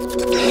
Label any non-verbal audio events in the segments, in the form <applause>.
Yeah.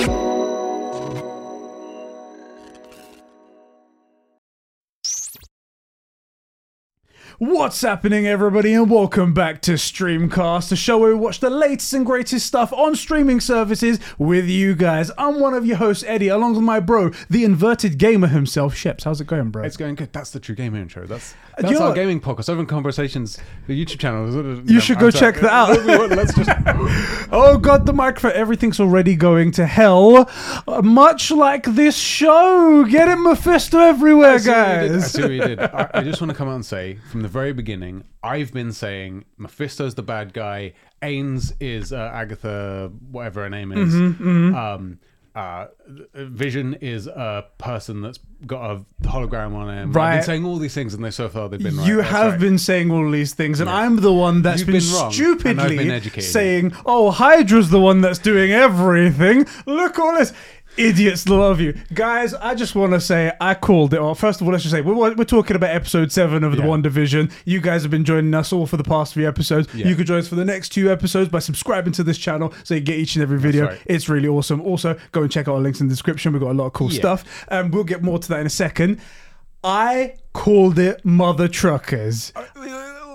What's happening, everybody, and welcome back to Streamcast, the show where we watch the latest and greatest stuff on streaming services with you guys. I'm one of your hosts, Eddie, along with my bro, the inverted gamer himself, Sheps. How's it going, bro? It's going good. That's the True Gamer intro. That's you that's our gaming podcast. Over in Conversations, the YouTube channel. You should go check that out. Let's just. <laughs> Oh god, the microphone. Everything's already going to hell. Uh, much like this show. Get it Mephisto everywhere, I see what you did. I guys. see what you did. I, I just want to come out and say from the very beginning, I've been saying Mephisto's the bad guy. Ains is uh, Agatha, whatever her name is. Mm-hmm, Um, uh, Vision is a person that's got a hologram on him. I've been saying all these things, and they so far they've been right. You That's have right. been saying all these things, and I'm the one that's been, been wrong, stupidly been saying, "Oh, Hydra's the one that's doing everything." Look all this. Idiots love you, guys. I just want to say I called it off. First of all, let's just say we're, we're talking about episode seven of the Yeah. WandaVision. You guys have been joining us all for the past few episodes. Yeah. You could join us for the next two episodes by subscribing to this channel so you get each and every video. right. It's really awesome. Also, go and check out our links in the description. We've got a lot of cool Yeah. stuff. Um, we'll get more to that in a second. I called it Mother Truckers.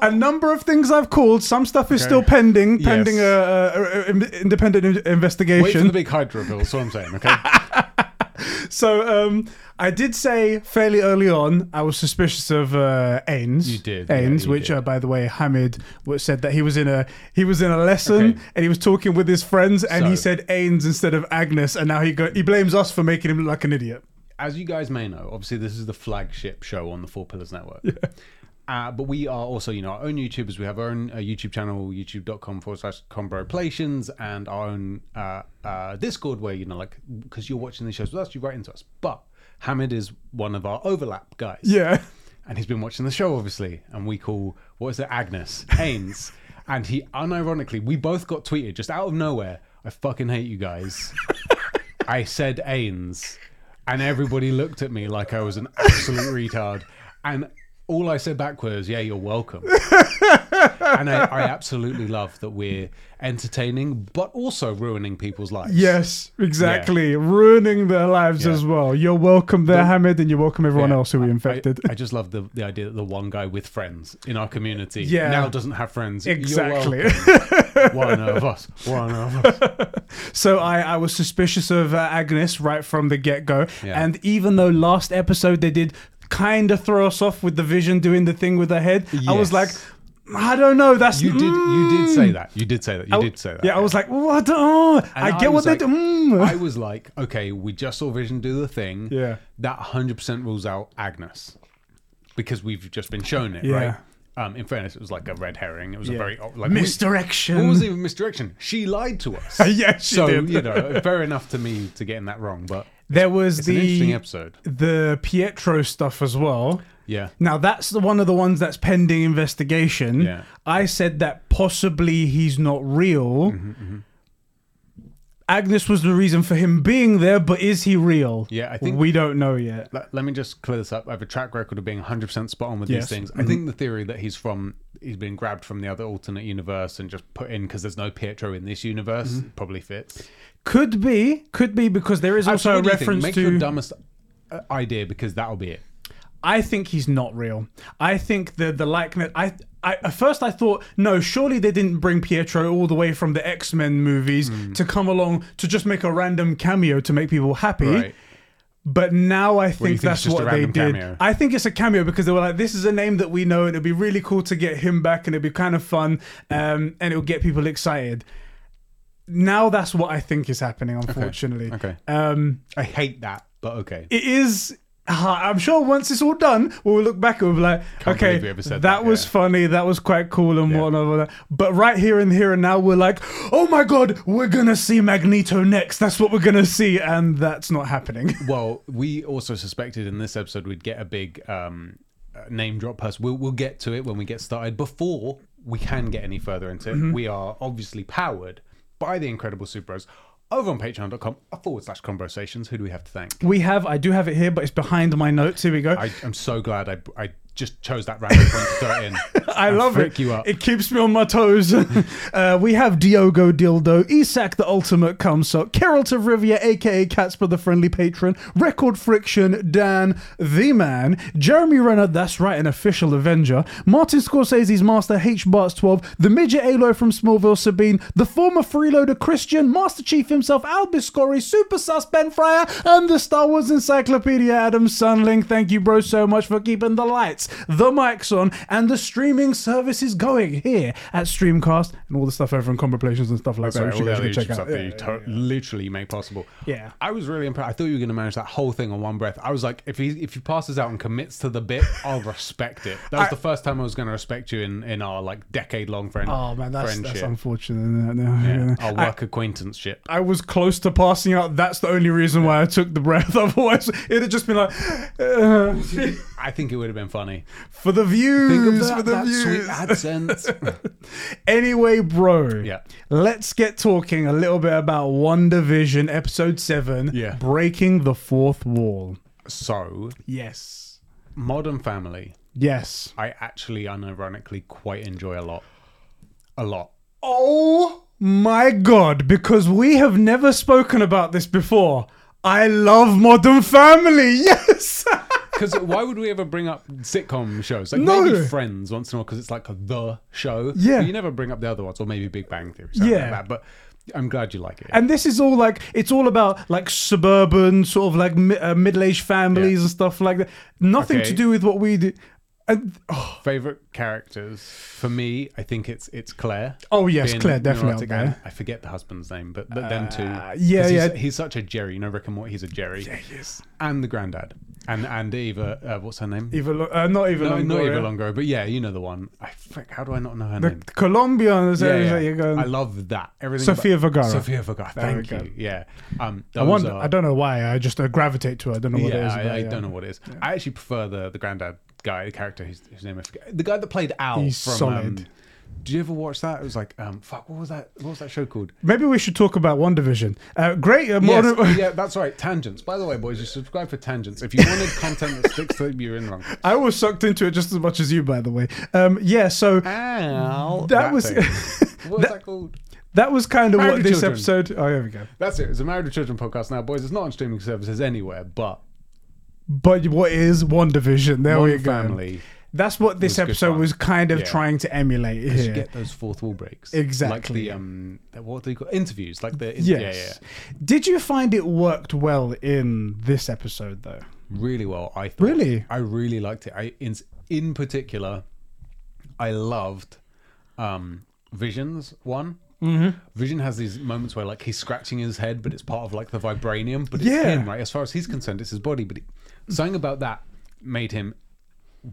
A number of things I've called. Some stuff is Okay. still pending, Yes. pending a, a, a- a independent in- Wait for investigation. the big Hydra bill. That's what I'm saying. Okay. <laughs> so um, I did say fairly early on I was suspicious of uh, Ains. You did, yeah, Ains, you which did. Uh, by the way, Hamid said that he was in a he was in a lesson Okay. and he was talking with his friends and he So- said Ains instead of Agnes, and now he go, he blames us for making him look like an idiot. as you guys may know, obviously this is the flagship show on the Four Pillars Network. Uh, but we are also, you know, our own YouTubers. We have our own uh, YouTube channel, youtube.com forward slash combroplations, and our own uh, uh, Discord where, you know, like, because you're watching these shows with us, you write into us. But Hamid is one of our overlap guys. Yeah. And he's been watching the show, obviously. And we call, what is it, Agnes, <laughs> Ains. and he, unironically, we both got tweeted just out of nowhere. I fucking hate you guys. <laughs> I said Ains, and everybody looked at me like I was an absolute <laughs> retard. And all I said back was, "Yeah, you're welcome." <laughs> and I, I absolutely love that we're entertaining, but also ruining people's lives. Yes, exactly. Ruining their lives Yeah. as well. You're welcome there, Hamid, and you're welcome everyone Yeah. else who we infected. I, I just love the, the idea that the one guy with friends in our community Yeah. now doesn't have friends. Exactly. one of <laughs> us. One of us. So I, I was suspicious of uh, Agnes right from the get go. Yeah. And even though last episode they did kind of throw us off with the vision doing the thing with her head, I was like, I don't know. That's You did. You did say Mm. that. You did say that. You did say that. Yeah, I was like, what? Oh, I I get was what they do. Mm. I was like, okay, we just saw Vision do the thing. Yeah. That 100% rules out Agnes because we've just been shown it, Yeah. right? Um, in fairness, it was like a red herring. It was a very like we- Misdirection. What was even misdirection? She lied to us. <laughs> Yeah, so did. you know, fair enough to me to getting that wrong, but there was it's an interesting the episode. the Pietro stuff as well. Yeah, Now that's the one of the ones that's pending investigation. Yeah. I said that possibly he's not real. Mm-hmm, Agnes was the reason for him being there, but is he real? Yeah, I think- we don't know yet. let, let me just clear this up. I have a track record of being 100% spot on with Yes. Mm-hmm. these things. I think the theory that he's from, he's been grabbed from the other alternate universe and just put in because there's no Pietro in this universe Mm-hmm. probably fits. Could be, could be because there is also Actually, a what do you think? reference Make to. your dumbest uh, idea because that'll be it. I think he's not real. I think the the likeness. I, I at first I thought no, surely they didn't bring Pietro all the way from the X Men movies Hmm. to come along to just make a random cameo to make people happy. Right. But now I think think that's what they did. cameo? I think it's a cameo because they were like, "This is a name that we know, and it'd be really cool to get him back, and it'd be kind of fun, um, and it'll get people excited." Now that's what I think is happening. Unfortunately, Okay. Um, I hate that, but okay. it is. Uh, I'm sure once it's all done, we'll look back and we'll be like, Can't okay, we ever said that, that, was yeah. funny, that was quite cool and Yeah. whatnot. But right here and here and now, we're like, oh my god, we're gonna see Magneto next. That's what we're gonna see, and that's not happening. <laughs> Well, we also suspected in this episode we'd get a big um, uh, name drop person. We'll, we'll get to it when we get started. Before we can get any further into it, Mm-hmm. we are obviously powered by the Incredible Superheroes over on patreon.com forward slash conversations. Who do we have to thank? we have, I do have it here, but it's behind my notes. Here we go. I, I'm so glad I, I just chose that random point to throw it in. <laughs> I love it. you up. It keeps me on my toes. <laughs> uh, we have Diogo Dildo, Isak the Ultimate Cumsock, Carol of Rivia, aka Catsper the Friendly Patron, Record Friction, Dan the Man, Jeremy Renner, that's right, an official Avenger, Martin Scorsese's Master H Barts 12, the Midget Aloy from Smallville Sabine, the former freeloader Christian, Master Chief himself, Albus Scory, Super Sus Ben Fryer, and the Star Wars Encyclopedia Adam Sunling. Thank you, bro, so much for keeping the lights, the mics on, and the streaming service is going here at Streamcast and all the stuff over on Compilations and stuff like Sorry, that. all You the should other check out. stuff that you literally make possible. Yeah. I was really impressed. I thought you were going to manage that whole thing on one breath. I was like, if he if he passes out and commits to the bit, I'll respect it. That was I- the first time I was going to respect you in, in our like decade long friend Oh man, that's, friendship. that's unfortunate. isn't it? No, yeah, <laughs> yeah. our I- work acquaintanceship. I was close to passing out. That's the only reason why I took the breath. <laughs> Otherwise, it'd have just been like, uh, <laughs> I think it would have been funny. for the views, Think of for the that views. sweet AdSense. <laughs> Anyway, bro. Yeah. Let's get talking a little bit about WandaVision episode seven. Yeah. Breaking the fourth wall. so, Yes. Modern Family, Yes. I actually unironically quite enjoy a lot. A lot. Oh my god! Because we have never spoken about this before. I love Modern Family. <laughs> Yes. <laughs> Because why would we ever bring up sitcom shows? Like No. maybe Friends once in a while because it's like the show. Yeah. But you never bring up the other ones, or maybe Big Bang Theory. Something Yeah. Like that. But I'm glad you like it. And this is all like it's all about like suburban sort of like mi- uh, middle-aged families Yeah. and stuff like that. Nothing Okay. to do with what we do. And, oh, Favorite characters for me, I think it's it's Claire. oh yes, being Claire definitely neurotic and there. I forget the husband's name, but, but them two. Uh, yeah, 'Cause he's, yeah. He's such a Jerry. You know, Rick and Morty. He's a Jerry. Yes. And the granddad. And and Eva. Uh, what's her name? Eva, Lo- uh, not Eva no, Longoria. not Eva Longoria, but yeah, you know the one. I frick, how do I not know her The name? Colombian is Yeah, yeah. you go. I love that. Everything. Sofia about- Vergara. Sofia Vergara. There we Thank go. you. Yeah. Um, I wonder. I don't know why. I just uh, gravitate to. It. I don't know what it yeah, is. I, but I yeah. don't know what it is. I actually prefer the the granddad guy, the character whose, whose name I forget. The guy that played Al He's from. solid. Did you ever watch that? It was like, um, fuck, what was that? What was that show called? Maybe we should talk about WandaVision. Uh, great. Uh, Yes, yeah, that's right. Tangents. By the way, boys, you subscribe for Tangents. If you wanted content that sticks to you, you're in wrong. I was sucked into it just as much as you, by the way. Um, yeah. So Al. That was- <laughs> what was that called? that was kind of Married what this Children. episode. Oh, there we go. That's it. It's a Married with Children podcast now, boys. It's not on streaming services anywhere, but But what is WandaVision? There One we go. Family. That's what this episode was kind of Yeah. trying to emulate You here. get those fourth wall breaks. Exactly. Like the um, what do you call interviews? Like the Yes. yeah, yeah, Did you find it worked well in this episode though? really well. I thought. Really? I really liked it. I in in particular, I loved um Visions one. Mm-hmm. Vision has these moments where like he's scratching his head, but it's part of like the vibranium. But it's Yeah. him, right? As far as he's concerned, it's his body. But it, something about that made him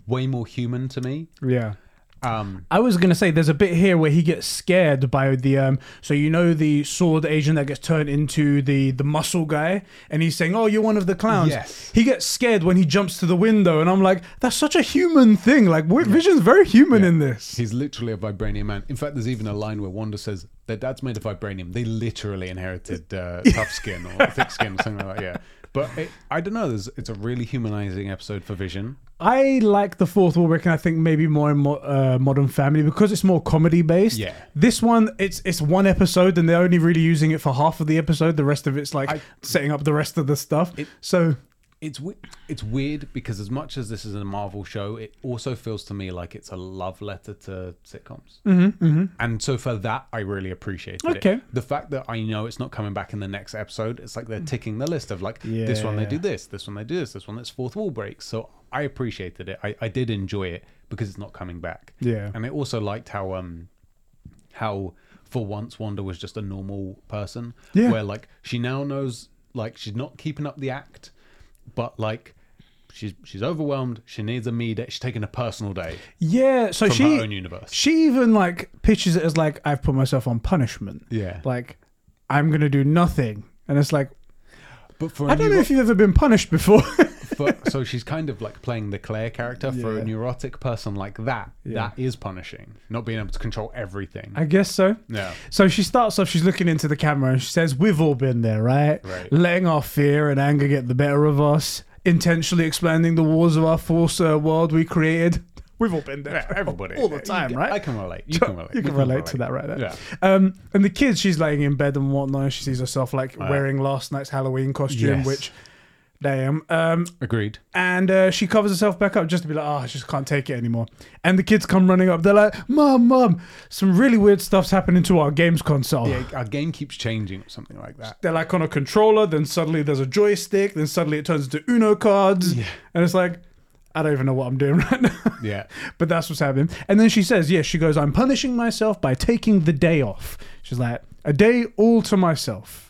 way more human to me. Yeah. Um, I was gonna say there's a bit here where he gets scared by the um so you know the sword agent that gets turned into the the muscle guy and he's saying oh you're one of the clowns Yes. he gets scared when he jumps to the window and I'm like that's such a human thing like Wi- Vision's very human in this He's literally a vibranium man. In fact, there's even a line where Wanda says their dad's made of vibranium. They literally inherited uh, tough skin or thick skin or something like that. Yeah, but it, I don't know. There's, it's a really humanizing episode for Vision. I like the fourth wall break and I think maybe more in mo- uh, Modern Family because it's more comedy based. Yeah. This one, it's it's one episode and they're only really using it for half of the episode. The rest of it's like I- setting up the rest of the stuff. It- so It's it's weird because as much as this is a Marvel show, it also feels to me like it's a love letter to sitcoms. Mm-hmm, And so for that, I really appreciated Okay. it. The fact that I know it's not coming back in the next episode, it's like they're ticking the list of like this one they do this, this one they do this, this one that's fourth wall breaks. So I appreciated it. I, I did enjoy it because it's not coming back. Yeah. And I also liked how um how for once Wanda was just a normal person. Yeah. Where like she now knows like she's not keeping up the act, but like she's she's overwhelmed. She needs a me day. She's taking a personal day yeah, so from she her own universe. she even like pitches it as like I've put myself on punishment. Yeah. Like I'm gonna do nothing, and it's like But for I don't know if you've ever been punished before. <laughs> for, so she's kind of like playing the Claire character for Yeah. a neurotic person like that. Yeah. That is punishing, not being able to control everything. I guess so. yeah. So she starts off, she's looking into the camera and she says, We've all been there, right? Right. Letting our fear and anger get the better of us. intentionally expanding the walls of our false uh, world we created. We've all been there. Yeah, everybody. All the time, You- right? I can relate. You can relate. You can relate to that right there. Yeah. Um, and the kids, she's laying in bed and whatnot. And she sees herself like Right. wearing last night's Halloween costume, Yes. which, damn. Um, Agreed. and uh, she covers herself back up just to be like, oh, I just can't take it anymore. And the kids come running up. They're like, Mom, Mom, some really weird stuff's happening to our games console. Yeah, our game keeps changing or something like that. They're like on a controller, then suddenly there's a joystick, then suddenly it turns into Uno cards. Yeah. And it's like, I don't even know what I'm doing <laughs> right now. Yeah. but that's what's happening. And then she says, yes, she goes, I'm punishing myself by taking the day off. She's like, a day all to myself.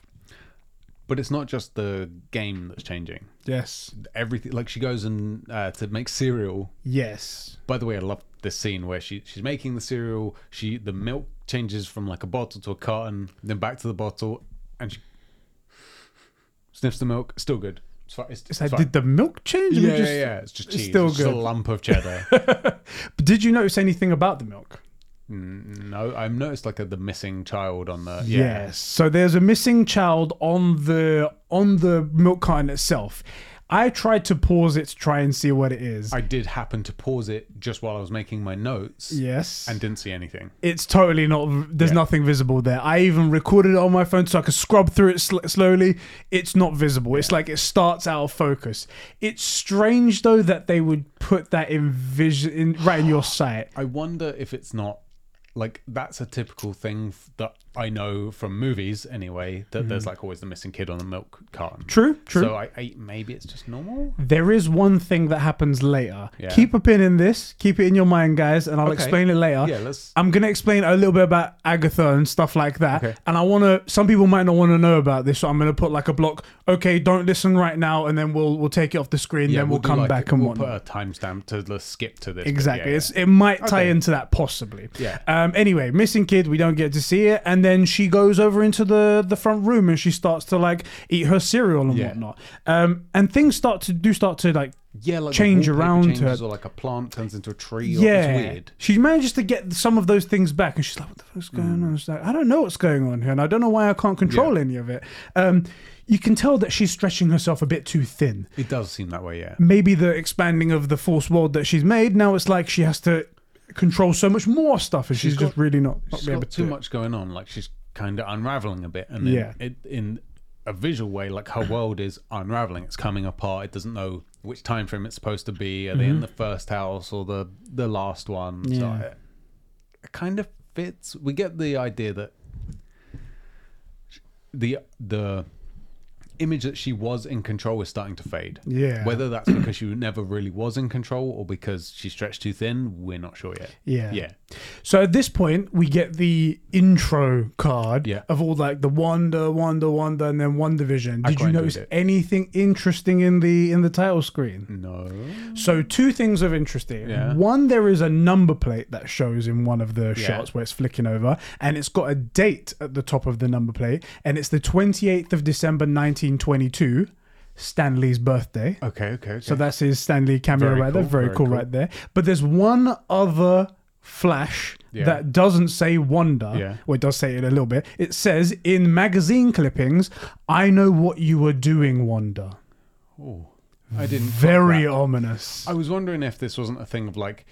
But it's not just the game that's changing. Yes. Everything like she goes and uh, to make cereal. Yes. By the way, I love this scene where she she's making the cereal. She the milk changes from like a bottle to a carton, then back to the bottle, and she sniffs the milk. Still good. It's fine. It's, It's fine. did the milk change? Yeah, just- yeah, yeah. It's just it's still it's just a lump of cheddar. <laughs> But did you notice anything about the milk? No, I've noticed like a, the missing child on the. Yeah. Yes. So there's a missing child on the on the milk carton itself. I tried to pause it to try and see what it is. I did happen to pause it just while I was making my notes yes. and didn't see anything. it's totally not there's Yeah. nothing visible there i even recorded it on my phone so i could scrub through it sl- slowly it's not visible it's like it starts out of focus it's strange though that they would put that in vision in, right in your sight I wonder if it's not like that's a typical thing that I know from movies anyway. That there's like always the missing kid on the milk carton. True true So I, I maybe it's just normal. there is one thing that happens later Yeah. keep a pin in this keep it in your mind guys and i'll Okay. explain it later Yeah, let's. I'm gonna explain a little bit about Agatha and stuff like that, Okay. and I want to. Some people might not want to know about this, so I'm gonna put like a block. Okay, don't listen right now, and then we'll we'll take it off the screen. Yeah, then we'll, do come like- back and we'll whatnot. put a timestamp to the skip to this. Exactly. Yeah, It's, it might tie Okay. into that possibly. Yeah. Um. Anyway, missing kid. We don't get to see it, and then she goes over into the the front room and she starts to like eat her cereal and Yeah. whatnot. Um. And things start to do start to like yeah. like the change wallpaper around changes her. or like a plant turns into a tree. Or, yeah. it's weird. She manages to get some of those things back, and she's like, "What the fuck's going on?" She's like, "I don't know what's going on here, and I don't know why I can't control any of it." Um. You can tell that she's stretching herself a bit too thin. It does seem that way. Yeah. maybe the expanding of the force world that she's made now it's like she has to control so much more stuff and she's, She's just got- really not, not She's able got to too much going on. Like she's kind of unraveling a bit, and then Yeah. it, in a visual way, like her world is unraveling. It's coming apart. It doesn't know which time frame it's supposed to be. Are they in the first house or the the last one? So Mm-hmm. It, it kind of fits. We get the idea that the the image that she was in control is starting to fade. Yeah. Whether that's because she never really was in control or because she stretched too thin, we're not sure yet. Yeah. Yeah. So at this point, we get the intro card Yeah. of all like the Wonder, Wonder, Wonder, and then WandaVision. Did you notice anything interesting in the in the title screen? No. So two things of interesting. Yeah. One, there is a number plate that shows in one of the Yeah. shots where it's flicking over, and it's got a date at the top of the number plate, and it's the 28th of December 1922, Stan Lee's birthday. Okay, okay, okay. So that's his Stanley cameo Very right there. Very, very cool, cool. right there. But there's one other flash Yeah. that doesn't say Wonder. Yeah. Well, it does say it a little bit. It says in magazine clippings, I know what you were doing, Wonder. Oh, I didn't. Very ominous. I was wondering if this wasn't a thing of like,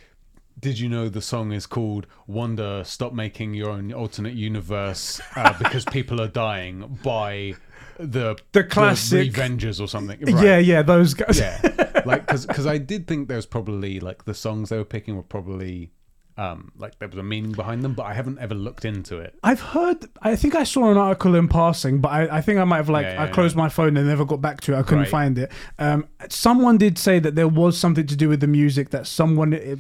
did you know the song is called "Wonder"? Stop making your own alternate universe uh, <laughs> because people are dying by the The classic- Revengers or something. Yeah, Right. yeah, those guys. yeah. Like, because <laughs> I did think there was probably like the songs they were picking were probably. Um, like there was a meaning behind them, but I haven't ever looked into it. I've heard. I think I saw an article in passing, but I, I think I might have like Yeah, yeah, I closed my phone and never got back to it. I couldn't Right. find it. Um, someone did say that there was something to do with the music that someone. It,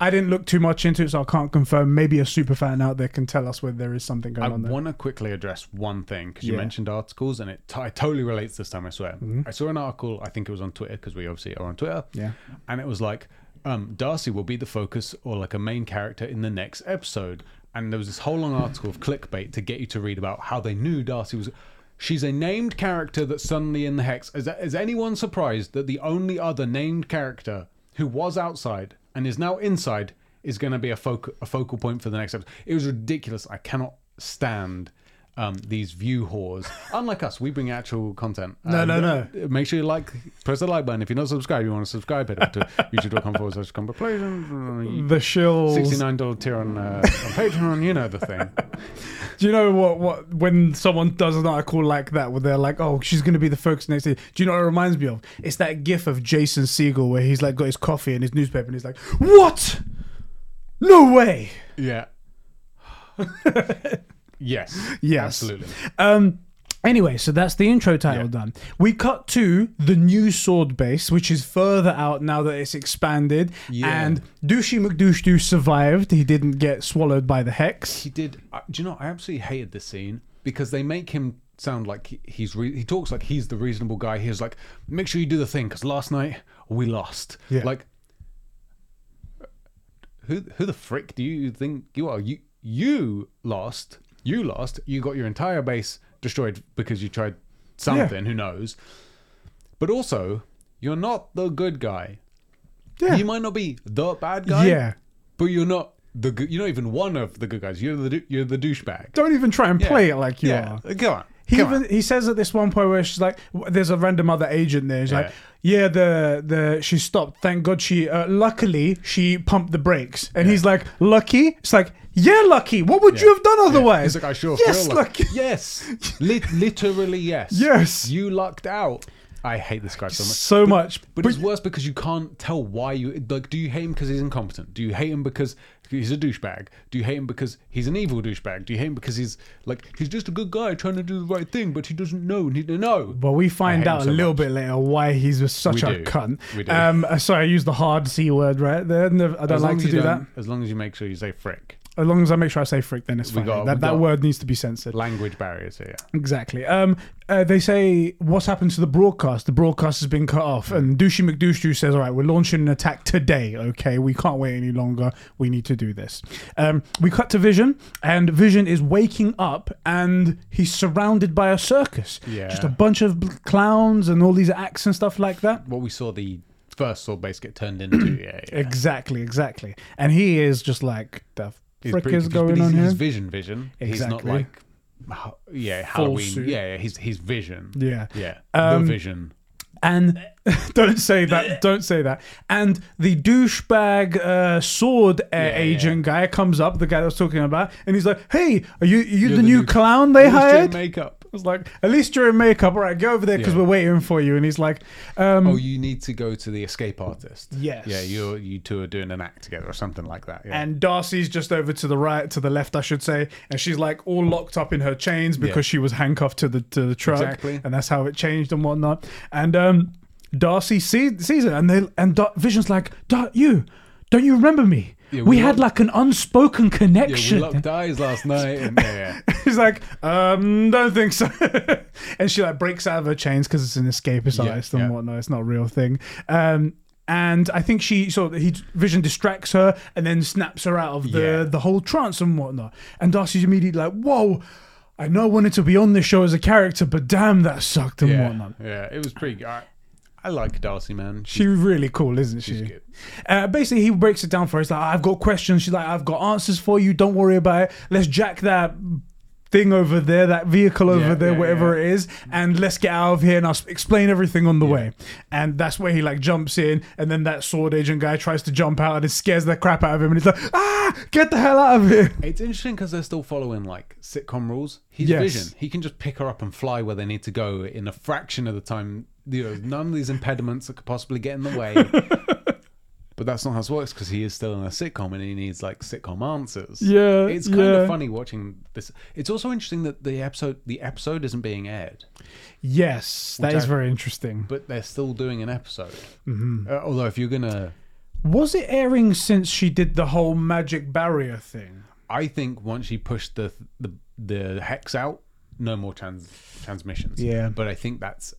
I didn't look too much into it, so I can't confirm. Maybe a super fan out there can tell us whether there is something going I on there. I want to quickly address one thing because you Yeah. mentioned articles, and it t- it totally relates this time. I swear. Mm-hmm. I saw an article. I think it was on Twitter because we obviously are on Twitter. Yeah. and it was like um, Darcy will be the focus or like a main character in the next episode. And there was this whole long article of clickbait to get you to read about how they knew Darcy was. She's a named character that's suddenly in the hex. Is, is anyone surprised that the only other named character who was outside and is now inside is going to be a, foc- a focal point for the next episode? It was ridiculous. I cannot stand um, these view whores. <laughs> Unlike us, we bring actual content. No, Um, no, no. Make sure you like, press the like button. If you're not subscribed, you want to subscribe, head to <laughs> youtube.com forward slash contemplation. <laughs> The shills. $69 tier on, uh, on Patreon, you know the thing. Do you know what? What when someone does an article like that, where they're like, "Oh, she's gonna be the focus next day." Do you know what it reminds me of? It's that GIF of Jason Segel where he's like got his coffee and his newspaper, and he's like, "What? No way!" Yeah. Yes. Yes. Absolutely. Um. Anyway, so that's the intro title Yeah. done. We cut to the new sword base, which is further out now that it's expanded. Yeah. And Douchey McDouche survived. He didn't get swallowed by the hex. He did. Uh, do you know? I absolutely hated this scene because they make him sound like he's re- he talks like he's the reasonable guy. He's like, make sure you do the thing because last night we lost. Yeah. Like, who who the frick do you think you are? You you lost. You lost. You got your entire base destroyed because you tried something. Who knows? But also, you're not the good guy. Yeah. You might not be the bad guy. Yeah. But you're not the good. You're not even one of the good guys. You're the you're the douchebag. Don't even try and Yeah. play it like you yeah. are. Come on. He Come even on. he says at this one point where she's like, "There's a random other agent there." He's Yeah. like, "Yeah, the the she stopped. Thank God she. Uh, luckily, she pumped the brakes." And he's like, "Lucky." It's like, "Yeah, lucky. What would you have done otherwise?" He's like, I sure yes, feel like lucky. yes, <laughs> Lit- literally yes, Yes. You lucked out. I hate this guy so much. So much, But it's worse because you can't tell why you like. Do you hate him because he's incompetent? Do you hate him because he's a douchebag? Do you hate him because he's an evil douchebag? Do you hate him because he's like he's just a good guy trying to do the right thing, but he doesn't know? Need to know. But we find hate him out a little much. bit later why he's such We a do. cunt. We do. Um, uh, sorry, I used the hard c word right there. Never- I don't like to do that. As long as you make sure you say frick. As long as I make sure I say frick, then it's fine. got- that that word needs to be censored. Language barriers here. Exactly. Um, uh, they say what's happened to the broadcast? The broadcast has been cut off, and Douchey McDouche says, "All right, we're launching an attack today. Okay, we can't wait any longer. We need to do this." Um, we cut to Vision, and Vision is waking up, and he's surrounded by a circus. Yeah. just a bunch of bl- clowns and all these acts and stuff like that. What we saw the first sword base get turned into. <clears throat> Yeah, yeah. Exactly, exactly. And he is just like the frick pretty is going he's, on here. Vision, Vision. He's not like, yeah, Halloween. suit. Yeah, yeah, he's he's Vision. Yeah. Yeah, Um, the Vision. And <laughs> don't say that. Don't say that. And the douchebag uh, sword Yeah, agent guy comes up, the guy that was talking about, and he's like, "Hey, are you are you the, the new new- clown they hired?" makeup. I was like, "At least you're in makeup. All right, go over there because Yeah. we're waiting for you." And he's like, um, Oh, you need to go to the escape artist. Yes. Yeah, you you two are doing an act together or something like that. Yeah. And Darcy's just over to the right, to the left, I should say, and she's like all locked up in her chains because Yeah. she was handcuffed to the to the truck, Exactly. and that's how it changed and whatnot. And um, Darcy see, sees it, and they and Dar- Vision's like, "Dar- "You, don't you remember me? Yeah, we, we had like an unspoken connection. yeah, we connection." locked eyes last night. And, <laughs> yeah. He's like, um, don't think so. <laughs> and she like breaks out of her chains because it's an escapist Yeah, artist and whatnot. It's not a real thing. Um, and I think she sort of he Vision distracts her and then snaps her out of the the whole trance and whatnot. And Darcy's immediately like, whoa. I know I wanted to be on this show as a character, but damn, that sucked and yeah, whatnot. yeah. It was pretty. good. I, I like Darcy, man. She's, She's really cool, isn't she's she? good. Uh, basically, he breaks it down for her. He's like, I've got questions. She's like, I've got answers for you. Don't worry about it. Let's jack that thing over there, that vehicle over Yeah, there, yeah, whatever yeah. it is, and let's get out of here and I'll explain everything on the way. And that's where he like jumps in, and then that sword agent guy tries to jump out and it scares the crap out of him, and he's like, ah, get the hell out of here. It's interesting because they're still following like sitcom rules. He's Yes. Vision. He can just pick her up and fly where they need to go in a fraction of the time. You know, none of these impediments that could possibly get in the way. <laughs> but that's not how it works because he is still in a sitcom and he needs like sitcom answers. Yeah, it's kind yeah. of funny watching this. It's also interesting that the episode the episode isn't being aired, Yes, that is I- very interesting. but they're still doing an episode. Mm-hmm. Uh, although if you're gonna, Was it airing since she did the whole magic barrier thing? I think once she pushed the the the hex out, no more trans transmissions. Yeah. but I think that's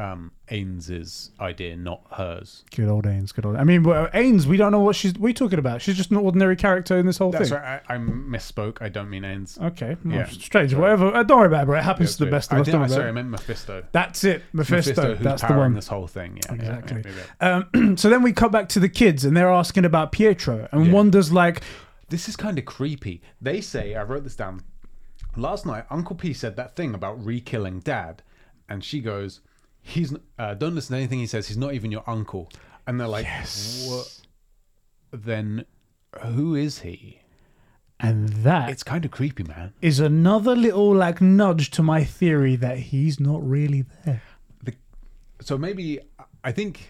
um Ains's idea, not hers. Good old Ains, good old. I mean, well, Ains, we don't know what she's. We talking about? She's just an ordinary character in this whole That's thing. right. I, I misspoke. I don't mean Ains. Okay, well, Yeah. strange. Whatever. Uh, don't worry about it. Bro. It happens Yeah, to the best of I us. did- Don't I- sorry, I meant Mephisto. That's it, Mephisto. Mephisto, that's the one. this whole thing. Yeah, Exactly. yeah. Um, <clears throat> so then we cut back to the kids, and they're asking about Pietro, and. Wanda's like, This is kind of creepy. They say, I wrote this down. Last night, Uncle P said that thing about re-killing Dad, and she goes, "He's uh, don't listen to anything he says. He's not even your uncle." And they're like, "What? Then who is he?" And that It's kind of creepy, man. is another little like nudge to my theory that he's not really there. the, so maybe I think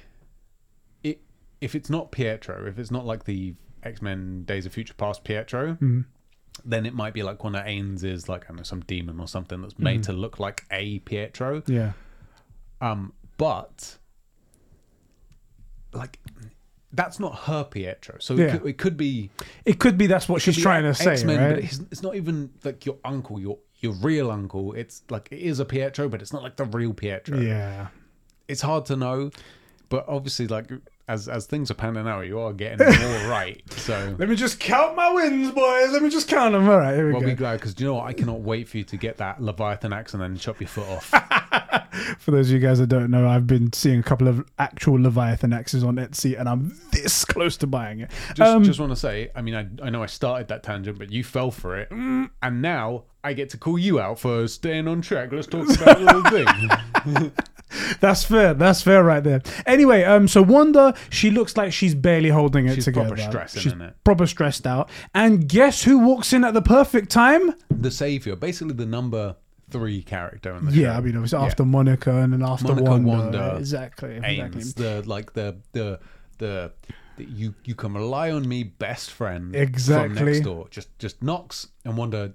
it if it's not Pietro, if it's not like the X Men Days of Future Past Pietro, then it might be like one of Ains's like I don't know some demon or something that's made to look like a Pietro. Yeah. Um, but like that's not her Pietro, so Yeah. it, could, it could be It could be that's what she's trying to say, right? but it's, it's not even like your uncle, your your real uncle. It's like it is a Pietro, but it's not like the real Pietro. yeah. it's hard to know, but obviously, like as as things are panning out, you are getting <laughs> more right. So Let me just count my wins, boys. Let me just count them. All right, here we go. we'll be glad because you know what? I cannot wait for you to get that Leviathan accent and then chop your foot off. <laughs> For those of you guys that don't know, I've been seeing a couple of actual Leviathan axes on Etsy, and I'm this close to buying it. Just Um, just want to say, I mean, I I know I started that tangent, but you fell for it, and now I get to call you out for staying on track. Let's talk about a little <laughs> thing. <laughs> That's fair. That's fair right there. Anyway, um, so Wanda, she looks like she's barely holding it She's together. proper stressing, she's innit? proper stressed out. And guess who walks in at the perfect time? the savior, basically the number three character in the Yeah, show. I mean, it was after Monica and then after Monica, Wanda. Wanda, exactly. exactly. Ames, the like the the the, the you you can rely on me, best friend. Exactly. From next door, just just knocks and Wanda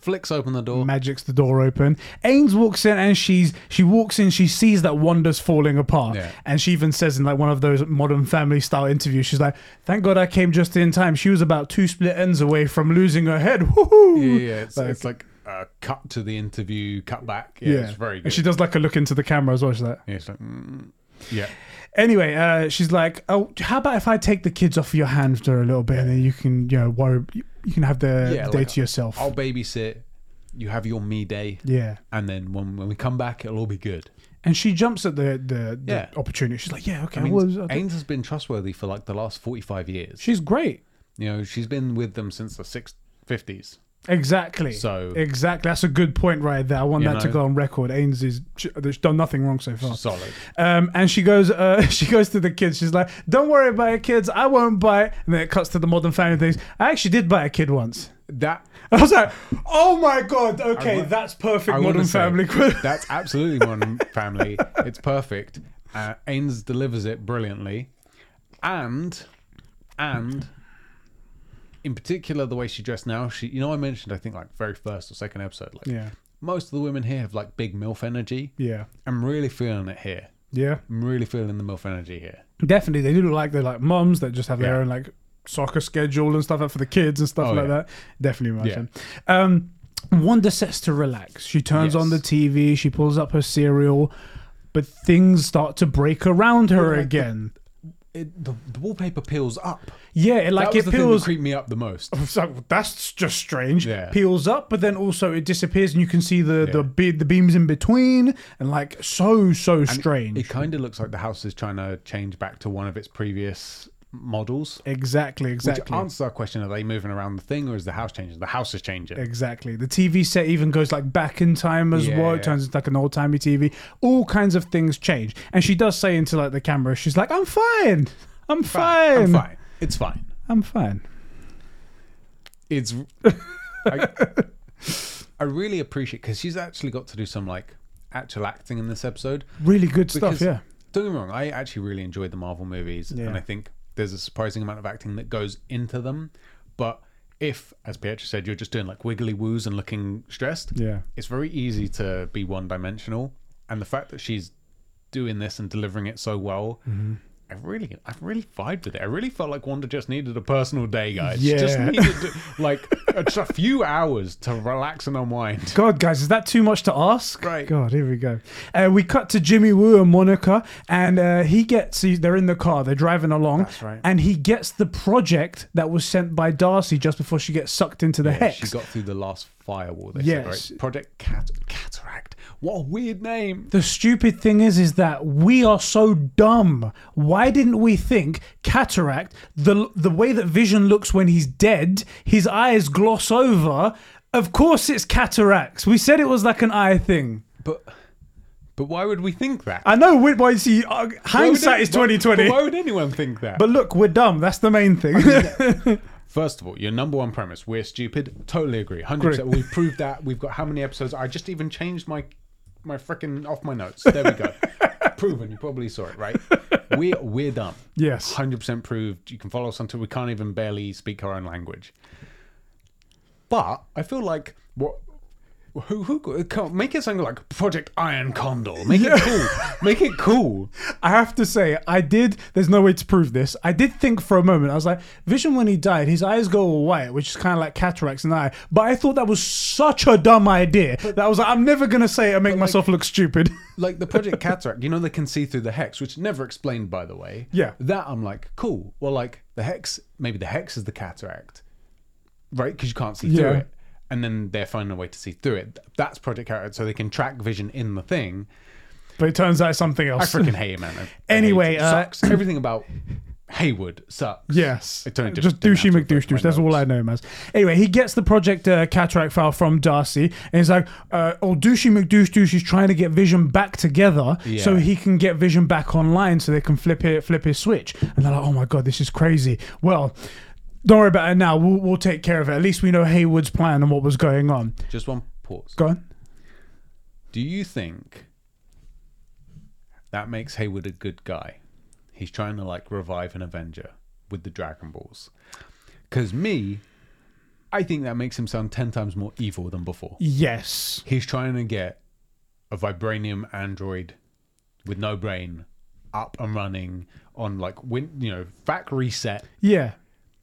flicks open the door. Magic's the door open. Ains walks in and she's she walks in. She sees that Wanda's falling apart, Yeah. and she even says in like one of those Modern Family style interviews, she's like, "Thank God I came just in time." She was about two split ends away from losing her head. Woohoo! yeah, yeah, it's Like- it's like uh, cut to the interview, cut back. Yeah, it's very And she does like a look into the camera as well. She's like, yeah, it's like, mm, yeah. anyway, uh, she's like, "Oh, how about if I take the kids off your hands for a little bit, and then you can, you know, worry, you can have the Yeah, day like, to yourself." I'll babysit. You have your me day, yeah. and then when when we come back, it'll all be good. And she jumps at the the, the Yeah. opportunity. She's like, "Yeah, okay." I mean, I- Ains has been trustworthy for like the last forty five years. she's great. You know, she's been with them since the six fifties. Exactly. So- exactly, that's a good point right there. I want that to go on record. Ains is she's done nothing wrong so far. Solid. Um, and she goes, uh, <laughs> she goes to the kids. She's like, "Don't worry about it, kids. I won't bite." And then it cuts to the modern family things. I actually did bite a kid once. That <laughs> I was like, "Oh my god, okay, wa- that's perfect I modern family." <laughs> quiz." That's absolutely modern family. It's perfect. Uh, Ains delivers it brilliantly, and and in particular the way she dressed now. She, you know, I mentioned I think like very first or second episode. Like yeah, most of the women here have like big milf energy. yeah, I'm really feeling it here. yeah. I'm really feeling the milf energy here. Definitely, they do look like they're like moms that just have their Yeah. own like soccer schedule and stuff like for the kids and stuff Oh, like yeah. that. Definitely Yeah. imagine. Um, Wanda sets to relax. She turns Yes. on the TV. She pulls up her cereal, but things start to break around her like again. It, the, the wallpaper peels up. yeah, it, like that was it the thing that peels. creeped me up the most. Oh, it's like, that's just strange. Yeah. Peels up, but then also it disappears, and you can see the the Yeah. be- the beams in between, and like so so strange. It kind of looks like the house is trying to change back to one of its previous models. exactly, exactly. Which answers our question: Are they moving around the thing, or is the house changing? The house is changing. Exactly. The TV set even goes like back in time as Yeah, well. It yeah. turns into like an old timey TV. All kinds of things change. And she does say into like the camera, she's like, I'm fine. I'm fine. I'm fine. It's fine. I'm fine. It's. I, I really appreciate because she's actually got to do some like actual acting in this episode. Really good stuff, yeah. Don't get me wrong, I actually really enjoyed the Marvel movies, Yeah. and I think there's a surprising amount of acting that goes into them. But if, as Pietro said, you're just doing like wiggly woos and looking stressed, Yeah. it's very easy to be one dimensional. And the fact that she's doing this and delivering it so well, Mm-hmm. I really, I really vibed with it. I really felt like Wanda just needed a personal day, guys. Yeah. Just needed <laughs> like a, just a few hours to relax and unwind. God, guys, is that too much to ask? Right. God, here we go. Uh, we cut to Jimmy Woo and Monica, and uh, he gets, he- they're in the car, they're driving along, That's right. and he gets the project that was sent by Darcy just before she gets sucked into the Yeah, hex. She got through the last firewall. They Yes. said, right? Project Cat- What a weird name. The stupid thing is, is that we are so dumb. Why didn't we think cataract? The the way that Vision looks when he's dead, his eyes gloss over. Of course, it's cataracts. We said it was like an eye thing. But but why would we think that? I know. Why you see? Uh, hindsight is twenty twenty. Why would anyone think that? But look, we're dumb. That's the main thing. <laughs> First of all, your number one premise, we're stupid. Totally agree. 100%. We've proved that. We've got how many episodes? I just even changed my my freaking off my notes. There we go. <laughs> Proven. You probably saw it, right? We're we're dumb. yes. 100% proved. You can follow us until we can't even barely speak our own language. But I feel like what who who come make it something like Project Iron Condor. Make it cool. <laughs> Make it cool. I have to say, I did. There's no way to prove this. I did think for a moment. I was like, Vision when he died, his eyes go all white, which is kind of like cataracts in the eye. But I thought that was such a dumb idea that I was like, I'm never gonna say it and make myself look stupid. <laughs> like the Project <laughs> Cataract, you know, they can see through the hex, which never explained, by the way. Yeah. That I'm like, cool. Well, like the hex, maybe the hex is the cataract, right? Because you can't see through Yeah. it, and then they're finding a way to see through it. That's Project Cataract, so they can track vision in the thing. but it turns out something I else. freaking hate it, man. I- <laughs> I Anyway, it. uh, sucks. Everything about Haywood sucks. Yes. It totally just, douchey McDouche affect my douche. That's all I know him as. Anyway, he gets the Project uh, Cataract file from Darcy, and he's like, uh, "Oh, douchey McDouche douche is trying to get Vision back together so he can get Vision back online, so they can flip it, flip his switch." And they're like, "Oh my god, this is crazy." Well. Don't worry about it now. We'll, we'll take care of it. At least we know Haywood's plan and what was going on. Just one pause. Go on. Do you think that makes Haywood a good guy? He's trying to like revive an Avenger with the Dragon Balls. Because me, I think that makes him sound 10 times more evil than before. Yes. He's trying to get a vibranium android with no brain up and running on like win, you know, back reset. Yeah.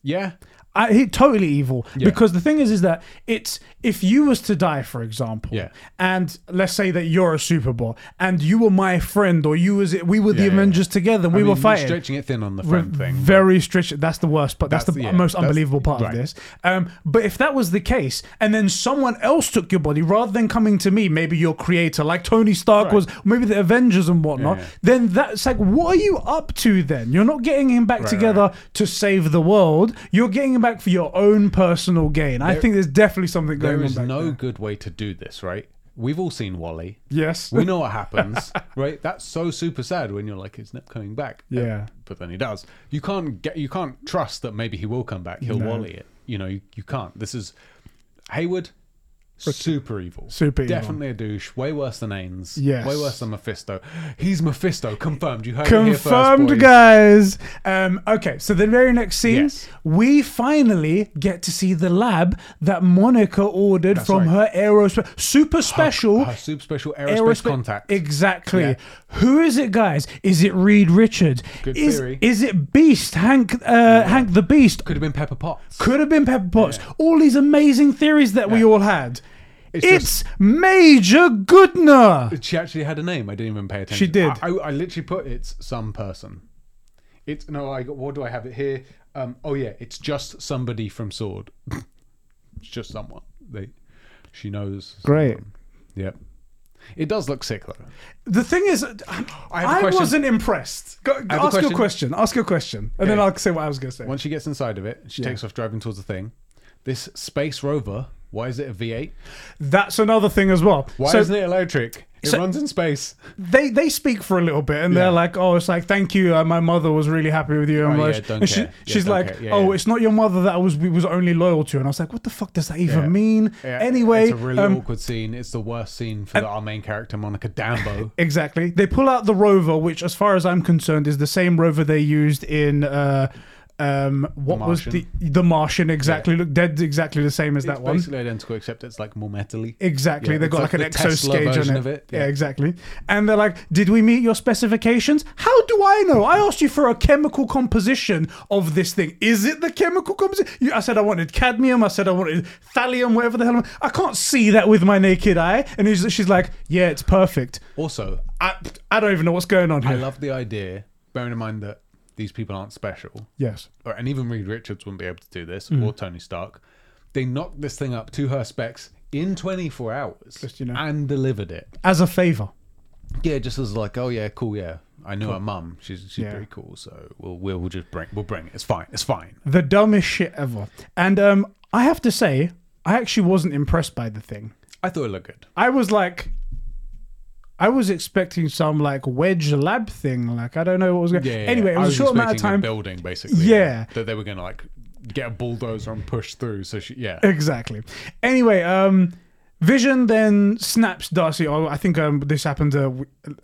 Yeah. I, he totally evil Yeah. because the thing is is that it's if you was to die for example Yeah. and let's say that you're a superbot and you were my friend or you was we were the Yeah, yeah, avengers together we I were fighting Stretching it thin on the friend thing. very strict that's the worst but that's, That's the the- most that's- unbelievable part right. of this um but if that was the case and then someone else took your body rather than coming to me maybe your creator like tony stark Right. was maybe the avengers and whatnot then that's like what are you up to then you're not getting him back Right, together to save the world you're getting him back for your own personal gain i think there's definitely something going There on is back no there. good way to do this, right? We've all seen WALL-E. yes We know what happens, <laughs> right? That's so super sad when you're like, it's not coming back. Uh, yeah. but then he does. You can't get, you can't trust that maybe he will come back. He'll No. Wally it. You know, you, you can't. This is Haywood. Super evil. Super evil. Definitely a douche. Way worse than Ains. Yes. Way worse than Mephisto. He's Mephisto. Confirmed. You heard it here first, Confirmed, guys. Um, okay, so the very next scene, Yes. we finally get to see the lab that Monica ordered That's from right. her aerospace super special. Her super special aerospace, aerospace- contact. Exactly. Yeah. Who is it, guys? Is it Reed Richards? Good is, theory. Is it Beast? Hank? Uh, Hank the Beast? Could have been Pepper Potts. Could have been Pepper Potts. All these amazing theories that we all had. It's, It's Major Goodner. She actually had a name. I didn't even pay attention. She did. I, I, I literally put it's some person. It's no. I got. What do I have it here? Um. Oh yeah. It's just somebody from Sword. <laughs> it's just someone. They. She knows. Great. someone. Yep. It does look sick though. The thing is, I I question. wasn't impressed. Go, I have a ask your question. question. Ask your question, and then I'll say what I was going to say. Once she gets inside of it, she Yeah. takes off driving towards the thing. This space rover. Why is it a V8? That's another thing as well. Why so isn't it electric? It so- runs in space. they they speak for a little bit, and Yeah. they're like, "Oh, it's like thank you. Uh, my mother was really happy with you." And, Oh, yeah, don't and she, care. She's like. Yeah, "Oh, it's not your mother that I was was only loyal to." And I was like, "What the fuck does that even mean?" Anyway, it's a really um, awkward scene. It's the worst scene for the, our main character, Monica Dambo. <laughs> Exactly. They pull out the rover, which, as far as I'm concerned, is the same rover they used in uh, um, what was the Martian. the Martian? Exactly. Look, dead exactly the same as that it's one. basically identical, except it's like more metally. Exactly. Yeah, They've got like like, an exoscale version on it. of it, Yeah. yeah. exactly. And they're like, "Did we meet your specifications? How do I know? I asked you for a chemical composition of this thing. Is it the chemical composition? You, I said I wanted cadmium. I said I wanted thallium, whatever the hell. I can't see that with my naked eye." And he's, she's like, "Yeah, it's perfect." Also, I, I don't even know what's going on here. I love the idea, bearing in mind that these people aren't special, yes. or, and even Reed Richards wouldn't be able to do this, Mm. or Tony Stark. They knocked this thing up to her specs in 24 hours Just, you know. and delivered it. As a favor. Yeah, just as like, oh yeah, cool, yeah. I knew her mum. She's she's Yeah. pretty cool, so we'll we'll, we'll just bring we'll bring it. It's fine. It's fine. The dumbest shit ever. And um, I have to say, I actually wasn't impressed by the thing. I thought it looked good. I was like, I was expecting some like wedge lab thing. Like I don't know what was going. Yeah. anyway, it I was, a short amount of time. building basically. Yeah. that they were gonna like get a bulldozer and push through. So she, yeah. Exactly. Anyway, um, Vision then snaps Darcy. Oh, I think um, this happened uh,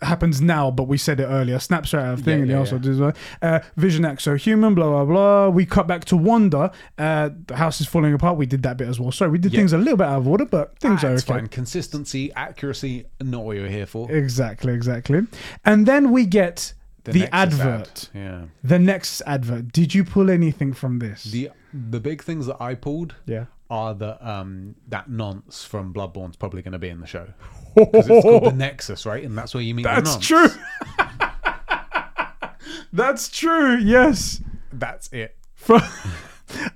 happens now, but we said it earlier. Snaps her out of thing, Yeah, and he yeah, also yeah. Uh, Vision acts so human. Blah blah blah. We cut back to Wanda. Uh, the house is falling apart. We did that bit as well. Sorry, we did Yeah. things a little bit out of order, but things Ah, are okay. fine. Consistency, accuracy, not what you're here for. Exactly, exactly. And then we get the, Nexus advert. ad. Yeah. The next advert. Did you pull anything from this? The the big things that I pulled yeah. Are that um that nonce from Bloodborne's probably going to be in the show because it's called the <laughs> Nexus, right? And that's where you meet. the That's true. <laughs> That's true. Yes. That's it. From- <laughs>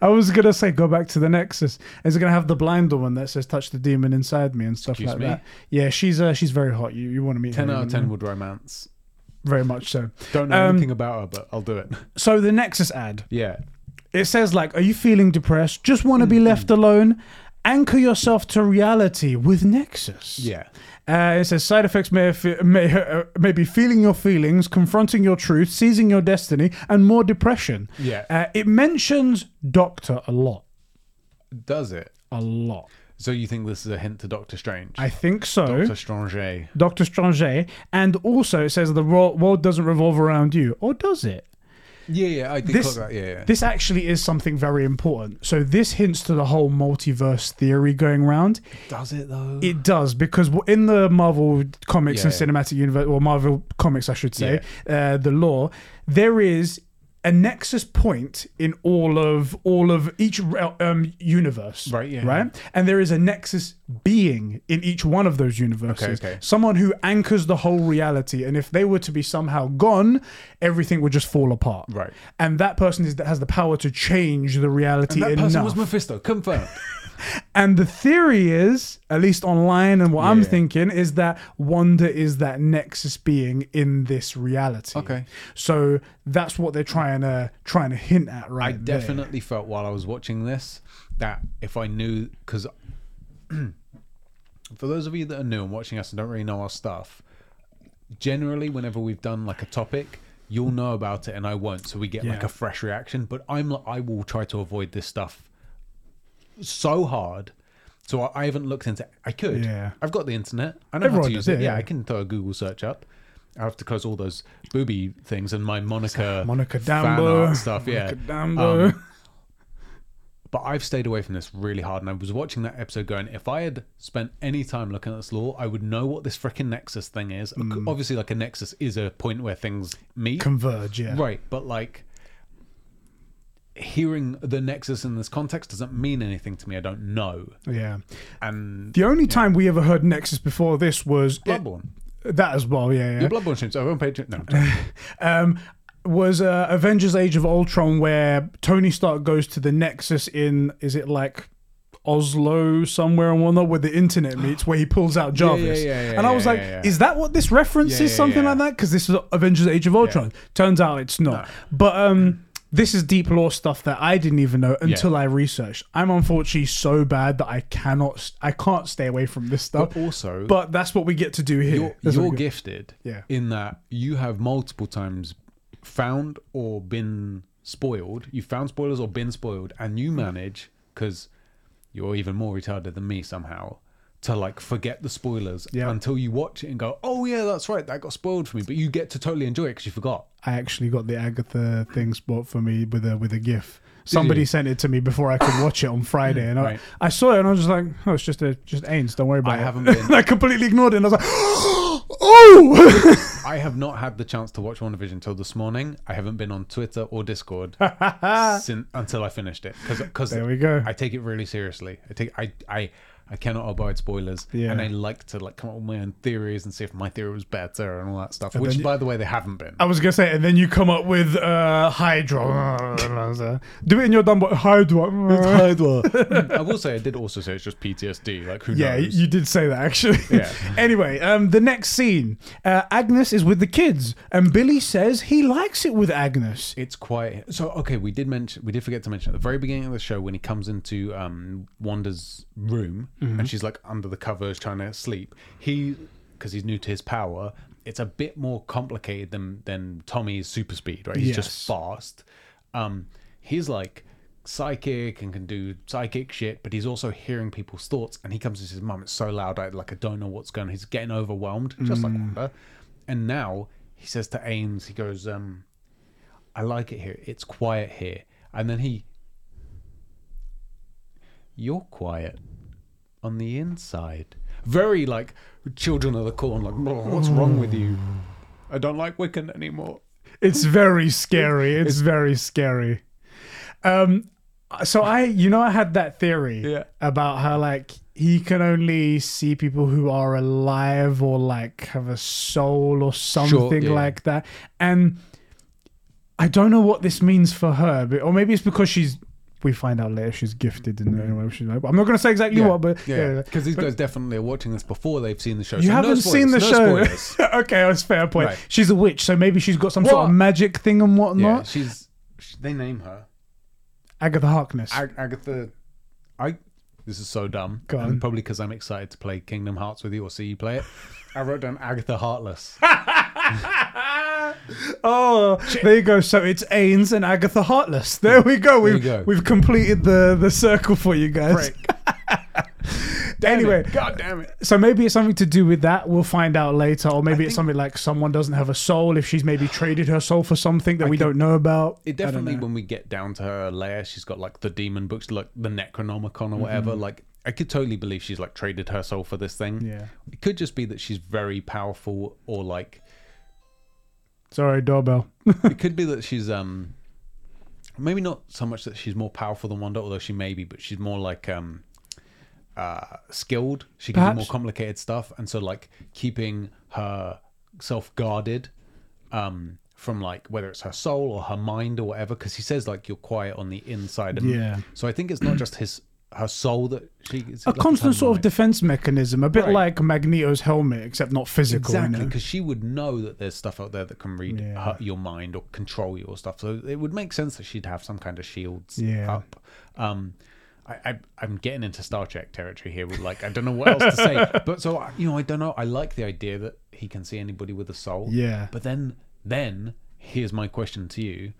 I was gonna say go back to the Nexus. Is it gonna have the blind woman that says "touch the demon inside me" and stuff Excuse like me? that? Yeah, she's uh, she's very hot. You you want to meet Ten her? out of ten would romance. Very much so. Don't know Um, anything about her, but I'll do it. So the Nexus ad. Yeah. It says like, "Are you feeling depressed? Just want to Mm-hmm. be left alone? Anchor yourself to reality with Nexus." Yeah. Uh, it says side effects may, may, uh, may be feeling your feelings, confronting your truth, seizing your destiny, and more depression. Yeah. Uh, it mentions doctor a lot. Does it? A lot. So you think this is a hint to Doctor Strange? I think so. Doctor Strange. Doctor Strange. And also it says the world doesn't revolve around you. Or does it? Yeah, yeah, I did This- clock that. Yeah, yeah. This actually is something very important. So this hints to the whole multiverse theory going around. Does it though? It does because in the Marvel comics and Yeah. cinematic universe, or Marvel comics, I should say, uh, the lore there is a nexus point in all of all of each um, universe, Right, yeah, right, and there is a nexus being in each one of those universes. Okay, okay. Someone who anchors the whole reality, and if they were to be somehow gone, everything would just fall apart. Right. and that person is that has the power to change the reality and that enough. person was Mephisto. Confirmed. <laughs> And the theory is, at least online, and what I'm thinking is that Wanda is that nexus being in this reality. Okay. So that's what they're trying to trying to hint at, right? I there. definitely felt while I was watching this that if I knew, because <clears throat> for those of you that are new and watching us and don't really know our stuff, generally whenever we've done like a topic, you'll know about it and I won't, so we get like a fresh reaction. But I'm I will try to avoid this stuff so hard. So I, I haven't looked into. I could. Yeah. I've got the internet. I know how to use does, it. yeah. I can throw a Google search up. I have to close all those booby things and my Monica Monica fan Dambo art stuff. Yeah, Dambo. Um, <laughs> but I've stayed away from this really hard, and I was watching that episode going, if I had spent any time looking at this lore, I would know what this freaking Nexus thing is. Mm. Obviously, like a Nexus is a point where things meet, Converge, yeah. right? But like hearing the Nexus in this context doesn't mean anything to me. I don't know, Yeah. and The only time we ever heard Nexus before this was Bloodborne. that as well. Yeah, yeah. Your Bloodborne streams over on Patreon. No, I'm <laughs> um, was uh, Avengers: Age of Ultron, where Tony Stark goes to the Nexus in is it like Oslo somewhere and whatnot, where the internet <gasps> meets, where he pulls out Yeah, yeah, Jarvis. yeah, yeah, and I was like, is that what this reference is? Something like that? Because this is Avengers: Age of Ultron. Turns out it's not. No. But um. This is deep lore stuff that I didn't even know until I researched. I'm unfortunately so bad that I cannot, I can't stay away from this stuff. but also, But that's what we get to do here. you're, you're gifted Yeah. in that you have multiple times found or been spoiled. You found spoilers or been spoiled, and you manage because you're even more retarded than me somehow to like forget the spoilers Yeah. until you watch it and go, "Oh yeah, that's right, that got spoiled for me." But you get to totally enjoy it because you forgot. I actually got the Agatha thing spot for me with a with a GIF. Somebody you? sent it to me before I could watch it on Friday, and Right. I, I saw it and I was just like, "Oh, it's just a just Ains. Don't worry about I it." haven't been- <laughs> I completely ignored it, and I was like, <gasps> "Oh!" I have not had the chance to watch WandaVision until this morning. I haven't been on Twitter or Discord <laughs> sin until I finished it because there we go. I take it really seriously. I take I I I cannot abide spoilers, Yeah. and I like to like come up with my own theories and see if my theory was better and all that stuff. which, you- by the way, they haven't been. I was gonna say, and then you come up with uh, Hydra. Do it in your dumb boy, Hydra. I will say I did also say it's just PTSD. Like who Yeah, knows? you did say that actually. Yeah. <laughs> anyway, um, the next scene, uh, Agnes is with the kids, and Billy says he likes it with Agnes. It's quite so. Okay, we did mention, we did forget to mention at the very beginning of the show when he comes into um, Wanda's room Mm-hmm. and she's like under the covers trying to sleep. He, because he's new to his power, it's a bit more complicated than than Tommy's super speed. Right, he's Yes. just fast. Um, he's like psychic and can do psychic shit, but he's also hearing people's thoughts. And he comes to his mum. It's so loud, I like I don't know what's going. on. He's getting overwhelmed, just like Wanda. And now he says to Ames, he goes, um, "I like it here. It's quiet here." And then he, "You're quiet on the inside." Very like children of the corn. Like, "Oh, what's wrong with you? I don't like Wiccan anymore. It's very <laughs> scary. It's very scary. Um, so I, you know, I had that theory Yeah. about how like he can only see people who are alive or like have a soul or something yeah. like that, and I don't know what this means for her, but or maybe it's because she's. We find out later she's gifted in the way she's. I'm not going to say exactly what, but yeah, because these guys definitely are watching this before they've seen the show. You so haven't seen the no show. <laughs> okay, that's fair point. Right. She's a witch, so maybe she's got some sort of magic thing and yeah, whatnot. she's. She, they name her Agatha Harkness. Ag- Agatha. I. This is so dumb. Go and. Probably because I'm excited to play Kingdom Hearts with you or see you play it. I wrote down Agatha Heartless. <laughs> oh, there you go. So it's Ains and Agatha Heartless. There we go. We've go. we've completed the the circle for you guys. Prick. <laughs> anyway, God damn it. so maybe it's something to do with that. We'll find out later, or maybe it's something like someone doesn't have a soul. If she's maybe traded her soul for something that we don't know about. It I don't definitely, know. when we get down to her lair, she's got like the demon books, like the Necronomicon or whatever. Mm-hmm. Like, I could totally believe she's like traded her soul for this thing. Yeah. It could just be that she's very powerful, or like Sorry, doorbell. <laughs> it could be that she's um maybe not so much that she's more powerful than Wanda, although she may be, but she's more like um uh skilled. She can do more complicated stuff, and so like keeping her self guarded um from like whether it's her soul or her mind or whatever because he says like you're quiet on the inside and Yeah. so i think it's not just his her soul that she it's A like constant sort of defense mechanism, a bit Right. like Magneto's helmet, except not physical. Exactly, because she would know that there's stuff out there that can read Yeah. her, your mind or control you or stuff. So it would make sense that she'd have some kind of shields Yeah. up. Um, I, I, I'm getting into Star Trek territory here. With like, I don't know what else to say. <laughs> But so you know, I don't know. I like the idea that he can see anybody with a soul. Yeah. But then, then here's my question to you: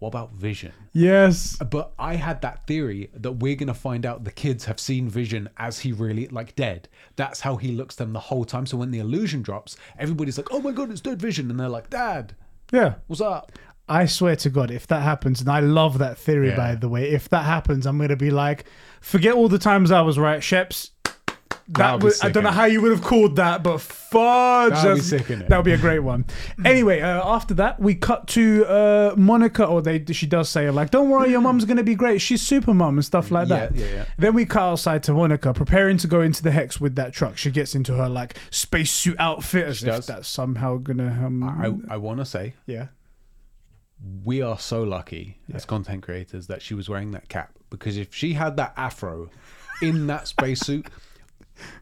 What about Vision? Yes. But I had that theory that we're gonna find out the kids have seen Vision as he really like dead. That's how he looks them the whole time. So when the illusion drops, everybody's like, "Oh my god, it's dead Vision," and they're like, "Dad, Yeah. what's up?" I swear to God, if that happens, and I love that theory, Yeah. by the way, if that happens, I'm going to be like, forget all the times I was right, Sheps. That would, I don't know how you would have called that, but fudge. That'd be sick, innit? That would be a great one. <laughs> anyway, uh, after that, we cut to uh, Monica, or they she does say, like, don't worry, your mum's going to be great. She's super mum and stuff like Yeah, that. yeah, yeah. Then we cut outside to Monica, preparing to go into the Hex with that truck. She gets into her, like, spacesuit outfit as She if does. that's somehow going to. Um, I I want to say yeah. we are so lucky as content creators that she was wearing that cap because if she had that afro in that spacesuit.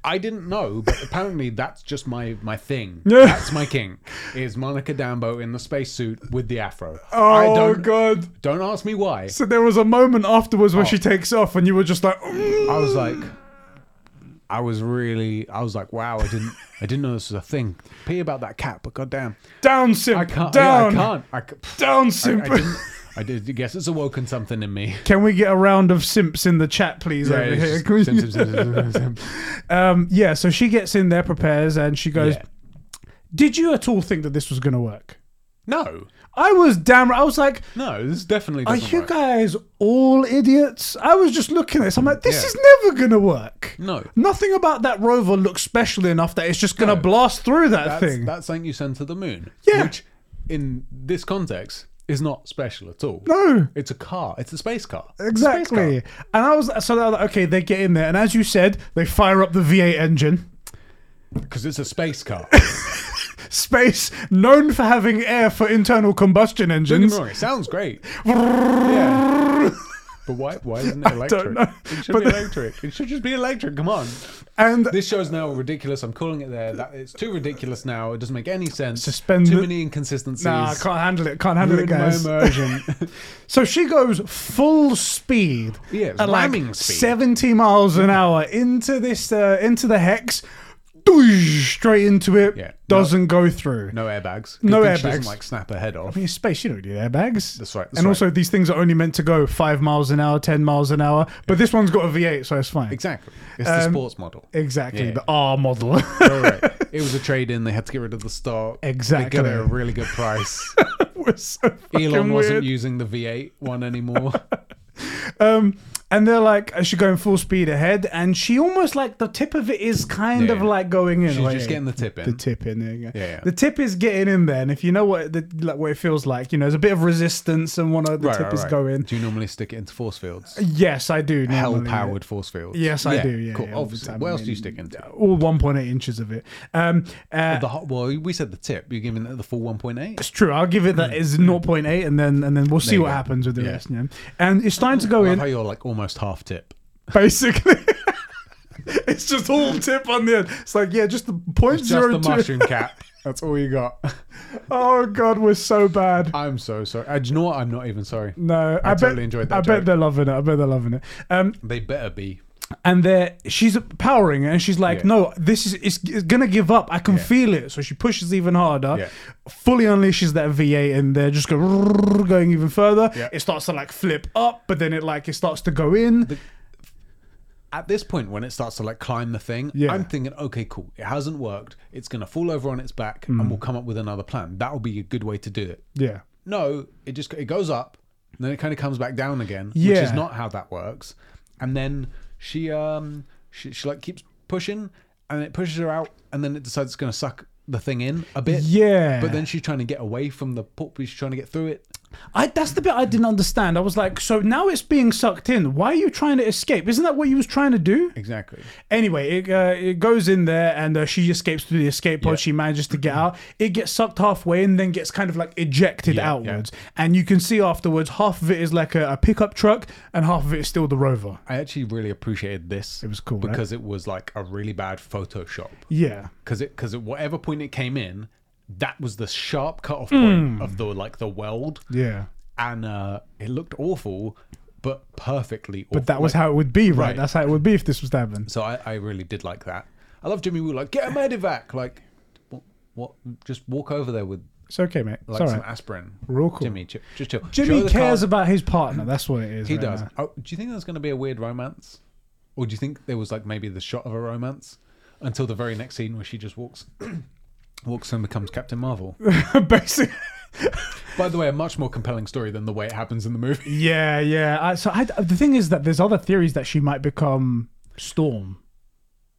I didn't know, but apparently that's just my my thing. <laughs> That's my king. Is Monica Dambo in the spacesuit with the afro? Oh I Oh, don't God. Don't ask me why. So there was a moment afterwards Oh. when she takes off, and you were just like. I was like, I was really, I was like, wow, I didn't, I didn't know this was a thing. Pee about that cat, but goddamn, down, simp, I can't, down, yeah, I can't, I, ca- down, I, simp. I didn't, I did guess it's awoken something in me. Can we get a round of simps in the chat, please, over here? just Can we- sim, <laughs> sim, sim, sim, sim, sim. um, yeah, so she gets in there, prepares, and she goes, Yeah. "Did you at all think that this was going to work?" No, I was damn. I was like, no, this is definitely "Are you work. guys all idiots?" I was just looking at this. I'm like, "This Yeah. is never going to work." No. Nothing about that rover looks special enough that it's just going to No. blast through that That's, thing. that's something you send to the moon. Yeah. Which, in this context, is not special at all. no. It's a car. It's a space car. A space Exactly. car. And I was so they're like, okay, they get in there, and as you said, they fire up the V8 engine. Because it's a space car. <laughs> Space known for having air for internal combustion Don't get me wrong, it sounds great. <laughs> yeah. But why? Why isn't it <laughs> electric? know. It should But be the- electric. It should just be electric. Come on. And This show's now ridiculous. I'm calling it there. That it's too ridiculous now. It doesn't make any sense. Suspend too many inconsistencies. nah, I can't handle it. Can't handle it, my guys. immersion. <laughs> So she goes full speed Yeah, it's at like speed. 70 miles an hour into this uh, into the hex, straight into it. Yeah. Doesn't go through. no airbags. No She doesn't airbags. like snap her head off. I mean, space, you don't need airbags. That's right, that's and right. also, these things are only meant to go five miles an hour, 10 miles an hour. But this one's got a V8, so it's fine. Exactly. It's the Um, sports model. Exactly. Yeah. The R model. All right. <laughs> It was a trade in. They had to get rid of the stock. Exactly. They got it at a really good price. <laughs> So Elon wasn't using the V8 one anymore. <laughs> Um, and they're like, is she going full speed ahead? And she almost like the tip of it is kind Yeah. of like going in. She's Like, just getting the tip in. The tip in there. Yeah. The tip is getting in there, and if you know what the like what it feels like, you know, there's a bit of resistance, and one of the Right, tip right, is right. going. Do you normally stick it into force fields? Yes, I do. Hell powered force fields. Yes, I do. Yeah, cool. Obviously. What I else do you stick into? All 1.8 inches of it. Um, uh, The hot, well, we said the tip. You're giving it the full 1.8. it's true. I'll give it that is 0.8, and then and then we'll see what go. happens with the Yeah. rest. Yeah. And it's starting to go in. how you're like almost half tip. basically. <laughs> it's just all tip on the end. It's like, yeah, just the point Just zero the two. mushroom <laughs> cap. That's all you got. Oh god, we're so bad. I'm so sorry. Uh, do you know what? I'm not even sorry. No, I, I bet, totally enjoyed that I joke. bet they're loving it. I bet they're loving it. Um, They better be. And they're she's powering it, and she's like, Yeah. "No, this is it's, it's gonna give up. I can Yeah. feel it." So she pushes even harder. Yeah. Fully unleashes that V8, and they're just going <laughs> going even further. Yeah. It starts to like flip up, but then it like it starts to go in. At this point, when it starts to like climb the thing. I'm thinking, okay, cool. It hasn't worked. It's gonna fall over on its back, Hmm. and we'll come up with another plan. That will be a good way to do it. yeah. No, it just it goes up, and then it kind of comes back down again, which is not how that works. And then she um she, she like keeps pushing, and it pushes her out, and then it decides it's gonna suck the thing in a bit. Yeah. But then she's trying to get away from the pulp. She's trying to get through it. I that's the bit I didn't understand. I was like, so now it's being sucked in. Why are you trying to escape? Isn't that what you was trying to do? Exactly. Anyway, it, uh, it goes in there and uh, she escapes through the escape pod. Yeah. She manages to get out. It gets sucked halfway and then gets kind of like ejected Yeah, outwards. And you can see afterwards, half of it is like a, a pickup truck and half of it is still the rover. I actually really appreciated this. It was cool, right? because it was like a really bad Photoshop. Yeah. Because it because at whatever point it came in, that was the sharp cutoff point Hmm. of the like the weld, Yeah. and uh, it looked awful, but perfectly. Awful. But that was Like, how it would be, right? Right. That's how it would be if this was to happen. So I, I really did like that. I love Jimmy Woo. Like get a medivac. Like what? What? Just walk over there with It's okay, mate. like it's some right. aspirin. Real cool. Jimmy, ch- just chill. Jimmy cares card. about his partner. That's what it is. He right does. Oh, do you think there's going to be a weird romance, or do you think there was like maybe the shot of a romance until the very next scene where she just walks, walks and becomes Captain Marvel? <laughs> Basically. By the way, a much more compelling story than the way it happens in the movie. <laughs> Yeah, yeah. I, so I, the thing is that there's other theories that she might become Storm.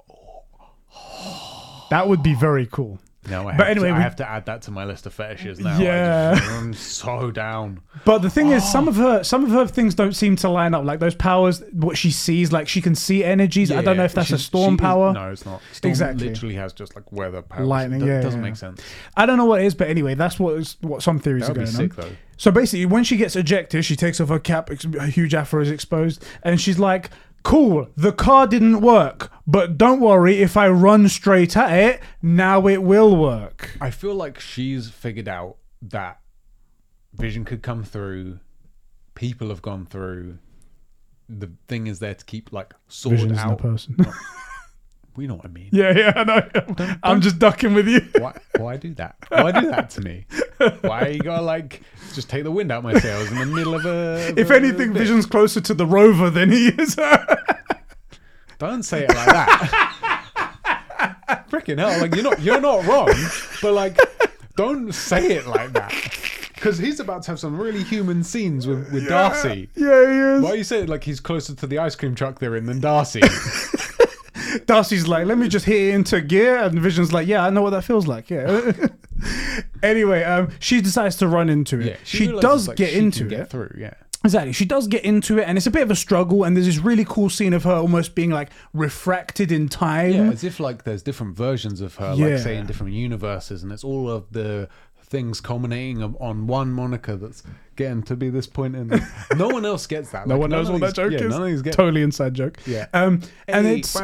<gasps> That would be very cool. No, I But anyway, to, I we- have to add that to my list of fetishes now. I Yeah. just- <laughs> I'm so down. But the thing is, Oh. some of her some of her things don't seem to line up. Like those powers, what she sees, like she can see energies. I don't know if that's a storm she is- power. no, it's not. Storm Exactly. literally has just like weather powers. Lightning, Do- yeah, doesn't yeah. make sense. I don't know what it is, but anyway, that's what is, what some theories That are would be going sick on. though. So basically, when she gets ejected, she takes off her cap, a huge afro is exposed, and she's like, "Cool, the car didn't work, but don't worry, if I run straight at it, now it will work." I feel like she's figured out that Vision could come through. People have gone through. The thing is there to keep like sorted Vision's the out. person. <laughs> We know what I mean. yeah, yeah, I know. I'm just ducking with you. Why? Why do that? Why do that to me? Why you gotta like just take the wind out my sails in the middle of a? of If a anything? Vision's closer to the rover than he is. <laughs> Don't say it like that. Freaking hell! Like you're not you're not wrong, but like don't say it like that because he's about to have some really human scenes with with Darcy. yeah, he is. Why are you saying like he's closer to the ice cream truck they're in than Darcy? <laughs> Darcy's like, let me just hit it into gear, and Vision's like, yeah, I know what that feels like. Yeah. <laughs> anyway, um, she decides to run into it. Yeah, she realizes, does like, get she into get it. through. Yeah, Exactly. She does get into it, and it's a bit of a struggle. And there's this really cool scene of her almost being like refracted in time. yeah, as if like there's different versions of her, Yeah. like say in different universes, and it's all of the things culminating on- on one moniker that's getting to be this point in. <laughs> no one else gets that. No Like, one knows what that joke yeah, is. None of these get. Totally inside joke. Yeah. Um, and Hey, it's <laughs>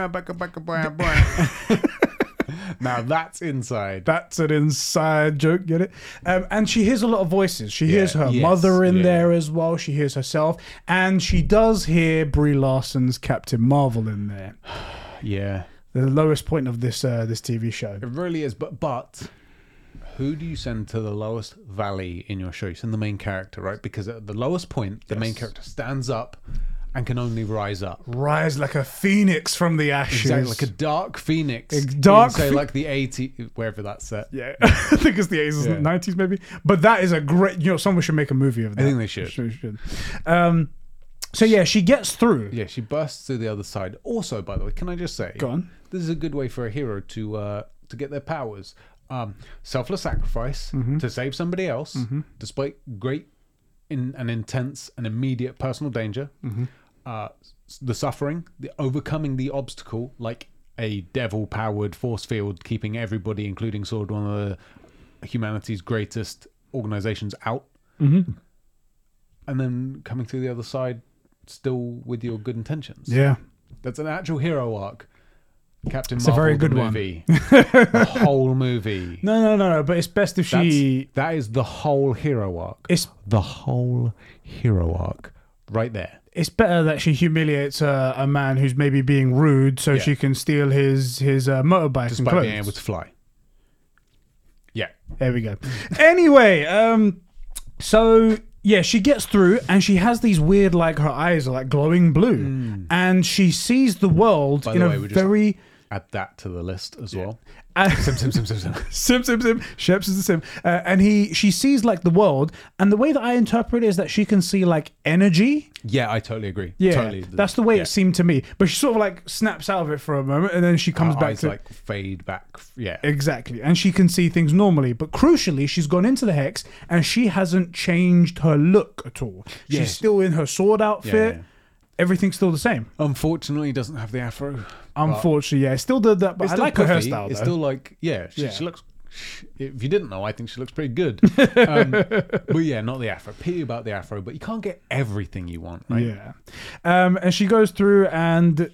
<laughs> now that's inside. that's an inside joke. Get it? Um, and she hears a lot of voices. She hears Yeah, her yes, mother in yeah. there as well. She hears herself, and she does hear Brie Larson's Captain Marvel in there. <sighs> yeah, The lowest point of this uh, this TV show. it really is. But but who do you send to the lowest valley in your show? You send the main character, right? Because at the lowest point, the main character stands up and can only rise up. Rise like a phoenix from the ashes. Exactly, like a dark phoenix. A dark say like the 80 wherever that's set. Yeah, <laughs> I think it's the 80s Yeah. and 90s maybe. But that is a great, you know, someone should make a movie of that. I think they should. Should- should. Um, so yeah, she gets through. Yeah, she bursts to the other side. Also, by the way, can I just say, Go on. this is a good way for a hero to uh, to get their powers. Um, selfless sacrifice Mm-hmm. to save somebody else, despite great in, and intense and immediate personal danger. Mm-hmm. Uh, the suffering, the overcoming the obstacle, like a devil-powered force field, keeping everybody, including Sword, one of the humanity's greatest organizations, out. Mm-hmm. And then coming through the other side, still with your good intentions. Yeah. That's an actual hero arc. Captain It's a Marvel, very the good one. movie. <laughs> the whole movie. No, no, no, no. But it's best if That's, she. that is the whole hero arc. It's the whole hero arc right there. it's better that she humiliates a, a man who's maybe being rude, so Yeah. she can steal his his uh, motorbike and Despite clothes. being able to fly. Yeah. There we go. anyway, um, so yeah, she gets through and she has these weird, like her eyes are like glowing blue, and she sees the world By in the a way, just- very. Add that to the list as well. Uh, <laughs> Sim, sim, sim, sim, sim. <laughs> sim sim sim Sheps is the sim uh, and he she sees like the world and the way that i interpret it is that she can see like energy Yeah, I totally agree. yeah totally. that's the way yeah. it seemed to me but she sort of like snaps out of it for a moment and then she comes Her back eyes to like fade back. Yeah. Exactly. And she can see things normally. But crucially, she's gone into the hex and she hasn't changed her look at all. Yeah. She's still in her sword outfit. yeah. Everything's still the same. Unfortunately, doesn't have the afro. Unfortunately, yeah. Still did that, but It's I like her puffy. hairstyle. It's though. still like yeah, she, Yeah. she looks. If you didn't know, I think she looks pretty good. <laughs> Um, but yeah, not the afro. Pity about the afro, but you can't get everything you want, right? Yeah. Um, and she goes through and,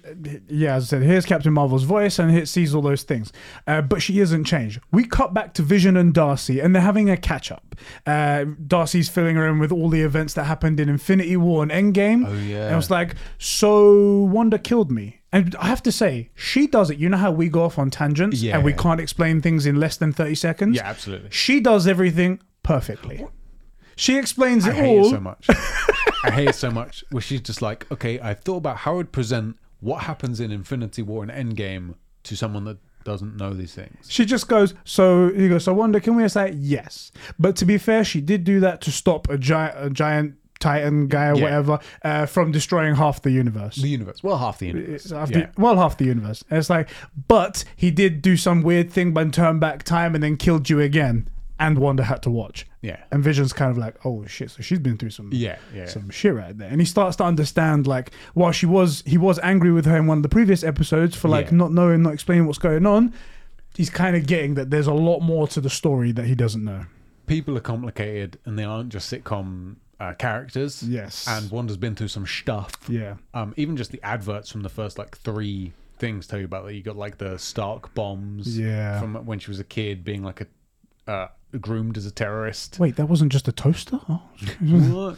yeah, as I said, here's Captain Marvel's voice and it sees all those things. Uh, but she isn't changed. We cut back to Vision and Darcy and they're having a catch up. Uh, Darcy's filling her in with all the events that happened in Infinity War and Endgame. Oh, yeah. And it was like, so Wanda killed me. And I have to say, she does it. You know how we go off on tangents and we can't explain things in less than 30 seconds? Yeah, absolutely. She does everything perfectly. She explains I it hate all. it so much. I hate it so much. Where she's just like, okay, I thought about how I'd present what happens in Infinity War and Endgame to someone that doesn't know these things. She just goes, so he goes, so Wanda, can we say yes? But to be fair, she did do that to stop a giant, a giant Titan guy or Yeah. whatever uh, from destroying half the universe. The universe. Well, half the universe. Half yeah. the, well, half the universe. And it's like, but he did do some weird thing, but turn back time and then killed you again, and Wanda had to watch. yeah. And Vision's kind of like, oh shit, so she's been through some Yeah. Yeah. some shit right there. And he starts to understand like while she was he was angry with her in one of the previous episodes for like Yeah. not knowing, not explaining what's going on. He's kind of getting that there's a lot more to the story that he doesn't know. People are complicated and they aren't just sitcom uh, characters. Yes. And Wanda's been through some stuff. Yeah. Um, even just the adverts from the first like three things tell you about that. You got like the Stark bombs. Yeah. From when she was a kid, being like a uh, groomed as a terrorist. Wait, that wasn't just a toaster? Oh. <laughs> what?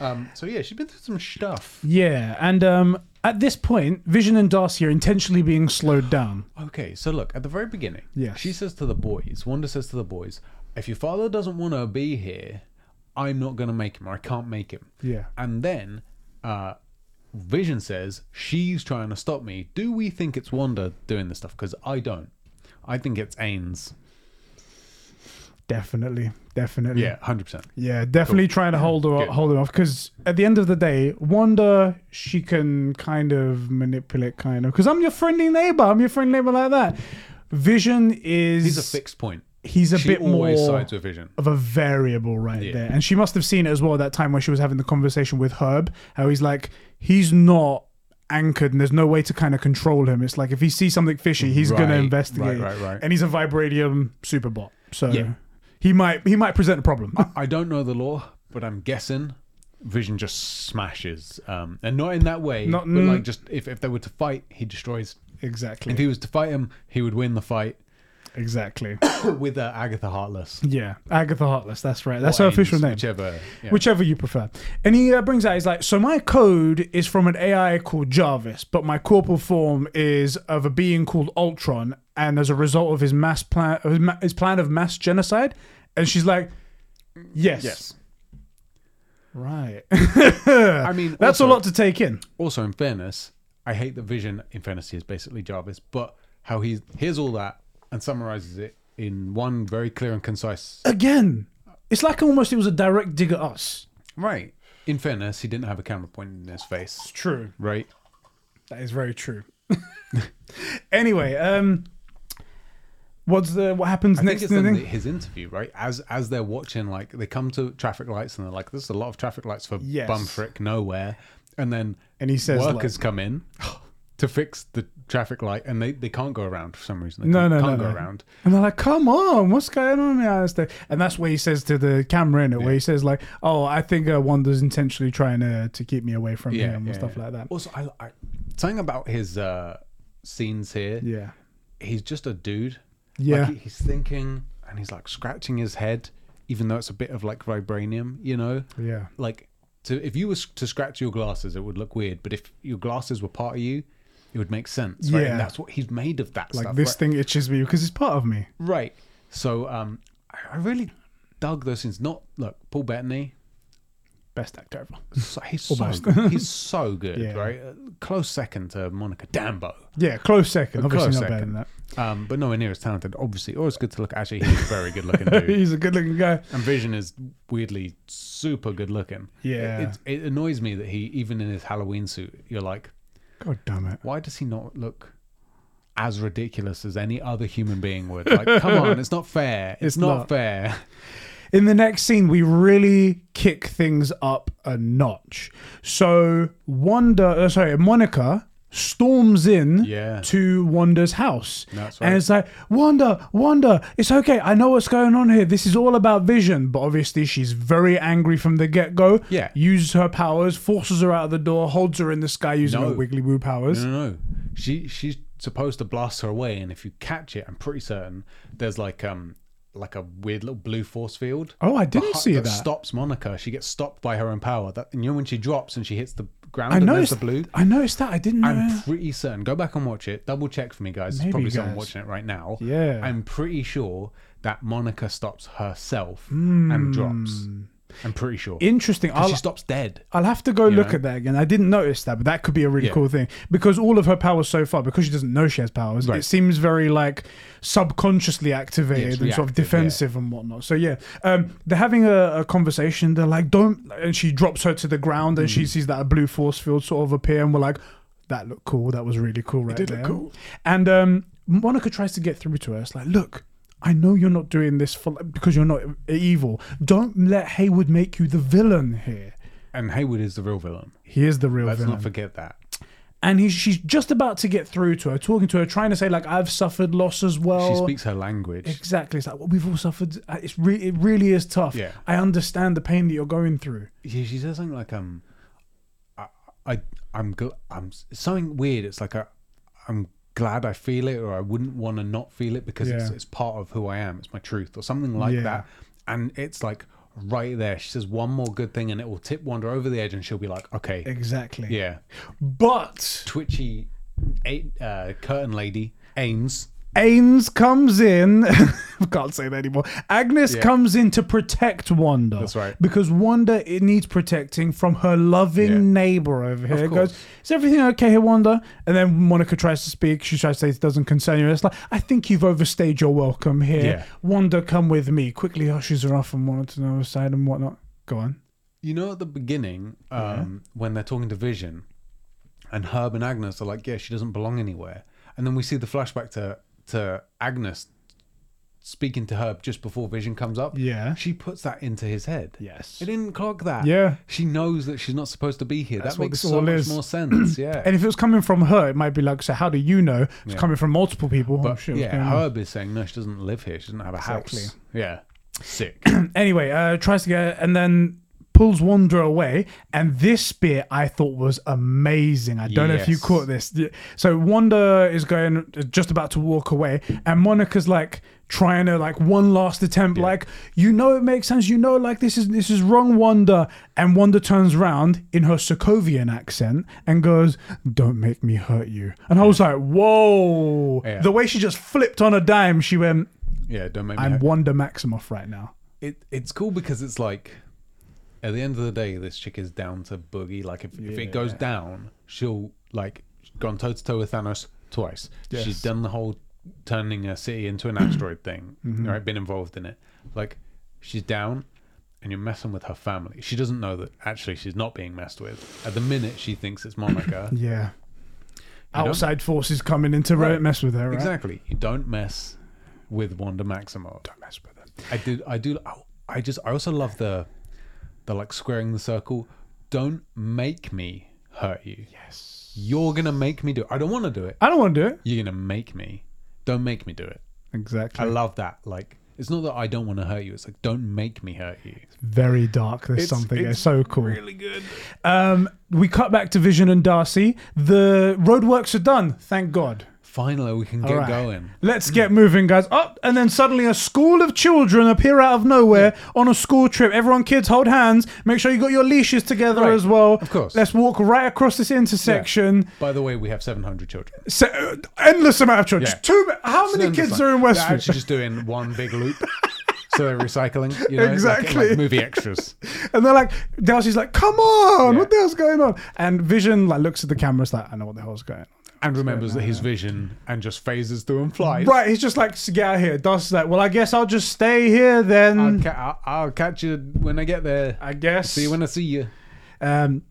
Um, so yeah, she's been through some stuff. yeah, and um at this point, Vision and Darcy are intentionally being slowed down. Okay, so look at the very beginning. Yes. She says to the boys. Wanda says to the boys, "If your father doesn't want to be here, I'm not going to make him, or I can't make him." Yeah. And then uh, Vision says she's trying to stop me. Do we think it's Wanda doing this stuff? Because I don't. I think it's Ains. Definitely. Definitely. Yeah, hundred percent. Yeah, definitely trying to hold her Good. hold her off because at the end of the day, Wanda she can kind of manipulate, kind of because I'm your friendly neighbor. I'm your friendly neighbor like that. Vision is He's a fixed point. He's a she bit more sides with Vision. of a variable right Yeah. there, and she must have seen it as well that time when she was having the conversation with Herb. How he's like he's not anchored and there's no way to kind of control him. It's like if he sees something fishy, he's gonna investigate. right, right, right. And he's a vibranium superbot, so Yeah. he might he might present a problem. I don't know the lore, but I'm guessing Vision just smashes, um, and not in that way. Not- but like just if, if they were to fight, he destroys. exactly. If he was to fight him, he would win the fight exactly. <coughs> with uh, Agatha Heartless. Yeah, Agatha Heartless. That's right. That's Or her official name. whichever. yeah. Whichever you prefer. And he uh, brings out, he's like, so my code is from an AI called Jarvis, but my corporal form is of a being called Ultron, and as a result of his mass plan, of his plan of mass genocide. And she's like, yes, yes. right. <laughs> I mean, That's also, a lot to take in. Also, in fairness, I hate that Vision in fairness he is basically Jarvis, but how he hears all that and summarizes it in one very clear and concise. Again, it's like almost it was a direct dig at us. Right. In fairness, he didn't have a camera pointed in his face. True. Right. That is very true. <laughs> anyway, um, what's the what happens I think next it's in in the the, his interview, right? As as they're watching, like they come to traffic lights and they're like, "There's a lot of traffic lights for Yes. bumfrick nowhere," and then And he says, like- workers come in <gasps> to fix the traffic light, and they, they can't go around for some reason. They No, can't, no, can't no, go no. around. And they're like, "Come on, what's going on?" Yeah, and that's where he says to the camera in it, where he says like, "Oh, I think uh, Wanda's intentionally trying to to keep me away from Yeah, him and yeah, stuff yeah. like that." Also, I, I something about his uh, scenes here. Yeah, He's just a dude. yeah, Like he's thinking and he's like scratching his head, even though it's a bit of like vibranium, you know? yeah, Like to if you were to scratch your glasses, it would look weird. But if your glasses were part of you, it would make sense, right? Yeah. And that's what he's made of that like stuff. this right? thing itches me because it's part of me. Right. So um, I, really dug those scenes. Not look, Paul Bettany. Best actor ever. So, he's so good. he's so good, <laughs> Yeah. right? Uh, close second to Monica Dambo. Yeah, close second. A Obviously close not better second. than Um, but nowhere near as talented, obviously. Or as good to look. Actually, he's a very good looking dude. <laughs> He's a good-looking guy. And Vision is weirdly super good looking. Yeah. It, it, it annoys me that he, even in his Halloween suit, you're like, God damn it. why does he not look as ridiculous as any other human being would? Like, come on, it's not fair. It's, It's not, not. fair. In the next scene, we really kick things up a notch. So Wanda, uh, sorry, Monica storms in Yeah. to Wanda's house. That's And it's like, Wanda, Wanda, it's okay. I know what's going on here. This is all about Vision. But obviously, she's very angry from the get go. Yeah. Uses her powers, forces her out of the door, holds her in the sky using No. her wiggly woo powers. No, no, no. She she's supposed to blast her away, and if you catch it, I'm pretty certain there's like um like a weird little blue force field. Oh, I didn't see that that. stops Monica. She gets stopped by her own power. That you know when she drops and she hits the ground I and there's noticed the blue. I noticed that. I didn't know. I'm pretty certain. Go back and watch it. Double check for me, guys. There's Maybe, probably someone watching it right now. Yeah. I'm pretty sure that Monica stops herself Hmm. and drops. I'm pretty sure. Interesting. I'll, she stops dead. I'll have to go look know? at that again. I didn't notice that, but that could be a really Yeah. cool thing because all of her powers so far, because she doesn't know she has powers, Right. it seems very like subconsciously activated Yeah, and it's sort of reactive, yeah. defensive and whatnot. So yeah, um, they're having a, a conversation. They're like, "Don't," and she drops her to the ground, and Mm. she sees that a blue force field sort of appear, and we're like, "That looked cool. That was really cool, right did look there." cool. And um, Monica tries to get through to her. It's like, look. I know you're not doing this for because you're not evil. Don't let Hayward make you the villain here. And Hayward is the real villain. He is the real villain. Let's not forget that. and he's she's just about to get through to her, talking to her, trying to say like I've suffered loss as well. She speaks her language. exactly. It's like well, we've all suffered. Uh, It's re- it really is tough. Yeah. I understand the pain that you're going through. Yeah, she says something like um, I, I I'm gl- I'm it's something weird. It's like a, I'm glad I feel it, or I wouldn't want to not feel it because it's Yeah. it's part of who I am. It's my truth, or something like Yeah. that. And it's like right there. She says one more good thing, and it will tip Wanda over the edge, and she'll be like, okay, Exactly. yeah. But Twitchy, eight, uh, curtain lady Ains. Ains comes in. I <laughs> can't say that anymore. Agnes Yeah. comes in to protect Wanda. That's right. Because Wanda it needs protecting from her loving Yeah. neighbor over here. Goes, is everything okay here, Wanda? And then Monica tries to speak. She tries to say it doesn't concern you. It's like, I think you've overstayed your welcome here. Yeah. Wanda, come with me. Quickly hushes her off and wants to know side and whatnot. Go on. You know, at the beginning, um, when they're talking to Vision, and Herb and Agnes are like, "Yeah, she doesn't belong anywhere," and then we see the flashback to to Agnes speaking to Herb just before Vision comes up. Yeah. she puts that into his head. Yes. It didn't clock that. Yeah. she knows that she's not supposed to be here. That's that makes so much is. more sense. <clears throat> Yeah, And if it was coming from her, it might be like, so how do you know? It's Yeah. coming from multiple people. but what's yeah? Herb is saying no, she doesn't live here. She doesn't have a Exactly. house. Yeah, Sick. <clears throat> anyway, uh, tries to get and then pulls Wanda away. And this bit I thought was amazing. I don't know if you caught this. So Wanda is going uh, just about to walk away, and Monica's like trying to like one last attempt, like you know it makes sense. You know, like this is this is wrong, Wanda. And Wanda turns around in her Sokovian accent and goes, "Don't make me hurt you." And I was like, "Whoa!" Yeah. The way she just flipped on a dime, she went, yeah, don't make me. "I'm hurt. Wanda Maximoff right now." it it's cool because it's like at the end of the day this chick is down to boogie like if, if it goes Yeah. down she'll like gone toe to toe with thanos twice Yes. she's done the whole turning a city into an asteroid <clears throat> thing Mm-hmm. right been involved in it like she's down and you're messing with her family she doesn't know that actually she's not being messed with at the minute she thinks it's monica <clears throat> Yeah. don't- Outside forces coming in to Right. mess with her, right? exactly you don't mess with wanda maximoff Don't mess with her. I do. I do. oh, I just. I also love the, like squaring the circle. Don't make me hurt you. Yes. You're gonna make me do it. I don't want to do it. I don't want to do it. You're gonna make me. Don't make me do it. Exactly. I love that. Like, it's not that I don't want to hurt you. It's like, don't make me hurt you. Very dark. There's It's- something. It's, it's so cool. Really good. Um, we cut back to Vision and Darcy. The roadworks are done. Thank God. Finally, we can get right. going. Let's get moving, guys. Up and then suddenly a school of children appear out of nowhere on a school trip. Everyone, kids, hold hands. Make sure you got your leashes together Right. as well. Of course. Let's walk right across this intersection. By the way, we have 700 children. Se- uh, endless amount of children. Yeah. Two. How many kids are in? They're actually just doing one big loop. <laughs> so they're recycling. You know, like- Exactly. Like, movie extras. <laughs> And they're like, Darcy's like, come on, Yeah. what the hell's going on? And Vision like looks at the camera, it's like, I know what the hell's going on. And remembers that his vision and just phases through and flies. Right, he's just like, get out of here. Darcy's like, well, I guess I'll just stay here then. I'll, ca- I'll, I'll catch you when I get there. I guess. See you when I see you. Um,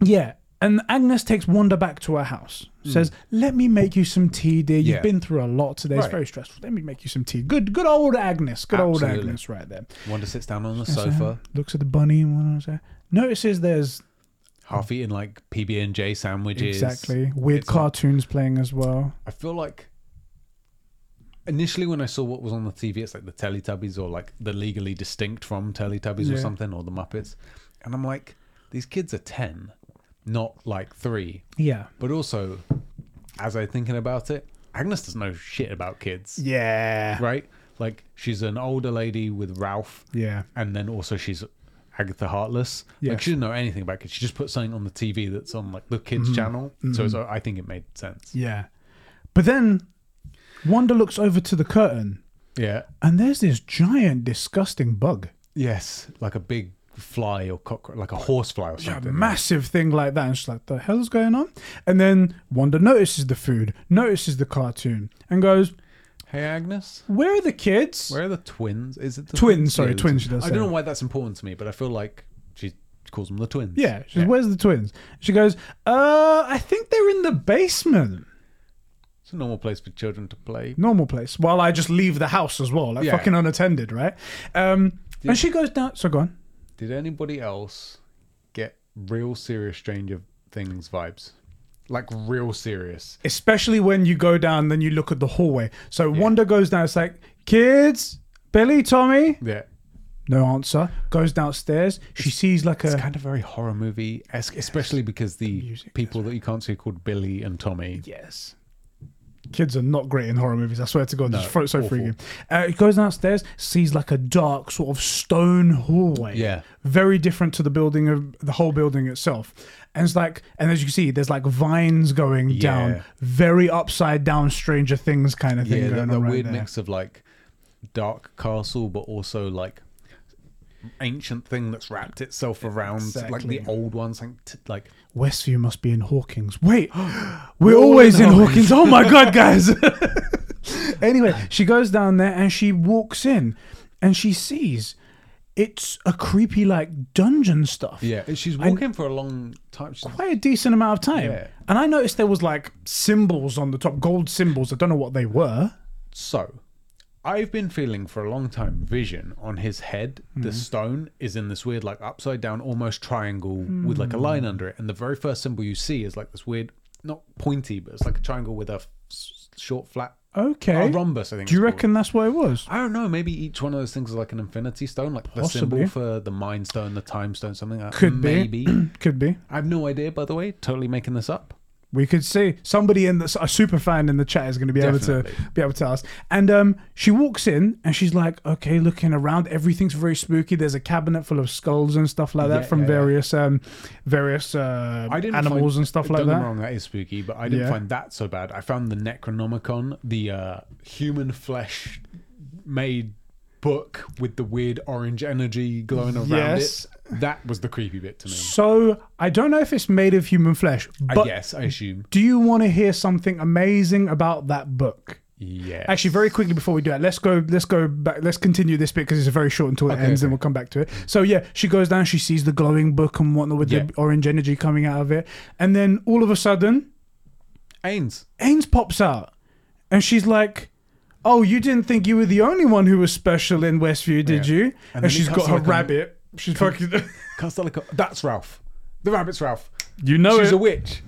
yeah. And Agnes takes Wanda back to her house. Says, "Let me make you some tea, dear. You've Hmm. Yeah. been through a lot today. It's Right. very stressful. Let me make you some tea. Good, good old Agnes. Good old Absolutely. Agnes, right there. Wanda sits down on the So, sofa, looks at the bunny and there. Notices there's half eating like PB and J sandwiches. exactly weird It's like- cartoons playing as well. I feel like initially when I saw what was on the TV, it's like the Teletubbies or like the legally distinct from Teletubbies or something or the Muppets, and I'm like, these kids are ten, not like three. Yeah. But also, as I'm thinking about it, Agnes doesn't know shit about kids, Yeah. right? Like she's an older lady with Ralph, Yeah. and then also she's Agatha Heartless. Yes. Like she didn't know anything about kids. She just put something on the TV that's on like the kids mm-hmm. channel. So mm-hmm. it's, uh, I think it made sense. Yeah. But then Wanda looks over to the curtain Yeah. and there's this giant, disgusting bug. Yes, like a big fly or cockroach, like a horsefly or A something. massive thing like that. And she's like, the hell's going on? And then Wanda notices the food, notices the cartoon, and goes, Hey Agnes, Where are the kids? where are the twins? Is it the Twins, sorry, twins, she does I don't know why that's important to me, but I feel like she calls them the twins. Yeah. She says, Where's the twins? She goes, Uh, I think they're in the basement. It's a normal place for children to play. Normal place. While I just leave the house as well, like Yeah. fucking unattended, right? Um, and she goes down. So go on. Did anybody else get real serious Stranger Things vibes? Like real serious. especially when you go down then you look at the hallway. So wanda goes down it's like kids billy tommy? Yeah. no answer. Goes downstairs. She sees like It's a kind of very horror movie esque, especially because the Music, people that you can't see are called Billy and Tommy. yes kids are not great in horror movies i swear to god No, it's so, so freaking. Uh, it goes downstairs sees like a dark sort of stone hallway. Yeah. very different to the building of the whole building itself. And it's like and as you can see there's like vines going down very upside down stranger things kind of thing Yeah, going the, the right weird there. mix of like dark castle, but also like ancient thing that's wrapped itself around like the old ones, like t- like Westview must be in Hawkins. Wait, <gasps> we're always in Hawkins. Oh my god, guys. <laughs> <laughs> anyway, she goes down there and she walks in and she sees it's a creepy like dungeon stuff. yeah. She's walking for a long time. She's, Quite a decent amount of time. Yeah. And I noticed there was like symbols on the top, gold symbols. I don't know what they were. so, I've been feeling for a long time vision on his head. The Mm-hmm. stone is in this weird like upside down, almost triangle with like a line Mm. under it, and the very first symbol you see is like this weird, not pointy, but it's like a triangle with a s- short flat Okay. A rhombus, I think. Do you it's called. reckon that's what it was? I don't know. Maybe each one of those things is like an infinity stone, like the symbol for the mind stone, the time stone, something like that. Could be. maybe. <clears throat> Could be. I have no idea, by the way. Totally making this up. We could see somebody in the a super fan in the chat is going to be able to be able to ask. And um, she walks in and she's like, okay, looking around, everything's very spooky. There's a cabinet full of skulls and stuff like that Yeah, from yeah, yeah. various um, various uh, animals find, and stuff like don't get me that. wrong, that is spooky, but I didn't Yeah. find that so bad. I found the Necronomicon, the uh, human flesh made book with the weird orange energy glowing around Yes. it. That was the creepy bit to me. So I don't know if it's made of human flesh, but I guess, I assume. do you want to hear something amazing about that book? Yeah. Actually, very quickly before we do that, let's go. Let's go back. Let's continue this bit because it's very short until it Okay, ends, and we'll come back to it. So yeah, she goes down. She sees the glowing book and whatnot with Yeah. the orange energy coming out of it, and then all of a sudden, Ains. Ains pops out, and she's like. Oh, you didn't think you were the only one who was special in Westview, did Yeah. you? And then he she's cuts got her like a- rabbit. She's fucking. Cast like a, that's Ralph. The rabbit's Ralph. you know She's it. a witch.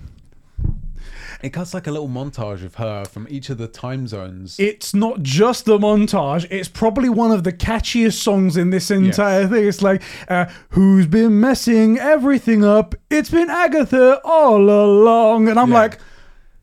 It cuts like a little montage of her from each of the time zones. it's not just the montage it's probably one of the catchiest songs in this entire thing it's like uh, who's been messing everything up it's been agatha all along and i'm Yeah. like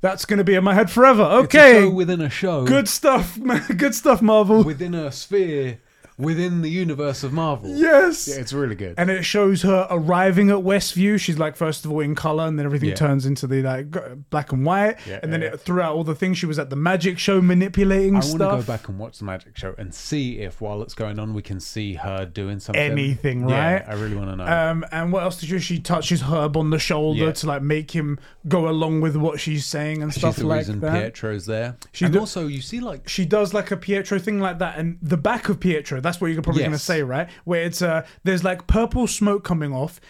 that's going to be in my head forever It's a okay show within a show. good stuff <laughs> good stuff marvel Within a sphere. Within the universe of Marvel. yes Yeah, it's really good. and it shows her arriving at Westview. She's like, first of all, in color, and then everything Yeah. turns into the like g- black and white. Yeah, and then yeah, it, throughout all the things, she was at the magic show manipulating I want to stuff. go back and watch the magic show and see if while it's going on we can see her doing something. Anything, Yeah, right? I really want to know. Um, and what else did she? She touches Herb on the shoulder Yeah. to like make him go along with what she's saying and stuff like that. She's stuff the like reason that. Pietro's there. She and do- also you see like She does like a Pietro thing like that, and the back of Pietro. That's what you're probably gonna say, right? Where it's uh, there's like purple smoke coming off,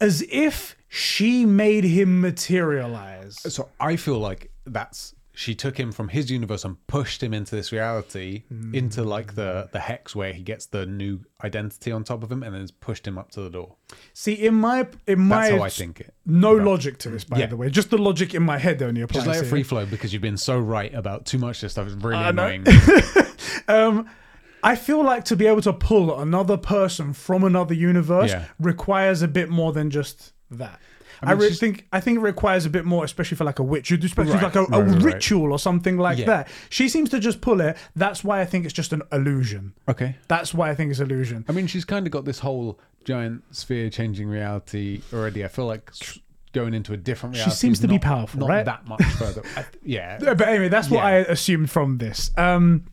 as if she made him materialize. so I feel like that's she took him from his universe and pushed him into this reality into like the the hex where he gets the new identity on top of him and then pushed him up to the door. See, in my in my That's how I think it. no logic to this, by Yeah. the way. Just the logic in my head only applies. Just let it free flow because you've been so right about too much of this stuff. It's really annoying. <laughs> Um, I feel like to be able to pull another person from another universe Yeah. requires a bit more than just that. I, mean, she's- think I think it requires a bit more, especially for like a witch. You'd Right, like a, a right, right, right. ritual or something like Yeah. that. She seems to just pull it. That's why I think it's just an illusion. okay. That's why I think it's illusion. I mean, she's kind of got this whole giant sphere changing reality already. I feel like s- going into a different reality. She seems to be not- powerful, not right? that much further. <laughs> I- yeah. Yeah, But anyway, that's what Yeah. I assumed from this. Um,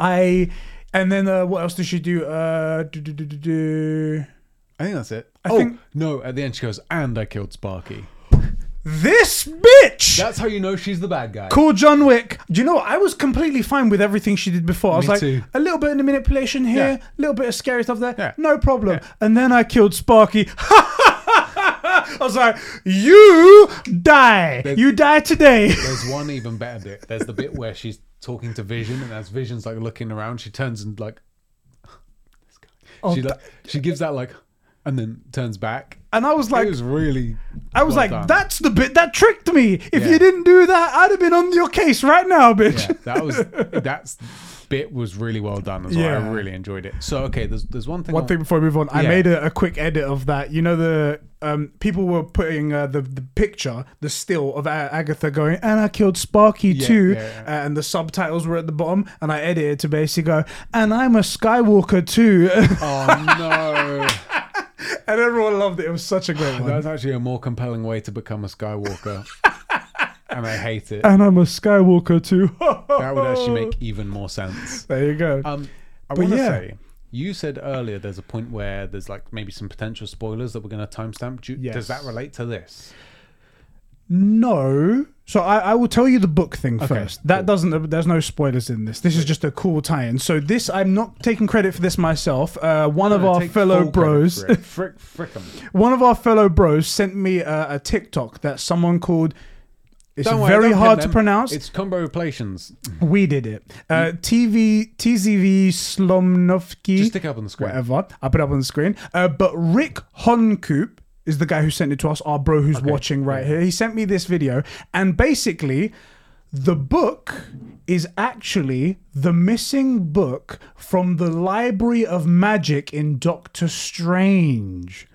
I and then uh, what else does she do? Uh, do, do, do, do, do. I think that's it. I oh think- no! At the end, she goes, "And I killed Sparky." This bitch. That's how you know she's the bad guy. Cool John Wick. Do you know what? I was completely fine with everything she did before. I was Me like, too. a little bit of manipulation here, Yeah. a little bit of scary stuff there. Yeah. No problem. And then I killed Sparky. <laughs> <laughs> I was like, you die. There's- you die today. <laughs> There's one even better bit. There's the bit where she's talking to Vision, and as Vision's like looking around, she turns and like, Oh, she like, she gives that like, and then turns back. and I was like, it was really. I was well like, done. that's the bit that tricked me. If Yeah. you didn't do that, I'd have been on your case right now, bitch. Yeah, that was <laughs> that's bit was really well done as well. Yeah. I really enjoyed it. So okay, there's there's one thing. One I- thing before we move on, I made a, a quick edit of that. You know, the um, people were putting uh, the the picture, the still of Agatha going, and I killed Sparky Yeah, too, yeah, yeah. Uh, and the subtitles were at the bottom, and I edited to basically go, and I'm a Skywalker too, <laughs> Oh no, and everyone loved it. It was such a great one. that's actually a more compelling way to become a Skywalker, <laughs> and I hate it. And I'm a Skywalker too. <laughs> That would actually make even more sense. There you go. Um, I want to yeah. say, you said earlier there's a point where there's like maybe some potential spoilers that we're going to timestamp. Do Yes. Does that relate to this? No. So I, I will tell you the book thing Okay, first. That cool. doesn't. There's no spoilers in this. This is just a cool tie-in. So this, I'm not taking credit for this myself. Uh, one of our fellow bros. Frick, frick <laughs> one of our fellow bros, sent me a, a TikTok that someone called. It's Don't very don't hard to pronounce. It's combo relations. we did it. Uh, TV TZV Slomnovsky. Just stick it up on the screen. whatever. I'll put it up on the screen. Uh, but Rick Honkoop is the guy who sent it to us, our bro who's Okay, watching right yeah. here. He sent me this video, and basically, the book is actually the missing book from the Library of Magic in Doctor Strange.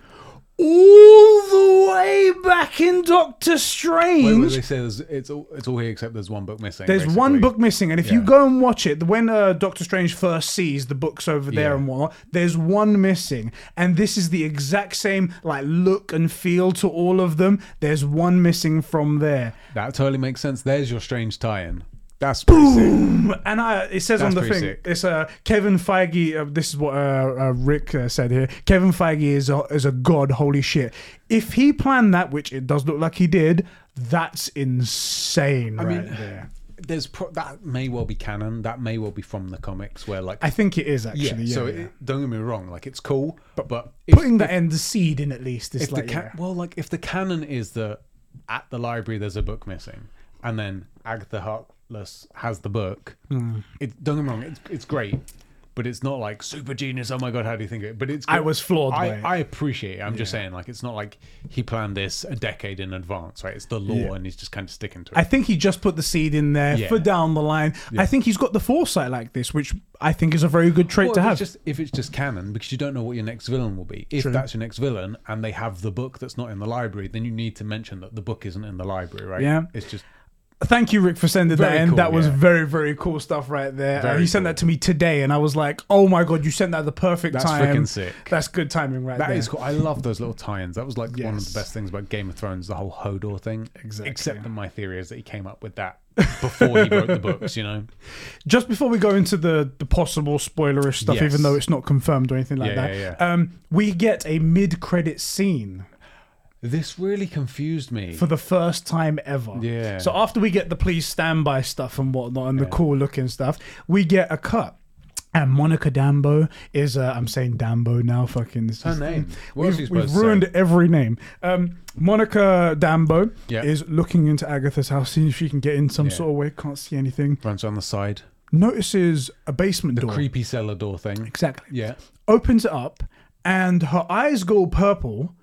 All the way back in Doctor Strange. wait, they say there's, it's all it's all here except there's one book missing. There's one book missing, and if you go and watch it, when uh, Doctor Strange first sees the books over there Yeah. and whatnot, there's one missing, and this is the exact same like look and feel to all of them. There's one missing from there, That totally makes sense. There's your strange tie-in. That's pretty sick. and I it says on the thing, sick. it's uh, Kevin Feige. Uh, this is what uh, uh, Rick uh, said here. Kevin Feige is a, is a god. Holy shit! If he planned that, which it does look like he did, that's insane. I right mean, there. there's pro- that may well be canon. That may well be from the comics, where like I think it is actually. Yeah, so yeah. It, don't get me wrong, like it's cool, but but if, putting that end the seed in at least is like the ca- yeah. well, like if the canon is that at the library there's a book missing, and then Agatha Harkness has the book, Hmm. it don't get me wrong, it's it's great. But it's not like super genius. Oh my god, how do you think of it? But it's. I was floored I. I appreciate it. I'm just saying, like, it's not like he planned this a decade in advance, right? It's the lore, Yeah. and he's just kind of sticking to it. I think he just put the seed in there Yeah. for down the line. I think he's got the foresight like this, which I think is a very good trait Well, to have. Just, if it's just canon, because you don't know what your next villain will be. If True. that's your next villain, and they have the book that's not in the library, then you need to mention that the book isn't in the library, right? Yeah. It's just Thank you, Rick, for sending that Very in. cool, that was yeah. very, very cool stuff right there. Uh, Very he sent cool. that to me today, and I was like, "Oh my god, you sent that at the perfect That's time." freaking sick. That's good timing right that there. is cool. I love those little tie-ins. That was like one of Yes. the best things about Game of Thrones, the whole Hodor thing. Exactly. Except that my theory is that he came up with that before he wrote the books. You know. <laughs> Just before we go into the, the possible spoilerish stuff, Yes. even though it's not confirmed or anything like Yeah, that, yeah. Um, we get a mid-credit scene This really confused me. for the first time ever. Yeah. So after we get the please stand by stuff and whatnot and the cool looking stuff, we get a cut. And Monica Dambo is, uh, I'm saying Dambo now, fucking. This her is- name. What We've, supposed we've to say? ruined every name. Um, Monica Dambo Yeah. is looking into Agatha's house, seeing if she can get in some Yeah. sort of way. Can't see anything. Runs on the side. Notices a basement The door. creepy cellar door thing. Exactly. Yeah. Opens it up, and her eyes go purple,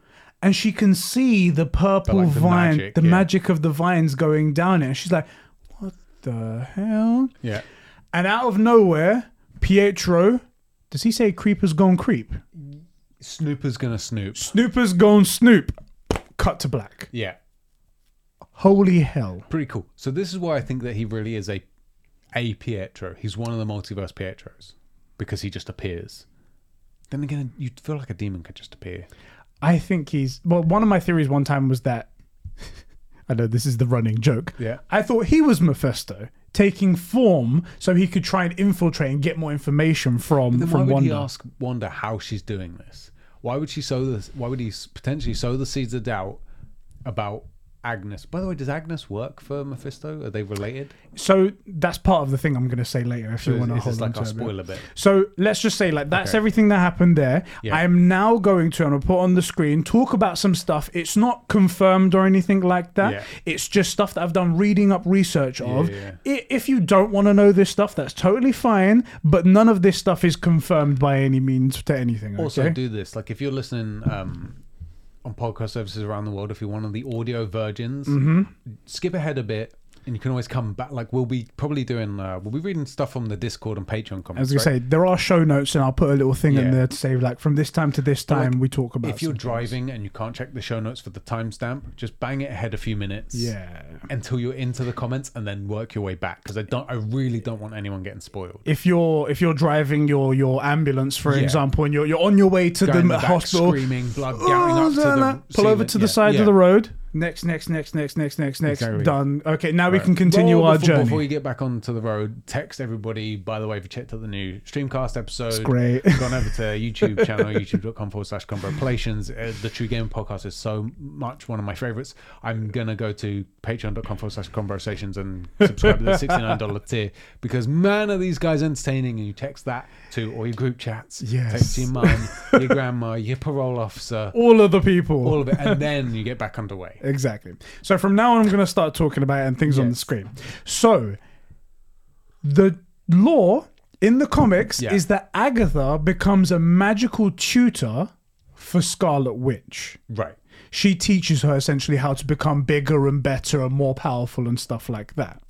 and she can see the purple like, the vine, magic, the yeah. magic of the vines going down it. And she's like, "What the hell?" Yeah. And out of nowhere, Pietro. Does he say creepers gone creep? Snooper's gonna snoop. Snoopers gone snoop. Cut to black. Yeah. Holy hell. Pretty cool. So this is why I think that he really is a a Pietro. He's one of the multiverse Pietros because he just appears. Then again, you feel like a demon could just appear. I think he's well. One of my theories one time was that <laughs> I know this is the running joke. Yeah. I thought he was Mephisto taking form so he could try and infiltrate and get more information from Then why from would Wanda. he ask Wanda how she's doing this? Why would she sow this? Why would he potentially sow the seeds of doubt about Agnes? By the way, does Agnes work for Mephisto? Are they related? So that's part of the thing I'm going to say later. If So you want to hold this on like to it a bit. spoiler bit? So let's just say like that's Okay. everything that happened there. Yeah. I am now going to, and I'll put on the screen, talk about some stuff. It's not confirmed or anything like that. Yeah. It's just stuff that I've done reading up research of. yeah. If you don't want to know this stuff, that's totally fine. But none of this stuff is confirmed by any means to anything. Also, okay? do this like if you're listening um, on podcast services around the world. If you're one of the audio virgins, Mm-hmm. skip ahead a bit. And you can always come back. Like we'll be probably doing, uh, we'll be reading stuff from the Discord and Patreon I was comments. gonna right? say there are show notes, and I'll put a little thing in there to say like from this time to this But, like, time we talk about. if you're things. driving and you can't check the show notes for the timestamp, just bang it ahead a few minutes. yeah. Until you're into the comments and then work your way back because I don't, I really don't want anyone getting spoiled. If you're if you're driving your your ambulance, for Yeah. example, and you're you're on your way to the, the hospital, screaming, blood gouting up to the Oh, pull over to the Yeah, side yeah. of the road. Next, next, next, next, next, next, next. Exactly. Done. Okay, now we can continue Well, our before, journey. Before you get back onto the road, text everybody. By the way, if you checked out the new Streamcast episode, great. gone over to <laughs> YouTube channel, youtube.com forward slash converplations. Uh, the True Game podcast is so much one of my favorites. I'm going to go to patreon.com forward slash conversations and subscribe to the <laughs> $69 tier because, man, are these guys entertaining. And you text that to all your group chats. Yes. Text your mum, <laughs> your grandma, your parole officer, All of the people. all of it. And then you get back underway. <laughs> Exactly. So from now on, I'm going to start talking about it and things on the screen. So the lore in the comics Yeah. is that Agatha becomes a magical tutor for Scarlet Witch. Right. She teaches her essentially how to become bigger and better and more powerful and stuff like that.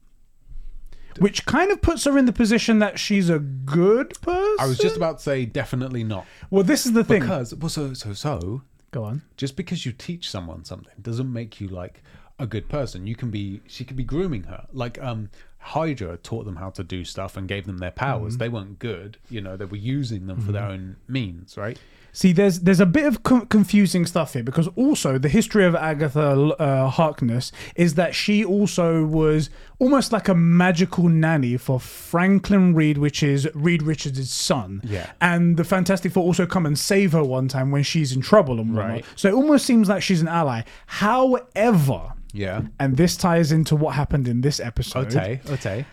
Which kind of puts her in the position that she's a good person. I was just about to say definitely not. Well, this is the thing. Because well, so so so Go on. just because you teach someone something doesn't make you like a good person. You can be she could be grooming her. Like um Hydra taught them how to do stuff and gave them their powers. They weren't good, you know, they were using them for their own means, right? See, there's there's a bit of co- confusing stuff here because also the history of Agatha uh, Harkness is that she also was almost like a magical nanny for Franklin Reed, which is Reed Richards' son. Yeah. And the Fantastic Four also come and save her one time when she's in trouble and whatnot. Right. So it almost seems like she's an ally. However, Yeah. and this ties into what happened in this episode. Okay, okay.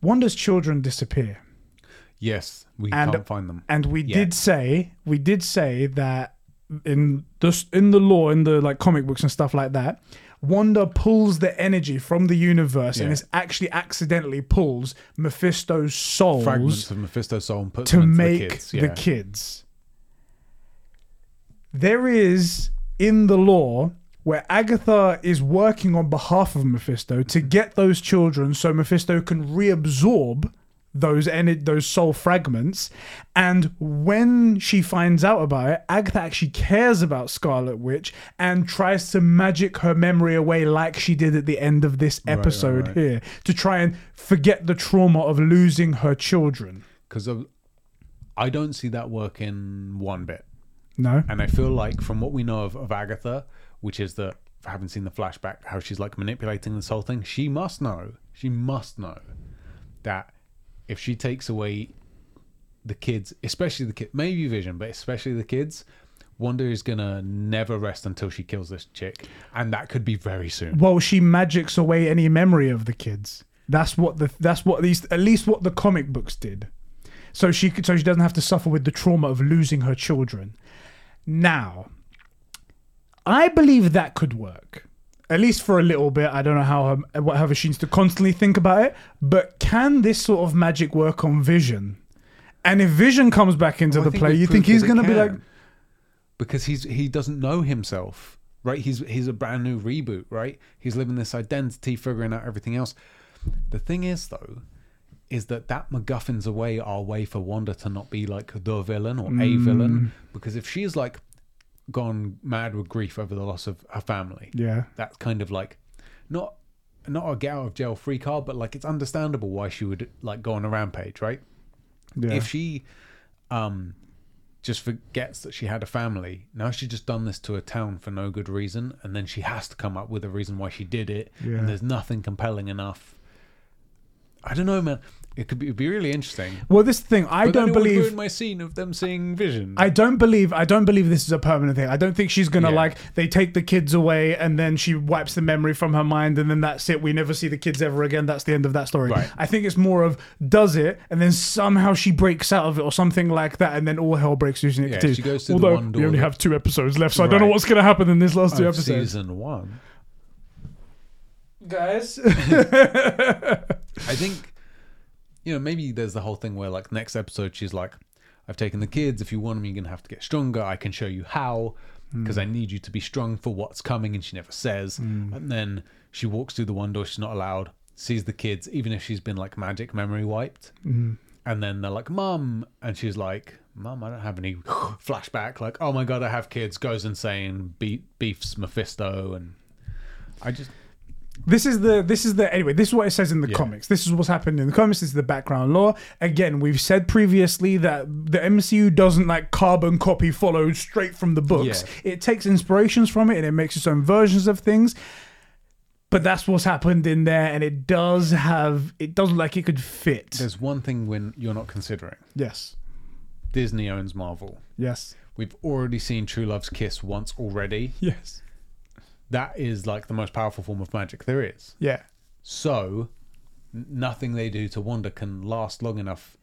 Wanda's children disappear. Yes, we And- can't find them. and we Yeah. did say we did say that in the in the lore in the like comic books and stuff like that Wanda pulls the energy from the universe and Yeah. it's actually accidentally pulls Mephisto's souls Fragments of Mephisto's soul and puts to them make the kids. the kids. There is in the lore where Agatha is working on behalf of Mephisto to get those children so Mephisto can reabsorb those ener- those soul fragments and when she finds out about it Agatha actually cares about Scarlet Witch and tries to magic her memory away like she did at the end of this right, episode right. here to try and forget the trauma of losing her children Because I don't see that working one bit. no And I feel like from what we know of, of Agatha, which is that I haven't seen the flashback, how she's like manipulating this whole thing, she must know, she must know that if she takes away the kids, especially the kid, maybe Vision, but especially the kids, Wanda is gonna never rest until she kills this chick, and that could be very soon. well she magics away any memory of the kids. That's what the that's what these at least what the comic books did. So she so she doesn't have to suffer with the trauma of losing her children. Now i believe that could work at least for a little bit i don't know how her, what her she needs to constantly think about it but can this sort of magic work on vision and if vision comes back into Well, the play you think he's going to be like because he's he doesn't know himself, right? He's he's a brand new reboot, right? He's living this identity, figuring out everything else. The thing is, though, is that that MacGuffin's away our way for Wanda to not be like the villain or a Mm. villain, because if she's like gone mad with grief over the loss of her family, yeah. That's kind of like not not a get out of jail free card, but like it's understandable why she would like go on a rampage, right? yeah. If she um just forgets that she had a family now she's just done this to a town for no good reason and then she has to come up with a reason why she did it Yeah. and there's nothing compelling enough. I don't know man it could be, it'd be really interesting well this thing i but don't believe ruin my scene of them seeing vision I don't believe I don't believe this is a permanent thing. I don't think she's gonna Yeah. like they take the kids away and then she wipes the memory from her mind and then that's it. We never see the kids ever again. That's the end of that story. Right. I think it's more of does it and then somehow she breaks out of it or something like that and then all hell breaks loose in it Yeah, she goes to the Although one we only have two episodes left, so I don't know what's gonna happen in this last two of episodes. season one Guys. <laughs> I think, you know, maybe there's the whole thing where, like, next episode, she's like, I've taken the kids. If you want them, you're going to have to get stronger. I can show you how because I mm. need you to be strong for what's coming. And she never says. Mm. And then she walks through the one door she's not allowed, sees the kids, even if she's been, like, magic memory wiped. Mm. And then they're like, Mum. And she's like, Mum, I don't have any <sighs> flashback. Like, oh my God, I have kids. Goes insane, beat, beefs Mephisto. And I just. This is the this is the anyway. This is what it says in the Yeah. comics. This is what's happened in the comics. This is the background lore. Again, we've said previously that the MCU doesn't like carbon copy follow straight from the books. It takes inspirations from it and it makes its own versions of things. But that's what's happened in there, and it does have it does like it could fit. There's one thing when you're not considering yes, Disney owns Marvel. yes, We've already seen True Love's Kiss once already. yes, That is like the most powerful form of magic there is. yeah. So, nothing they do to Wanda can last long enough.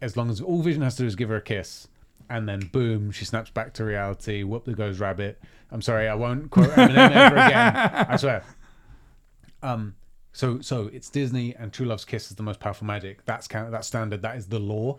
As long as all Vision has to do is give her a kiss, and then boom, she snaps back to reality. Whoop, there goes Rabbit. I'm sorry, I won't quote Eminem ever again. I swear. Um. So, so it's Disney, and True Love's Kiss is the most powerful magic. That's. That's standard. That is the law.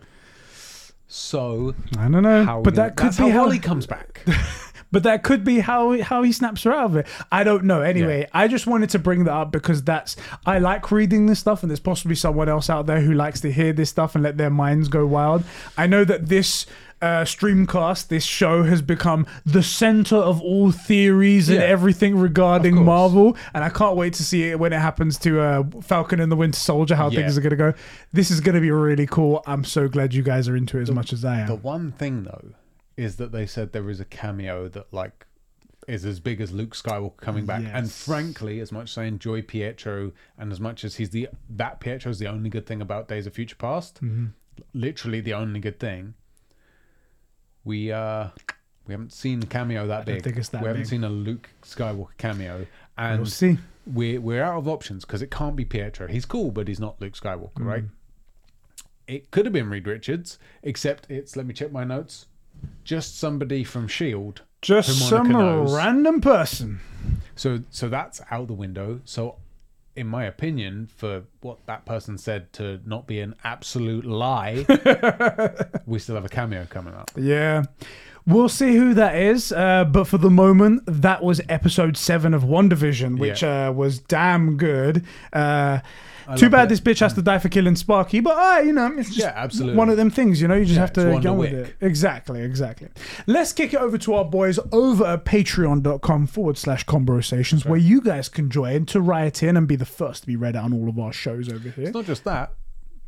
So, I don't know, how but that could be how Wally comes back. <laughs> But that could be how how he snaps her out of it. I don't know. Anyway, I just wanted to bring that up because that's I like reading this stuff, and there's possibly someone else out there who likes to hear this stuff and let their minds go wild. I know that this. Uh, streamcast this show has become the center of all theories and Yeah. everything regarding Marvel, and I can't wait to see it when it happens to uh, Falcon and the Winter Soldier. How Yeah. things are going to go. This is going to be really cool. I'm so glad you guys are into it as much as I am. The one thing though is that they said there is a cameo that like is as big as Luke Skywalker coming back. And Yes. frankly, as much as I enjoy Pietro and as much as he's the that Pietro is the only good thing about Days of Future Past, Mm-hmm. literally the only good thing. We uh we haven't seen a cameo that don't big. think it's that we haven't big. seen a Luke Skywalker cameo, and We'll see. we're we're out of options because it can't be Pietro. He's cool, but he's not Luke Skywalker, Mm. right? It could have been Reed Richards, except it's let me check my notes. Just somebody from Shield. Just who some knows. random person. So so that's out the window. So in my opinion, for what that person said to not be an absolute lie, <laughs> we still have a cameo coming up. Yeah. We'll see who that is, uh, but for the moment, that was episode seven of WandaVision, which uh, was damn good. Uh, too bad it. this bitch has to die for killing Sparky, but uh, you know, it's just Yeah, absolutely. one of them things. You know, you just Yeah, have to go with it. Exactly, exactly. Let's kick it over to our boys over at patreon.com forward slash conversations, where you guys can join to riot in and be the first to be read out on all of our shows over here. It's not just that.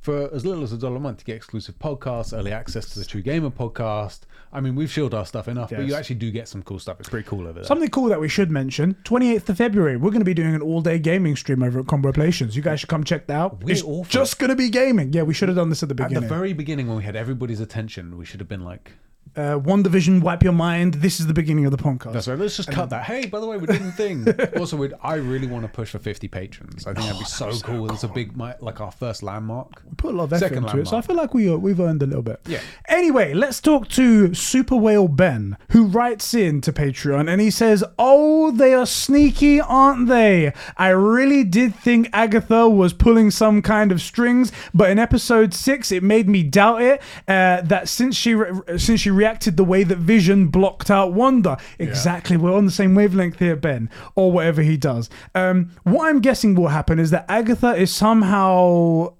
For as little as a dollar a month, you get exclusive podcasts, early access to the True Gamer podcast. I mean, we've shielded our stuff enough, but you actually do get some cool stuff. It's pretty cool over there. Something cool that we should mention 28th of February, we're going to be doing an all day gaming stream over at Combo Plations. You guys should come check that out. We're it's all for just going to be gaming. Yeah, we should have done this at the beginning. At the very beginning, when we had everybody's attention, we should have been like, uh, WandaVision, wipe your mind. This is the beginning of the podcast. "That's right. Let's just cut that." Hey, by the way, we're doing a thing. <laughs> also, we'd, I really want to push for 50 patrons. I think that'd be so cool. It's a big, mi- like our first landmark. We put a lot of effort Second into it, so I feel like we, uh, we've earned a little bit. Yeah. Anyway, let's talk to Super Whale Ben, who writes in to Patreon and he says, Oh, they are sneaky, aren't they? I really did think Agatha was pulling some kind of strings, but in episode six, it made me doubt it. Uh, that since she re- since she reacted the way that Vision blocked out Wanda, exactly. We're on the same wavelength here, Ben, or whatever he does. Um, what I'm guessing will happen is that Agatha is somehow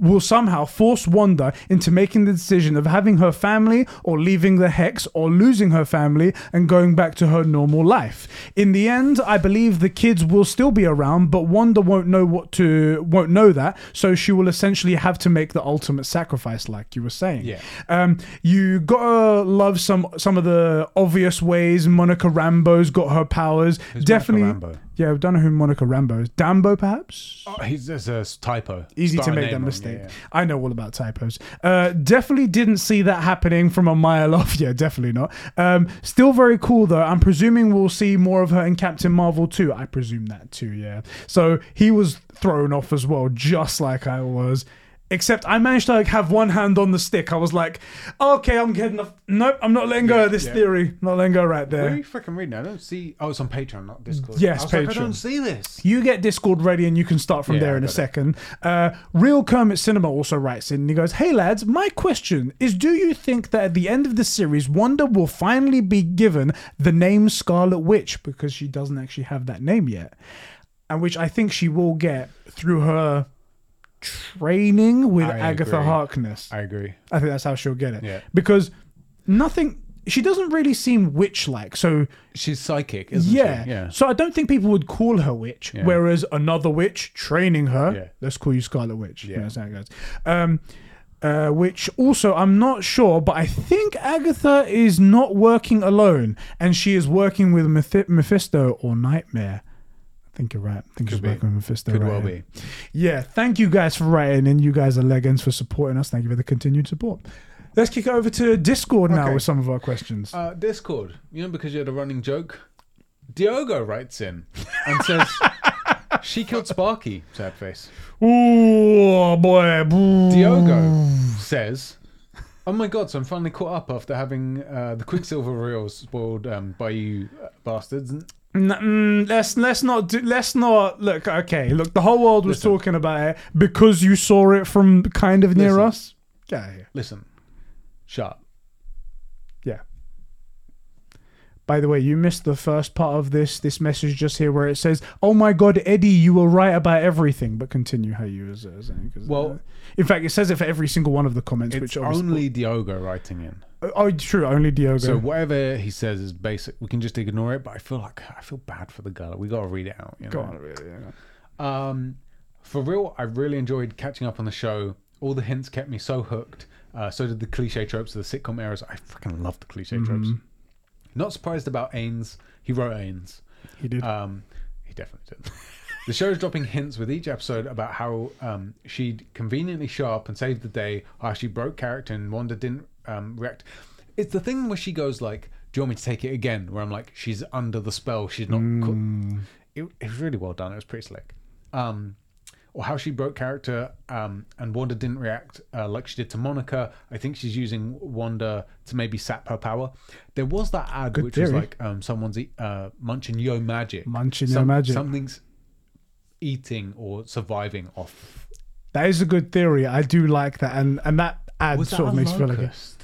will somehow force Wanda into making the decision of having her family or leaving the Hex or losing her family and going back to her normal life. In the end, I believe the kids will still be around, but Wanda won't know what to won't know that, so she will essentially have to make the ultimate sacrifice like you were saying. Yeah. Um you gotta love some some of the obvious ways Monica Rambo's got her powers. Who's Definitely Monica Rambo? Yeah, I don't know who Monica Rambo is. Dambo perhaps? Oh, he's, there's a typo. easy to make that mistake. yeah, yeah. I know all about typos. Uh, definitely didn't see that happening from a mile off. <laughs> Yeah, definitely not. Um, still very cool though. I'm presuming we'll see more of her in Captain Marvel too. I presume that too. Yeah. So he was thrown off as well, just like I was. Except I managed to like have one hand on the stick. I was like, okay, I'm getting the. Nope, I'm not letting go of this yeah. theory. Not letting go right there. Where are you freaking reading? I don't see. Oh, it's on Patreon, not Discord. Yes, I was Like, I Patreon. don't see this. You get Discord ready and you can start from Yeah, there in a second. Uh, Real Kermit Cinema also writes in and he goes, Hey lads, my question is do you think that at the end of the series, Wanda will finally be given the name Scarlet Witch because she doesn't actually have that name yet? And which I think she will get through her training with I Agatha agree. Harkness. I agree. I think that's how she'll get it. Yeah. Because nothing. She doesn't really seem witch-like, so She's psychic, isn't yeah. she? Yeah. So I don't think people would call her witch. Yeah. Whereas another witch training her, Yeah. let's call you Scarlet Witch. Yeah, that's how it goes. Um, uh, which also I'm not sure, but I think Agatha is not working alone, and she is working with Mephi- Mephisto or Nightmare. I think you're right. I think she's be. working with Mephisto. Could right well here. be. Yeah, thank you guys for writing in. You guys are legends for supporting us. Thank you for the continued support. Let's kick it over to Discord now Okay. with some of our questions. Uh, Discord, you know, because you had a running joke. Diogo writes in and says, <laughs> "She killed Sparky." Sad face. Ooh, boy. Boo. Diogo says, "Oh my god!" So I'm finally caught up after having uh, the Quicksilver reels spoiled um, by you uh, bastards. Mm, let's let's not do, let's not look. Okay, look, the whole world was Listen. talking about it because you saw it from kind of near Listen. us. Get out of here. listen, shut. Yeah. By the way, you missed the first part of this this message just here where it says, "Oh my God, Eddie, you were right about everything." But continue how you was uh, saying. Well- uh, in fact, it says it for every single one of the comments, It's which only Diogo writing in. Oh, true, only Diogo. So whatever he says is basic. We can just ignore it. But I feel like I feel bad for the girl. We got to read it out. You know? Go on, really, yeah. Um, for real, I really enjoyed catching up on the show. All the hints kept me so hooked. Uh, so did the cliche tropes of the sitcom eras. I freaking love the cliche tropes. Not surprised about Ains. He wrote Ains. He did. Um, he definitely did. the show is dropping hints with each episode about how um, she'd conveniently show up and save the day, how she broke character and Wanda didn't um, react. It's the thing where she goes like, "Do you want me to take it again?" Where I'm like, "She's under the spell. She's not." co-" It, it was really well done. It was pretty slick. Um, or how she broke character um, and Wanda didn't react uh, like she did to Monica. I think she's using Wanda to maybe sap her power. There was that ad Good which was like um, someone's eat, uh, munching yo magic. Munching Yo Magic. Something's eating or surviving off. that is a good theory. I do like that, and and that ad Was sort that of makes me feel like it.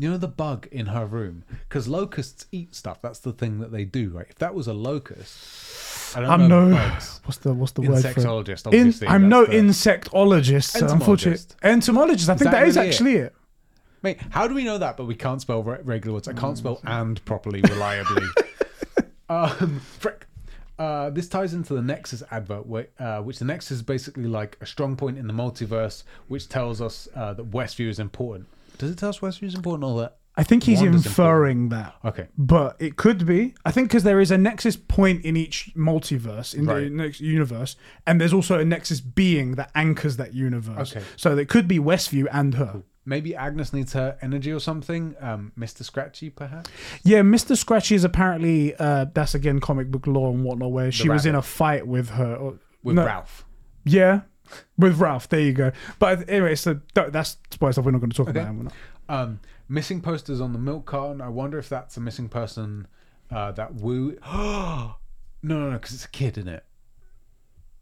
You know the bug in her room because locusts eat stuff. That's the thing that they do, right? If that was a locust, I don't I'm know no bugs. <laughs> what's the what's the word for? Insectologist, In. I'm no the- insectologist, unfortunately. Entomologist. Entomologist. I think that that is really it? actually it. Mate, how do we know that? But we can't spell re- regular words. I can't spell and properly <laughs> reliably. um, frick. Uh, this ties into the Nexus advert, where, uh, which the Nexus is basically like a strong point in the multiverse, which tells us uh, that Westview is important. Does it tell us Westview is important or that? I think he's Wanda's inferring that. Okay. But it could be. I think because there is a nexus point in each multiverse, in the next universe, and there's also a nexus being that anchors that universe. Okay. So it could be Westview and her. Maybe Agnes needs her energy or something. Um, Mr. Scratchy, perhaps. Yeah, Mr. Scratchy is apparently uh, that's again comic book lore and whatnot, where she was in a fight with her. or- With no, Ralph. Yeah, with Ralph. There you go. But anyway, so th- that's spoiler stuff. We're not going to talk Okay. about. Not. Um, missing posters on the milk carton. I wonder if that's a missing person uh, that Woo. <gasps> no, no, no, because it's a kid, isn't it?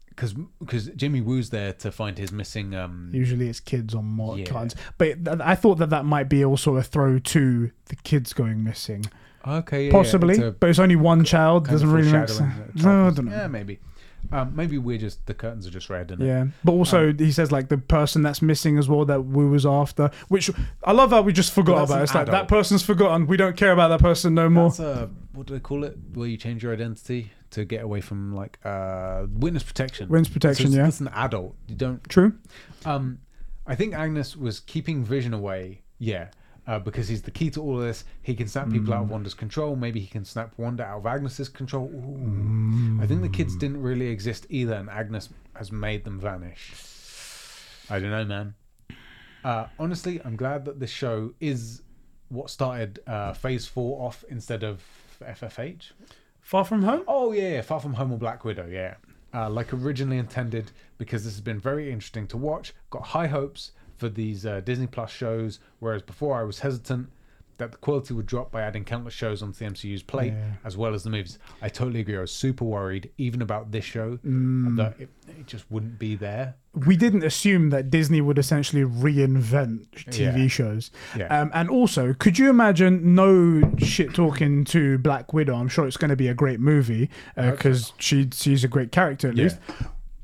Because because Jimmy Woo's there to find his missing. Um, Usually it's kids on milk Yeah. cards, but I thought that that might be also a throw to the kids going missing. okay, yeah, Possibly, yeah, it's a but it's only one child. Doesn't really make sense. No, I don't know. Yeah, maybe. Um, maybe we're just the curtains are just red, and Yeah, but also he says like the person that's missing as well that Woo was after, which I love how we just forgot about. It's like that person's forgotten. We don't care about that person no more. That's uh, what do they call it? Where you change your identity to get away from like uh, witness protection. Witness So protection, it's- yeah. That's an adult. You don't True. Um, I think Agnes was keeping Vision away, yeah, uh, because he's the key to all of this. He can snap people Mm. out of Wanda's control. Maybe he can snap Wanda out of Agnes's control. Ooh. I think the kids didn't really exist either, and Agnes has made them vanish. I don't know, man. Uh, honestly, I'm glad that this show is what started uh, Phase Four off instead of FFH. Far from home. Oh yeah, yeah, Far From Home or Black Widow, yeah. Uh, like originally intended, because this has been very interesting to watch. Got high hopes for these uh, Disney Plus shows, whereas before I was hesitant that the quality would drop by adding countless shows onto the MCU's plate, Yeah. as well as the movies. I totally agree. I was super worried, even about this show, Mm. that it, it just wouldn't be there. We didn't assume that Disney would essentially reinvent TV Yeah. shows. Yeah. Um, and also, could you imagine no shit talking to Black Widow? I'm sure it's going to be a great movie because she she's a great character at least.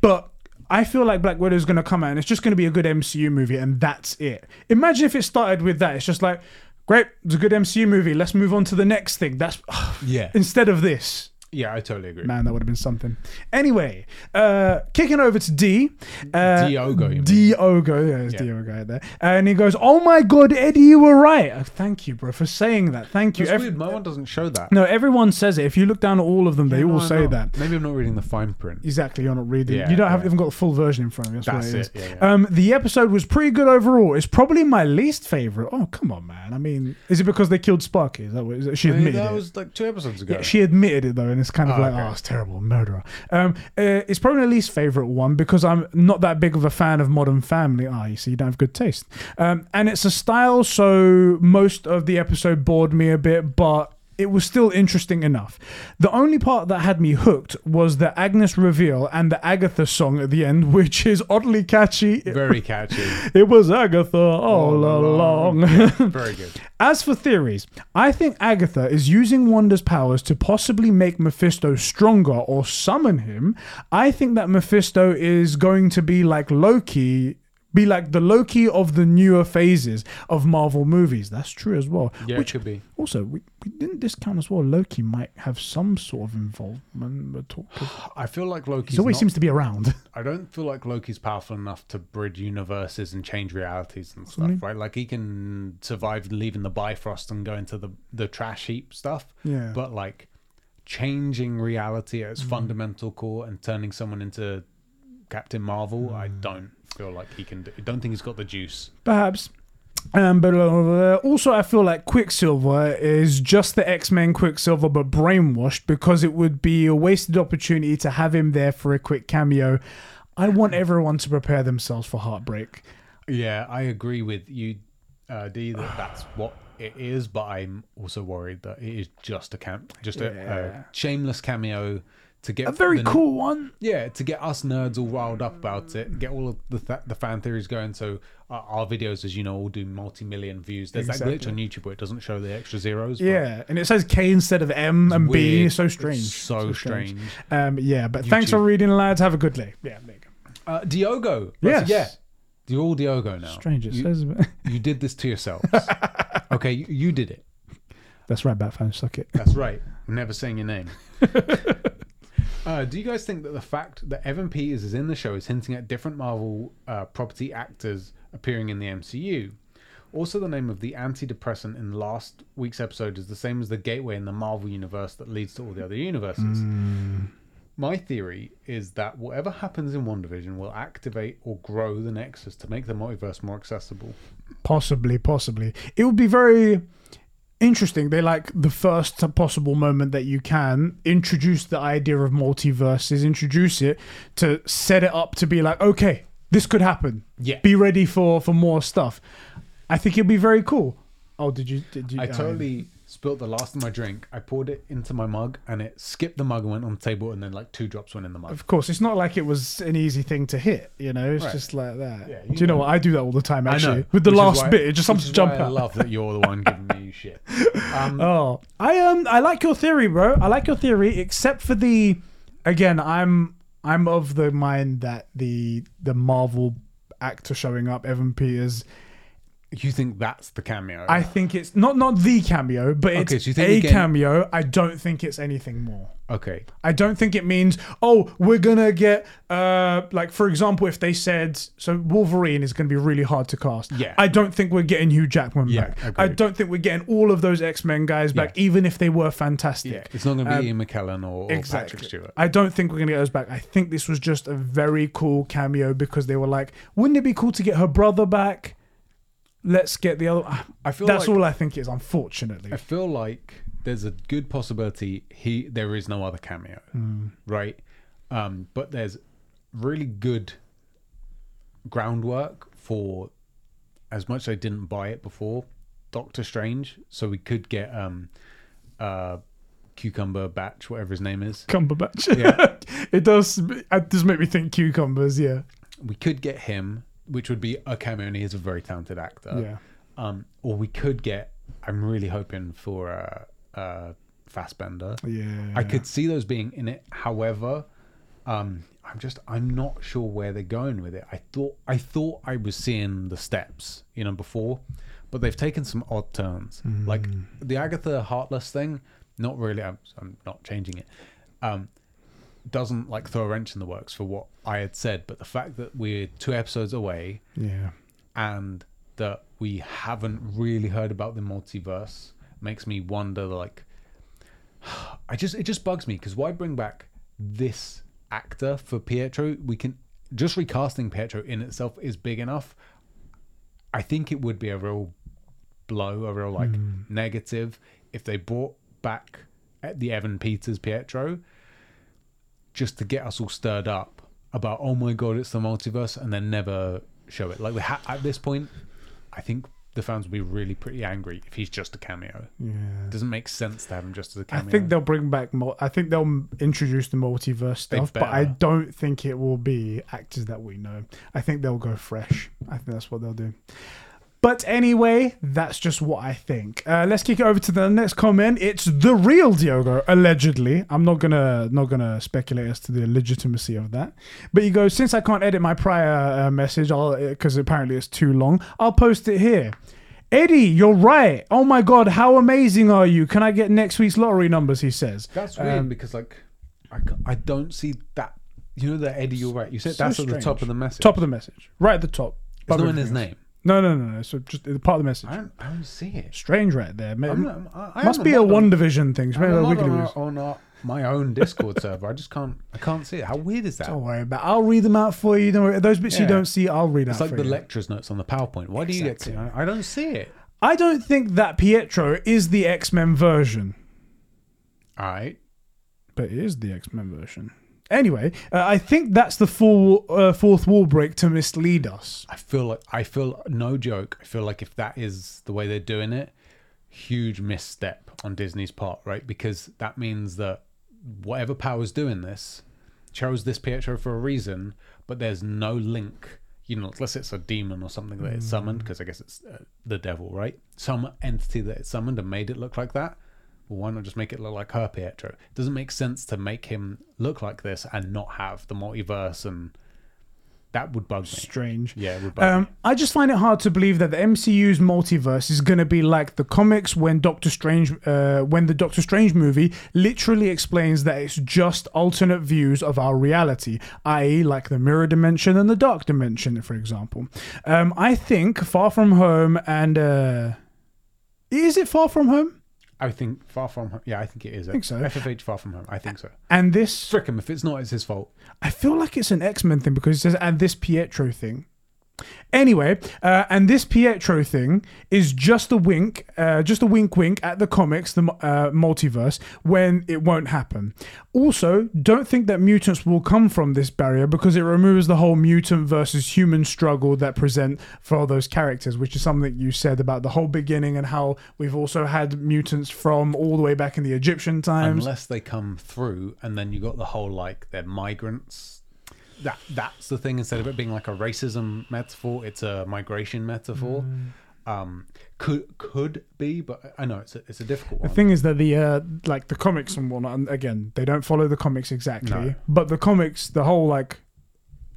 But I feel like Black Widow is going to come out and it's just going to be a good MCU movie and that's it. Imagine if it started with that. It's just like, great, it's a good MCU movie. Let's move on to the next thing. That's <sighs> Yeah, instead of this. Yeah, I totally agree. Man, that would have been something. Anyway, uh, kicking over to D. Uh, Diogo, you mean. Diogo. Yeah, it's Yeah. Diogo right there. And he goes, Oh my God, Eddie, you were right. Oh, thank you, bro, for saying that. Thank you. It's Ev- weird. My one doesn't show that. no, everyone says it. If you look down at all of them, they all say that. Maybe I'm not reading the fine print. Exactly, you're not reading. Yeah, you don't have yeah. even got the full version in front of you. That's, That's what it is. it, yeah, yeah. Um, the episode was pretty good overall. It's probably my least favorite. Oh, come on, man. I mean, is it because they killed Sparky? Is that what is it? She admitted that it. was like two episodes ago. She admitted it though, it's kind of Oh, like, okay. oh, it's terrible, murderer. Um, uh, it's probably my least favorite one because I'm not that big of a fan of Modern Family. Ah, you see, you don't have good taste. Um, and it's a style, so most of the episode bored me a bit, but it was still interesting enough. The only part that had me hooked was the Agnes reveal and the Agatha song at the end, <laughs> which is oddly catchy. Very catchy. <laughs> It was Agatha all along. <laughs> Very good. As for theories, I think Agatha is using Wanda's powers to possibly make Mephisto stronger or summon him. I think that Mephisto is going to be like Loki, be like the Loki of the newer phases of Marvel movies. That's true as well. Yeah, Which it could be. also we, we didn't discount as well. Loki might have some sort of involvement. At all, 'cause I feel like Loki always not- seems to be around. <laughs> I don't feel like Loki's powerful enough to bridge universes and change realities and I stuff, mean- right? Like he can survive leaving the Bifrost and go into the the trash heap stuff, Yeah. but like changing reality at its Mm. fundamental core and turning someone into Captain Marvel, I Mm. don't feel like he can. Do, don't think he's got the juice. Perhaps. Um, but uh, also, I feel like Quicksilver is just the X Men Quicksilver, but brainwashed because it would be a wasted opportunity to have him there for a quick cameo. I want <laughs> everyone to prepare themselves for heartbreak. Yeah, I agree with you, uh, D. That <sighs> that's what it is, but I'm also worried that it is just a cam, just a, Yeah. a shameless cameo to get A very the- cool one. Yeah, to get us nerds all riled up about it, get all of the th- the fan theories going. So our, our videos, as you know, all do multi-million views. There's that glitch on YouTube where it doesn't show the extra zeros. but Yeah, and it says K instead of M and B. weird. It's so strange. It's so, strange. Um, yeah, but thanks for reading, lads. Have a good day. Yeah, there. Uh, Diogo. Yes. so yeah. You're all Diogo now. Strange. It You, says. <laughs> you did this to yourselves. <laughs> okay, you, you did it. That's right, Batman. Suck it. That's right. I'm never saying your name. <laughs> uh, do you guys think that the fact that Evan Peters is in the show is hinting at different Marvel uh, property actors appearing in the MCU? Also, the name of the antidepressant in last week's episode is the same as the gateway in the Marvel universe that leads to all the other universes. My theory is that whatever happens in WandaVision will activate or grow the Nexus to make the multiverse more accessible. Possibly, possibly. It would be very interesting. They like the first possible moment that you can introduce the idea of multiverses, introduce it to set it up to be like, okay, this could happen. Yeah. Be ready for for more stuff. I think it'd be very cool. Oh, did you? Did you? I um, totally spilt the last of my drink. I poured it into my mug and it skipped the mug and went on the table and then like two drops went in the mug. Of course, it's not like it was an easy thing to hit. You know, it's Right. just like that. Yeah, do you you know know. what? I do that all the time. I Actually, know. with the which is last why- bit, it just which is to jump why I out. love that you're the one giving me <laughs> shit. Um, Oh, I um, I like your theory, bro. I like your theory, except for the, again, I'm I'm of the mind that the the Marvel actor showing up, Evan Peters. You think that's the cameo? I think it's not not the cameo, but it's Okay, so you think a again- cameo. I don't think it's anything more. okay. I don't think it means oh we're gonna get uh like for example if they said so Wolverine is gonna be really hard to cast. Yeah. I don't think we're getting Hugh Jackman Yeah, back. agreed. I don't think we're getting all of those X Men guys back, even if they were fantastic. Yeah, it's not going to be Um, Ian McKellen or, or. Patrick Stewart. I don't think we're gonna get those back. I think this was just a very cool cameo because they were like, wouldn't it be cool to get her brother back? Let's get the other. I feel That's like, all I think is, unfortunately. I feel like there's a good possibility he there is no other cameo, Hmm. right? Um, but there's really good groundwork for as much as I didn't buy it before Doctor Strange, so we could get um uh cucumber batch whatever his name is. Cumberbatch. Yeah. <laughs> it does. It does make me think cucumbers. Yeah. We could get him, which would be a and he is a very talented actor. yeah. Um, or we could get. I'm really hoping for a, uh, Fassbender. Yeah. I could see those being in it. However, um, I'm just I'm not sure where they're going with it. I thought I thought I was seeing the steps, you know, before, but they've taken some odd turns. Like the Agatha Heartless thing. Not really. I'm, I'm not changing it. Um, doesn't like throw a wrench in the works for what I had said, but the fact that we're two episodes away Yeah. and that we haven't really heard about the multiverse makes me wonder like <sighs> I just it just bugs me because why bring back this actor for Pietro? We can just recasting Pietro in itself is big enough. I think it would be a real blow a real like hmm. negative if they brought back the Evan Peters Pietro just to get us all stirred up about oh my god it's the multiverse and then never show it like we ha- at this point I think the fans will be really pretty angry if he's just a cameo. Yeah. It doesn't make sense to have him just as a cameo. I think they'll bring back. Mul- I think they'll introduce the multiverse stuff, but I don't think it will be actors that we know. I think they'll go fresh. I think that's what they'll do. But anyway, that's just what I think. Uh, let's kick it over to the next comment. It's the real Diogo, allegedly. I'm not gonna not gonna speculate as to the legitimacy of that. But he goes, since I can't edit my prior uh, message, I'll because apparently it's too long. I'll post it here. Eddie, you're right. Oh my god, how amazing are you? Can I get next week's lottery numbers? He says. That's weird Um, because like I, I don't see that. You know that Eddie, you're right. You said So that's at the top of the message. Top of the message, right at the top. It's not in his name. No, no, no, no. So just part of the message. I don't, I don't see it. Strange, right there. Maybe, I'm not, I, I must am be a on- WandaVision thing. I'm Maybe a a Wiggly on, Wheels. our, on our, my own Discord server. I just can't. I can't see it. How weird is that? Don't worry about. it. I'll read them out for you. Don't worry. Those bits you Yeah. don't see, I'll read out. It's out like for the you. lecturer's notes on the PowerPoint. Why do you get to? I I don't see it. I don't think that Pietro is the X Men version, All right. but it is the X Men version. Anyway, uh, I think that's the full uh, fourth wall break to mislead us. I feel like I feel no joke. I feel like if that is the way they're doing it, huge misstep on Disney's part, right? Because that means that whatever power's doing this chose this Pietro for a reason, but there's no link. You know, unless it's a demon or something that it's summoned, because I guess it's uh, the devil, right? Some entity that it summoned and made it look like that. Well, why not just make it look like her Pietro? It doesn't make sense to make him look like this and not have the multiverse, and that would bug me. Strange. Yeah, it would bug me. Um, I just find it hard to believe that the MCU's multiverse is going to be like the comics when Doctor Strange, uh, when the Doctor Strange movie literally explains that it's just alternate views of our reality, i.e., like the mirror dimension and the dark dimension, for example. Um, I think Far From Home and uh, is it Far From Home? I think Far From Home. Yeah, I think it is. I think so. FFH Far From Home. I think so. And this, Frick him. If it's not, it's his fault. I feel like it's an X Men thing because it says and this Pietro thing. Anyway, uh, and this Pietro thing is just a wink, uh, just a wink, wink at the comics, the uh, multiverse, when it won't happen. Also, don't think that mutants will come from this barrier because it removes the whole mutant versus human struggle that present for those characters, which is something you said about the whole beginning and how we've also had mutants from all the way back in the Egyptian times. Unless they come through, and then you got the whole like they're migrants. That that's the thing. Instead of it being like a racism metaphor, it's a migration metaphor. Mm. Um, could could be, but I know it's a, it's a difficult one. The thing is that the uh, like the comics and whatnot, and again, they don't follow the comics exactly, No. but the comics, the whole like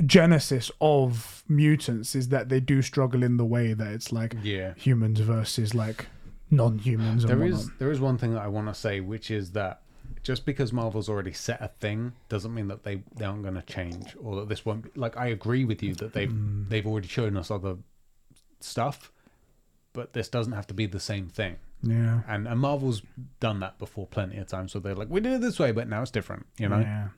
genesis of mutants is that they do struggle in the way that it's like yeah. humans versus like non-humans. There is there is one thing that I want to say, which is that just because Marvel's already set a thing doesn't mean that they, they aren't going to change or that this won't be like I agree with you that they've Mm. they've already shown us other stuff, but this doesn't have to be the same thing. yeah, And and Marvel's done that before plenty of times. So they're like, we did it this way, but now it's different. You know? yeah.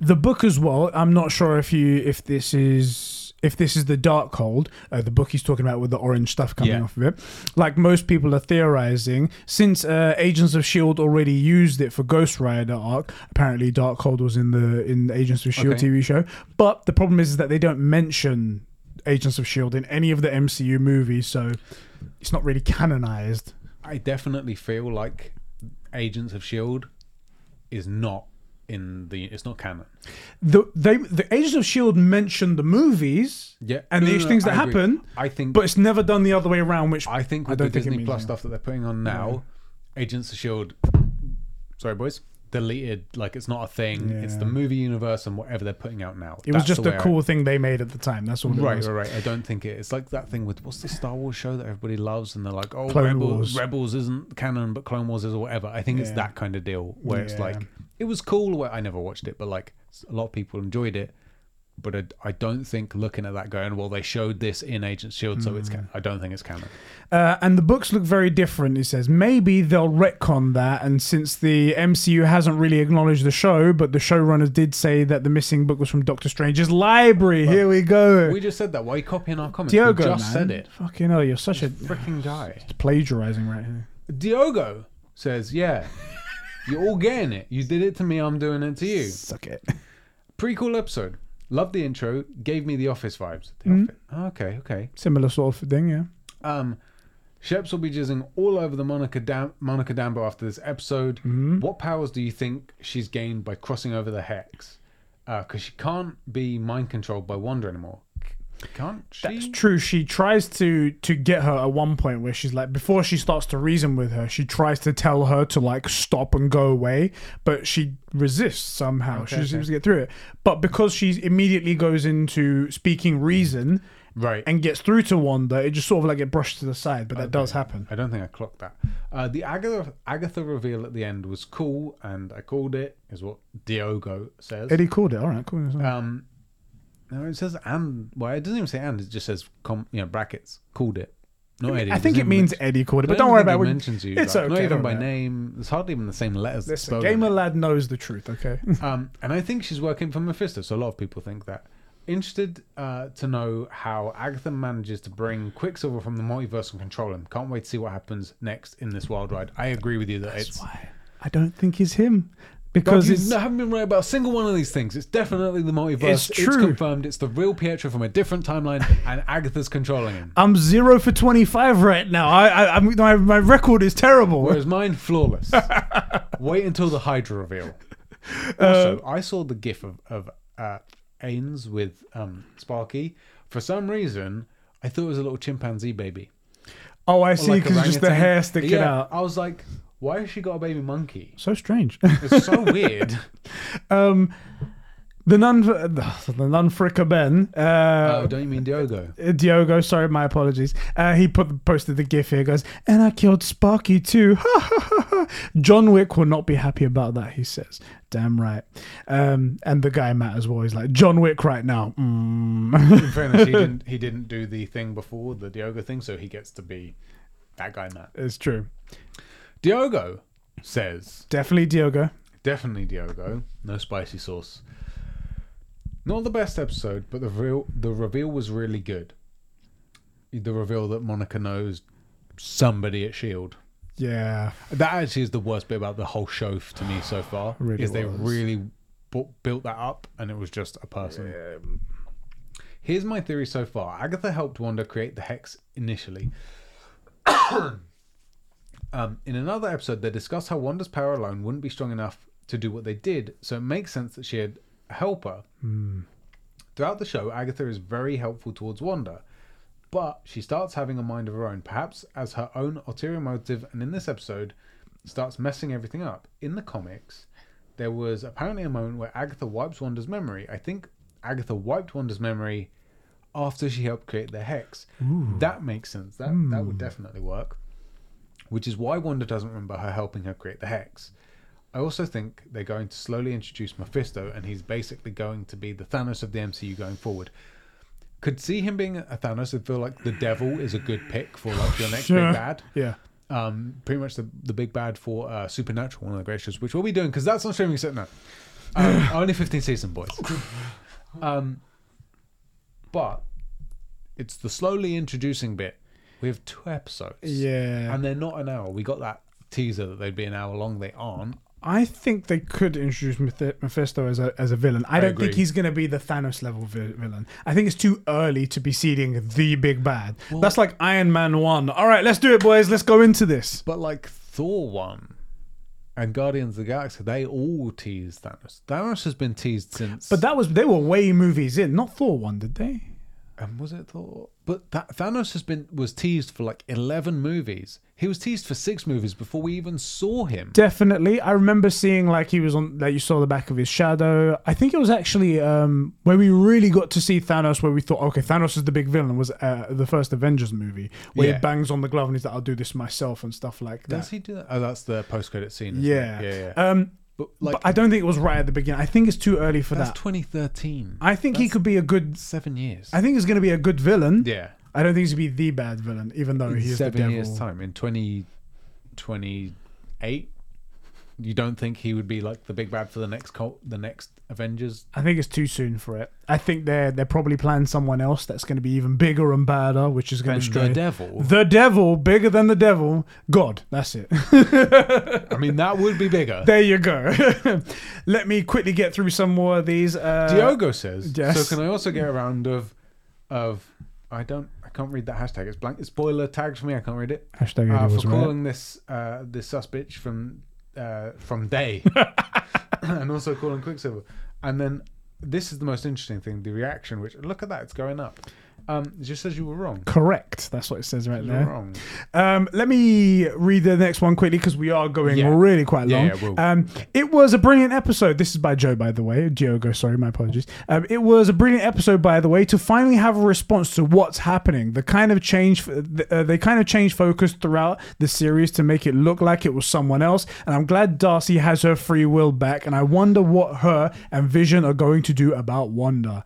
The book as well. I'm not sure if you if this is if this is the Dark Hold, uh, the book he's talking about with the orange stuff coming Yeah. off of it. Like most people are theorizing, since uh, Agents of Shield already used it for Ghost Rider arc. Apparently, Dark Hold was in the in Agents of Shield Okay. TV show. But the problem is, is that they don't mention Agents of Shield in any of the MCU movies, so it's not really canonized. I definitely feel like Agents of Shield is not in the. It's not canon. The they the Agents of Shield mentioned the movies Yeah, and no, these no, things that I agree. happen. I think but it's never done the other way around. Which I think I with don't the think Disney Plus stuff that they're putting on now, Agents of Shield. Sorry, boys. Deleted. Like it's not a thing. It's the movie universe and whatever they're putting out now. it was just a way I- cool thing they made at the time. That's all. Right, It Right, was. right, right. I don't think it. It's like that thing with what's the Star Wars show that everybody loves, and they're like, "Oh, Rebels. Rebels isn't canon, but Clone Wars is, or whatever." I think it's that kind of deal where it's like it was cool. Where I never watched it, but like a lot of people enjoyed it. But I, I don't think looking at that going, well, they showed this in Agent Shield, so it's. Mm. Can- I don't think it's canon. Uh, and the books look very different. He says maybe they'll retcon that, and since the MCU hasn't really acknowledged the show, but the showrunners did say that the missing book was from Doctor Strange's library. Here we go. We just said that. Why are you copying our comments? Diogo, we just man. said it. Fucking hell, you're such a Freaking guy. It's plagiarizing right here. Diogo says, "Yeah, you're all getting it. You did it to me. I'm doing it to you." Suck it. Pretty cool episode. Loved the intro. Gave me the office vibes. The Mm. office. Oh, okay, okay. Similar sort of thing, yeah. Um, Sheps will be jizzing all over the Monica Dam- Monica Dambo after this episode. Mm-hmm. What powers do you think she's gained by crossing over the hex? Because she can't be mind controlled by Wanda anymore. Can't she? That's true. She tries to to get her at one point where she's like, before she starts to reason with her, she tries to tell her to like stop and go away, but she resists somehow. she okay. seems to get through it. But because she immediately goes into speaking reason right. and gets through to Wanda, it just sort of like get brushed to the side. But that does happen. I don't think I clocked that. Uh, the Agatha, Agatha reveal at the end was cool, and I called it, is what Diogo says. Eddie called it. All right, cool. Um, no, it says and. Well, it doesn't even say and. It just says com, you know brackets. Called it. Not Eddie. I think it means men- Eddie called it, but don't don't worry about it it. mentions you. It's like, okay. Not even by name. It's hardly even the same letters. Listen, Gamer. Lad knows the truth. Okay. <laughs> Um, and I think she's working for Mephisto, so a lot of people think that. Interested uh, to know how Agatha manages to bring Quicksilver from the multiverse and control him. Can't wait to see what happens next in this wild ride. I agree with you that it's Why? I don't think he's him Because it's I haven't been right about a single one of these things. It's definitely the multiverse. It's true. It's confirmed. It's the real Pietro from a different timeline, <laughs> and Agatha's controlling him. I'm zero for 25 right now. I, I, I'm, my, my record is terrible. Whereas mine, flawless. <laughs> Wait until the Hydra reveal. Uh, Also, I saw the gif of, of uh, Ains with um, Sparky. For some reason, I thought it was a little chimpanzee baby. oh, I Or see, because it's just the hair sticking Yeah, out. I was like, why has she got a baby monkey? So strange. It's so <laughs> weird. um, the nun, the nun fricker Ben. oh, Uh, don't you mean Diogo? Diogo, sorry, my apologies. Uh, he put posted the gif here. Goes, and I killed Sparky too. <laughs> John Wick will not be happy about that. He says, "Damn right." Um, and the guy Matt as well. He's like, "John Wick right now." Mm. In fairness, he <laughs> didn't. He didn't do the thing before the Diogo thing, so he gets to be that guy. Matt it's true. Diogo says Definitely Diogo. definitely Diogo. No spicy sauce. Not the best episode, but the real the reveal was really good. The reveal that Monica knows somebody at Shield. Yeah. That actually is the worst bit about the whole show to me so far. Really is they was. really bu- built that up, and it was just a person. Here's my theory so far. Agatha helped Wanda create the hex initially. Um, in another episode, they discuss how Wanda's power alone wouldn't be strong enough to do what they did, so it makes sense that she had a helper. Throughout the show, Agatha is very helpful towards Wanda, but she starts having a mind of her own, perhaps as her own ulterior motive, and in this episode, starts messing everything up. In the comics, there was apparently a moment where Agatha wipes Wanda's memory. I think Agatha wiped Wanda's memory after she helped create the hex. That makes sense. That that would definitely work. Which is why Wanda doesn't remember her helping her create the hex. I also think they're going to slowly introduce Mephisto, and he's basically going to be the Thanos of the MCU going forward. Could see him being a Thanos and feel like the devil is a good pick for like your next big bad. Yeah. Um, pretty much the, the big bad for uh, Supernatural, one of the great shows, which we'll be doing because that's on streaming set now. Um, <sighs> only 15 season, boys. Um, but it's the slowly introducing bit. We have two episodes. Yeah. And they're not an hour. We got that teaser that they'd be an hour long. They aren't. I think they could introduce Mephisto as a as a villain. I, don't agree. think he's going to be the Thanos level vi- villain. I think it's too early to be seeding the big bad. That's like Iron Man one. All right, let's do it, boys. Let's go into this. But like Thor 1 and Guardians of the Galaxy, they all teased Thanos. Thanos has been teased since. But that was they were way movies in, not Thor one, did they? Um, was it Thor? But that Thanos has been was teased for like eleven movies. He was teased for six movies before we even saw him. Definitely. I remember seeing like he was on that you saw the back of his shadow. I think it was actually um where we really got to see Thanos where we thought, okay, Thanos is the big villain was uh, the first Avengers movie where Yeah. he bangs on the glove and he's like, I'll do this myself and stuff like that. Does he do that? Oh, that's the post credit scene. yeah. yeah, yeah. Um But like but I don't think it was right at the beginning. I think it's too early for that's that. 2013. I think he could be a good seven years. I think he's going to be a good villain. yeah, I don't think he's going to be the bad villain even though in he is the seven devil. years time in 2028. You don't think he would be like the big bad for the next cult, the next Avengers? I think it's too soon for it. I think they're they're probably planning someone else that's going to be even bigger and badder, which is going to to the devil. The devil, bigger than the devil. God, that's it. I mean, that would be bigger. <laughs> there you go. <laughs> Let me quickly get through some more of these. Uh, Diogo says. yes. So can I also get a round of, of I don't I can't read that hashtag. It's blank. It's spoiler tags for me. I can't read it. Hashtag Uh, for was right. calling this uh, this sus bitch from uh, from Day, <laughs> <laughs> and also calling Quicksilver. And then this is the most interesting thing: the reaction. Which look at that, it's going up. Um, it just says you were wrong. Correct. That's what it says right there. wrong. Um, let me read the next one quickly because we are going Yeah. really quite Yeah, long. yeah, we'll- um, it was a brilliant episode. This is by Joe, by the way. Diogo, sorry, my apologies. Um, it was a brilliant episode, by the way, to finally have a response to what's happening. The kind of change, uh, they kind of changed focus throughout the series to make it look like it was someone else. And I'm glad Darcy has her free will back. And I wonder what her and Vision are going to do about Wanda.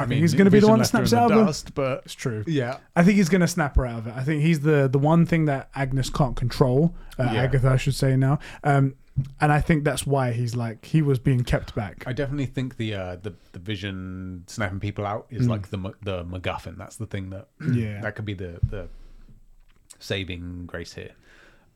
I, think he's going to be the one that left her in snaps out of it. dust, but It's true. yeah, I think he's going to snap her out of it. I think he's the the one thing that Agnes can't control. Uh, Yeah. Agatha, I should say now. Um, and I think that's why he's like he was being kept back. I definitely think the uh, the the vision snapping people out is like the the MacGuffin. That's the thing that Mm. <clears throat> Yeah. that could be the the saving grace here.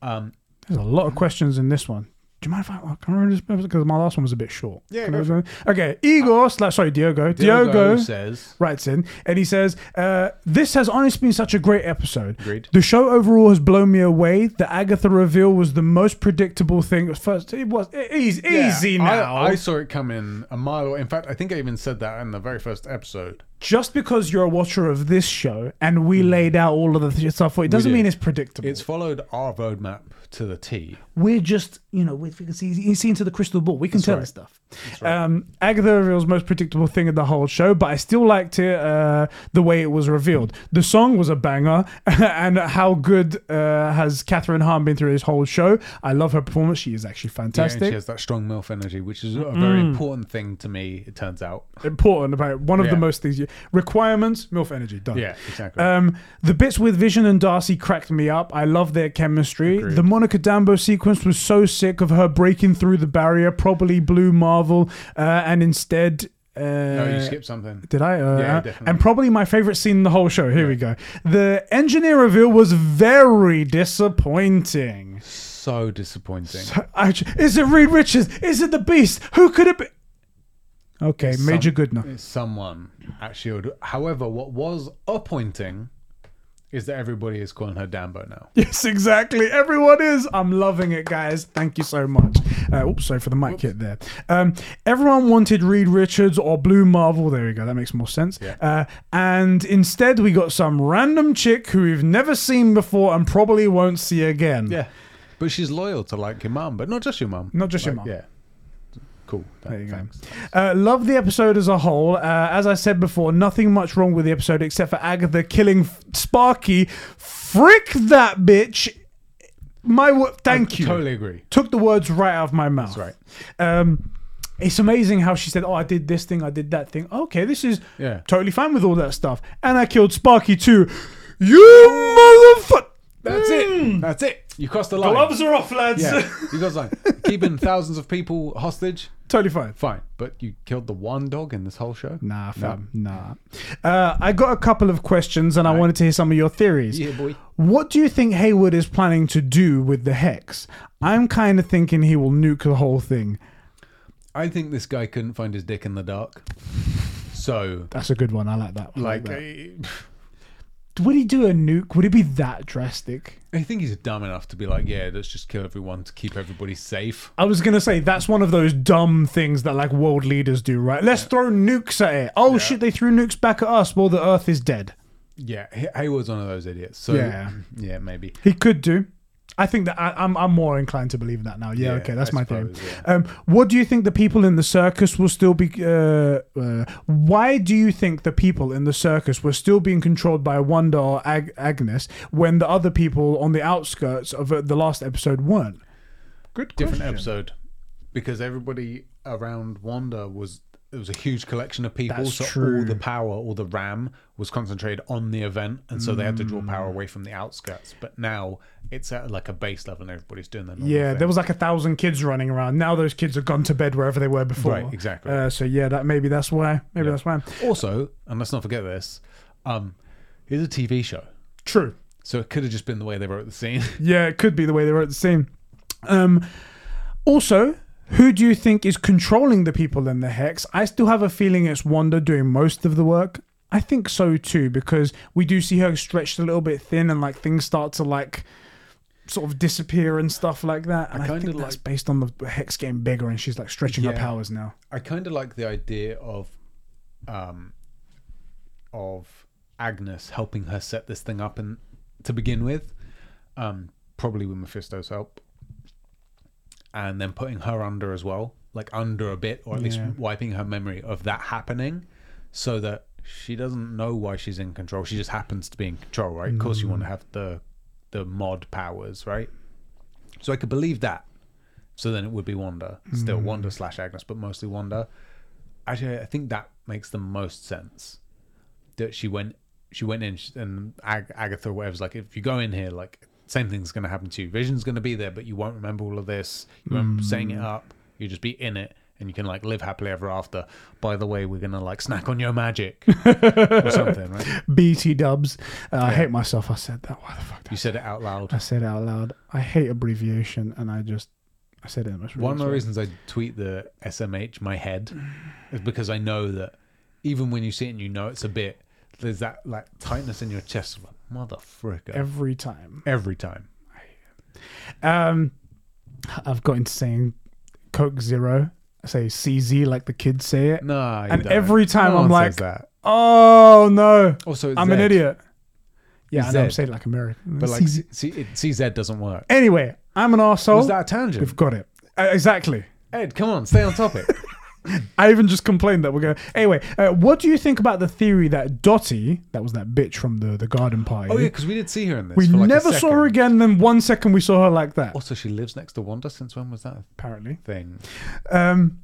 Um, There's a lot of questions in this one. Do you mind if I, I can remember this because my last one was a bit short? Yeah, Can go I- Okay, Igor, slash, sorry, Diogo. Diogo, Diogo, says, writes in and he says, uh, This has honestly been such a great episode. Agreed. The show overall has blown me away. The Agatha reveal was the most predictable thing. First, it was easy, Yeah, easy I- now. I, saw it coming a mile away. In fact, I think I even said that in the very first episode. Just because you're a watcher of this show and we laid out all of the th- stuff, for you, it doesn't mean it's predictable. It's followed our roadmap to the T. we're just, you know, we can see, you see into the crystal ball. We can tell right. this stuff. Um, Agatha reveals most predictable thing in the whole show, but I still liked it uh, the way it was revealed. The song was a banger, <laughs> and how good uh, has Kathryn Hahn been through this whole show? I love her performance. She is actually Yeah, and fantastic. she has that strong MILF energy, which is a very important thing to me, it turns out. Important about one of the most things. You, requirements, MILF energy, done. Yeah, exactly. Um, the bits with Vision and Darcy cracked me up. I love their chemistry. Agreed. The Monica Dambo sequence was so sick of her breaking through the barrier, probably blew Marvel, uh, and instead. Uh, no, you skipped something. Did I? Uh, Yeah, definitely. And probably my favorite scene in the whole show. Here we go. The engineer reveal was very disappointing. So disappointing. I, is it Reed Richards? Is it the Beast? Who could it be? Okay, It's Major some- Goodner. It's someone at Shield. However, what was appointing is that everybody is calling her Dambo now. <laughs> Yes, exactly. Everyone is. I'm loving it, guys. Thank you so much. Uh, oops, sorry for the mic hit there. Um, everyone wanted Reed Richards or Blue Marvel. There we go. That makes more sense. Yeah. Uh, and instead, we got some random chick who we've never seen before and probably won't see again. Yeah, but she's loyal to like your mum, but not just your mum. Not just your Like, mum. Yeah. Cool. There you go. Uh, love the episode as a whole. Uh, as I said before, nothing much wrong with the episode except for Agatha killing F- Sparky. Frick that bitch. My wo- thank I you. Totally agree. took the words right out of my mouth. That's Um, it's amazing how she said, "Oh, I did this thing, I did that thing." Okay, this is Yeah. totally fine with all that stuff, and I killed Sparky too. You motherfucker! That's it. That's it. You crossed the line. The gloves are off, lads. Yeah, <laughs> you got line. Keeping thousands of people hostage, totally fine. fine. But you killed the one dog in this whole show. Nah, fam, nah. Uh, I got a couple of questions, and I Right. wanted to hear some of your theories. Yeah, boy. What do you think Hayward is planning to do with the hex? I'm kind of thinking he will nuke the whole thing. I think this guy couldn't find his dick in the dark. So, That's a good one. I like that. I like, that. I, would he do a nuke? Would it be that drastic? I think he's dumb enough to be like, yeah, let's just kill everyone to keep everybody safe. I was gonna say that's one of those dumb things that like world leaders do, right? Let's throw nukes at it. Oh Yeah. shit, they threw nukes back at us. Well, the Earth is dead. Yeah, Hay- Hayward's one of those idiots. So, Yeah. yeah, maybe. He could do. I think that I, I'm I'm more inclined to believe that now. Yeah, Yeah, okay, that's I my suppose, theory. yeah. Um, what do you think the people in the circus will still be? Uh, uh, why do you think the people in the circus were still being controlled by Wanda or Ag- Agnes when the other people on the outskirts of uh, the last episode weren't? Good Different question. episode. Because everybody around Wanda was. It was a huge collection of people, That's so true. all the power, all the RAM was concentrated on the event, and so they had to draw Mm. power away from the outskirts. But now it's at like a base level, and everybody's doing their normal Yeah, thing. there was like a thousand kids running around. Now those kids have gone to bed wherever they were before. Right, exactly. Uh, so yeah, that maybe that's why. Maybe Yeah. that's why. Also, and let's not forget this, um, it's a TV show, True. so it could have just been the way they wrote the scene. <laughs> Yeah, it could be the way they wrote the scene. Um, also, who do you think is controlling the people in the hex? I still have a feeling it's Wanda doing most of the work. I think so too because we do see her stretched a little bit thin and like things start to like sort of disappear and stuff like that. And I, kinda think that's based on the hex getting bigger and she's like stretching her powers now. I kind of like the idea of, um, of Agnes helping her set this thing up and to begin with, um, probably with Mephisto's help, and then putting her under as well, like under a bit, or at least wiping her memory of that happening, so that she doesn't know why she's in control. She just happens to be in control, right? Of course, you want to have the the mod powers, right? So I could believe that. So then it would be Wanda, still hmm. Wanda slash Agnes, but mostly Wanda. Actually, I think that makes the most sense. That she went, she went in, and Ag- Agatha, or whatever's like, if you go in here, like same thing's going to happen to you. Vision's going to be there, but you won't remember all of this. You won't hmm. setting it up. You just be in it, and you can like live happily ever after. By the way, we're gonna like snack on your magic <laughs> or something, right? BT dubs. Uh, I hate myself. I said that. Why the fuck? You said it out loud. I said it out loud. I hate abbreviation, and I just I said it. in my One of the reasons I tweet the SMH my head is because I know that even when you see it and you know it's a bit, there's that like tightness in your chest. Like, Motherfricker. every time. Every time. Um, I've got into saying Coke Zero. Say CZ like the kids say it. You And don't. every time No I'm like, that. Oh no, Also, I'm an idiot. Yeah, I know I'm saying like American. But like CZ. C- C- it- CZ doesn't work. anyway, I'm an arsehole. Was that a tangent? We've got it. Uh, exactly. Ed, come on, stay on topic. <laughs> <laughs> I even just complained that we're going. Anyway, uh, what do you think about the theory that Dottie, that was that bitch from the the garden party, oh yeah, because we did see her in this. we like never saw her again. Then one second we saw her like that. Also, she lives next to Wanda. Since when was that Apparently, thing? um,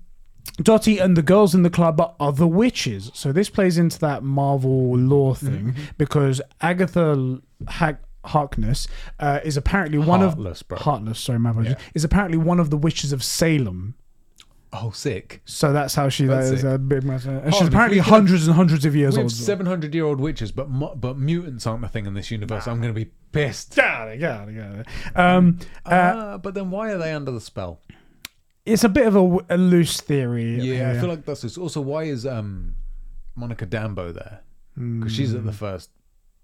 Dottie and the girls in the club are other witches. So this plays into that Marvel lore thing Mm-hmm. because Agatha ha- Harkness uh, is apparently one Heartless, of bro. Heartless. Sorry, my apologies. Yeah. Is apparently one of the witches of Salem. Oh, sick. So that's how she That's that is it. a big. And she's on, apparently we can- hundreds and hundreds of years We old. seven hundred year old witches, but mu- but mutants aren't a thing in this universe. I'm going to be pissed. Got it, got it, got it. Um, uh, Uh, but then why are they under the spell? it's a bit of a, a loose theory. Yeah, I feel like that's also why is um Monica Dambo there? Because she's Hmm. at the first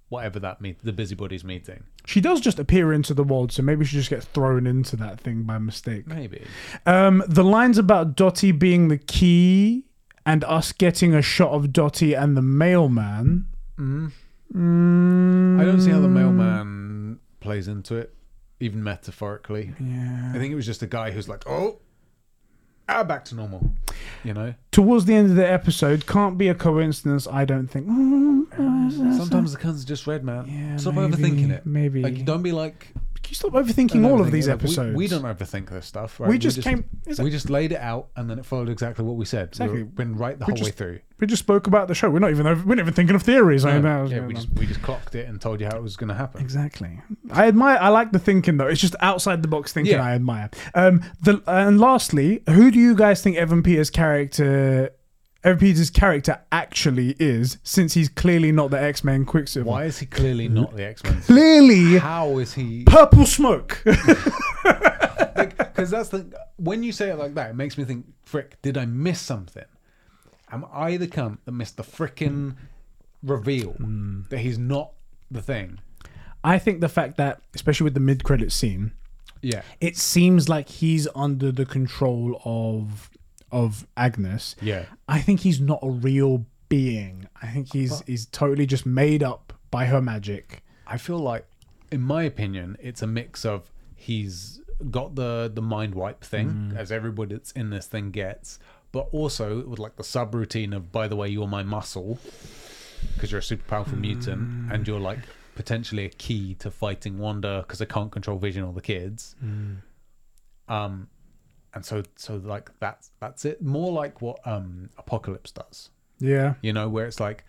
whatever that meet the busybodies meeting. she does just appear into the world, so maybe she just gets thrown into that thing by mistake. Maybe. Um, the lines about Dottie being the key and us getting a shot of Dottie and the mailman. Mm. Mm, I don't see how the mailman plays into it, even metaphorically. Yeah. I think it was just a guy who's like, oh, ah, back to normal. You know. Towards the end of the episode, can't be a coincidence. I don't think. Mm, <laughs> Sometimes the cun's just red, man. Yeah, Stop maybe, overthinking it. maybe. Like, don't be like. Can you stop overthinking all of these. Like, we- episodes? We, don't overthink this stuff, right? We just came. is it- We just laid it out, and then it followed exactly what we said. Exactly. We've been right the We whole way just- through. We just spoke about the show. We're not even over, we're not even thinking of theories. I No, know. yeah, we just we just clocked it and told you how it was going to happen. exactly. I admire. I like the thinking though. It's just outside the box thinking. Yeah. I admire. Um. The and lastly, who do you guys think Evan Peters' character? Peters' character actually is, since he's clearly not the X Men Quicksilver. Why is he clearly not the X Men? Clearly, How is he? purple smoke. <laughs> <laughs> Because that's the when you say it like that, it makes me think. Frick, did I miss something? Am I the cunt that missed the frickin' reveal Hmm. that he's not the thing? I think the fact that, especially with the mid-credit scene, Yeah, it seems like he's under the control of of Agnes. yeah. I think he's not a real being. I think he's he's totally just made up by her magic. I feel like, in my opinion, it's a mix of he's got the the mind wipe thing, mm. as everybody that's in this thing gets, but also with like the subroutine of, by the way, you're my muscle, because you're a super powerful mm. mutant, and you're like potentially a key to fighting Wanda because I can't control Vision or the kids. Mm. Um, and so so like that's that's it. More like what um Apocalypse does Yeah. you know, where it's like,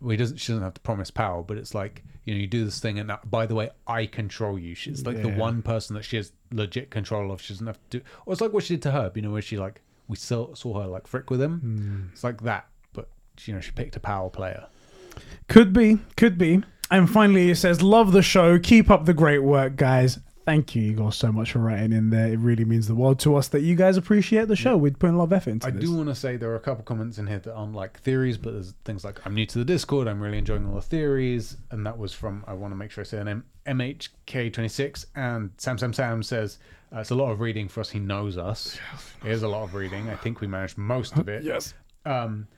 well, he doesn't. She doesn't have to promise power, but it's like, you know, you do this thing, and that, by the way, I control you. She's like the one person that she has legit control of. She doesn't have to do. Or it's like what she did to Herb, you know, where she like we saw saw her like frick with him. It's like that, but you know, she picked a power player. Could be, could be. And finally, it says, "Love the show. Keep up the great work, guys. Thank you, Igor, so much for writing in there. It really means the world to us that you guys appreciate the show. We're putting a lot of effort into I this. do want to say there are a couple comments in here that aren't like theories, but there's things like I'm new to the Discord. I'm really enjoying all the theories, and that was from I want to make sure I say the name MHK26 and Sam Sam Sam says uh, it's a lot of reading for us. He knows us. <laughs> It is a lot of reading. I think we managed most of it. <laughs> Yes. Um,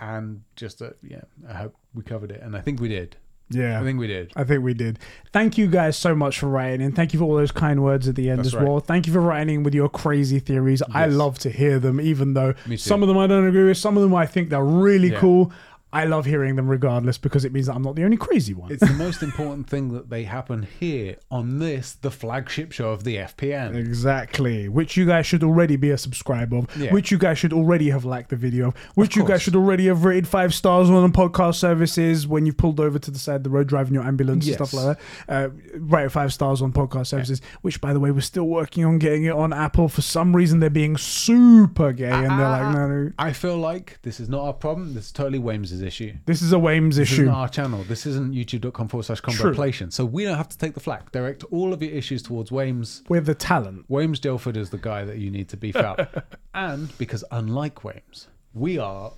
and just uh, yeah, I hope we covered it, and I think we did. Yeah. I think we did. I think we did. Thank you guys so much for writing in. Thank you for all those kind words at the end That's as well. Thank you for writing with your crazy theories. I love to hear them, even though some of them I don't agree with. Some of them I think they're really Yeah. cool. I love hearing them regardless because it means that I'm not the only crazy one. It's the most important thing that they happen here on this, the flagship show of the FPN. Exactly. Which you guys should already be a subscriber of. Yeah. Which you guys should already have liked the video of. Which you guys should already have rated five stars on podcast services when you've pulled over to the side of the road driving your ambulance Yes. and stuff like that. Uh, rate five stars on podcast services. Which, by the way, we're still working on getting it on Apple. For some reason, they're being super gay and they're like, no, no. I feel like this is not our problem. This is totally Wames's issue. This is a Wames This issue. isn't our channel. This isn't youtube.com forward slash True. convoplation. So we don't have to take the flak. Direct all of your issues towards Wames. We're the talent. Wames Dilford is the guy that you need to beef out. <laughs> and because unlike Wames, we are.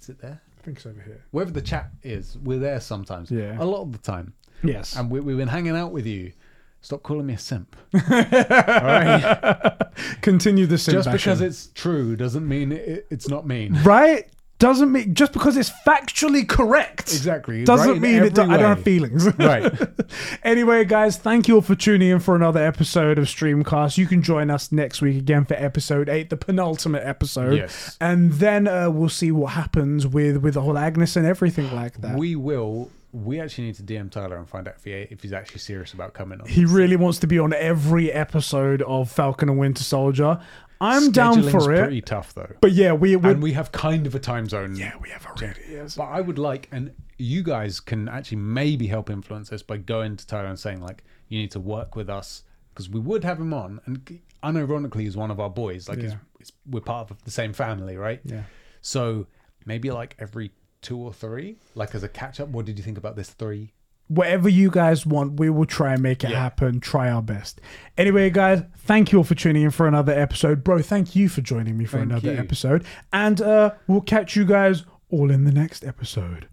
Is it there? I think it's over here. Wherever the chat is, we're there sometimes. Yeah. A lot of the time. Yes. And we, we've been hanging out with you. Stop calling me a simp. <laughs> All right. <laughs> Continue the simp. Just because it's true doesn't mean it, it's not mean. right doesn't mean just because it's factually correct Exactly. doesn't right mean it do, I don't have feelings. Right. <laughs> anyway, guys, thank you all for tuning in for another episode of Streamcast. You can join us next week again for episode eight, the penultimate episode. Yes. And then uh, we'll see what happens with with the whole Agnes and everything like that. We will. We actually need to DM Tyler and find out if, he, if he's actually serious about coming on. he really wants to be on every episode of Falcon and Winter Soldier. I'm down for it. Pretty tough though, But yeah, we and we have kind of a time zone. yeah we have already. Yes. But I would like, and you guys can actually maybe help influence this by going to Tyler and saying like, you need to work with us because we would have him on, and unironically, he's one of our boys. Like, he's, he's, we're part of the same family, right? Yeah. So maybe like every two or three, like as a catch up. What did you think about this three? whatever you guys want, we will try and make it Yeah. happen. Try our best. Anyway, guys, thank you all for tuning in for another episode. Bro, thank you for joining me for Thank another you. episode. And uh, we'll catch you guys all in the next episode.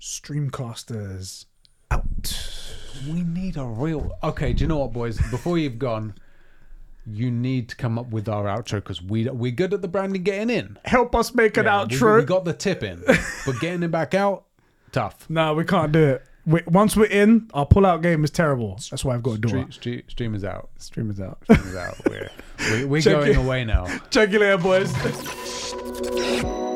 Streamcasters out. We need a real. Okay, do you know what, boys? Before you've gone, you need to come up with our outro because we we're good at the branding getting in. Help us make an Yeah, we- outro. We, got the tip in, but getting it back out, tough. <laughs> no, we can't do it. We, once we're in, our pull-out game is terrible. That's why I've got to do it. stream, streamers out. Streamers out. Streamers out. We're, we're, we're <laughs> Check going it. away now. Check you later, boys. <laughs>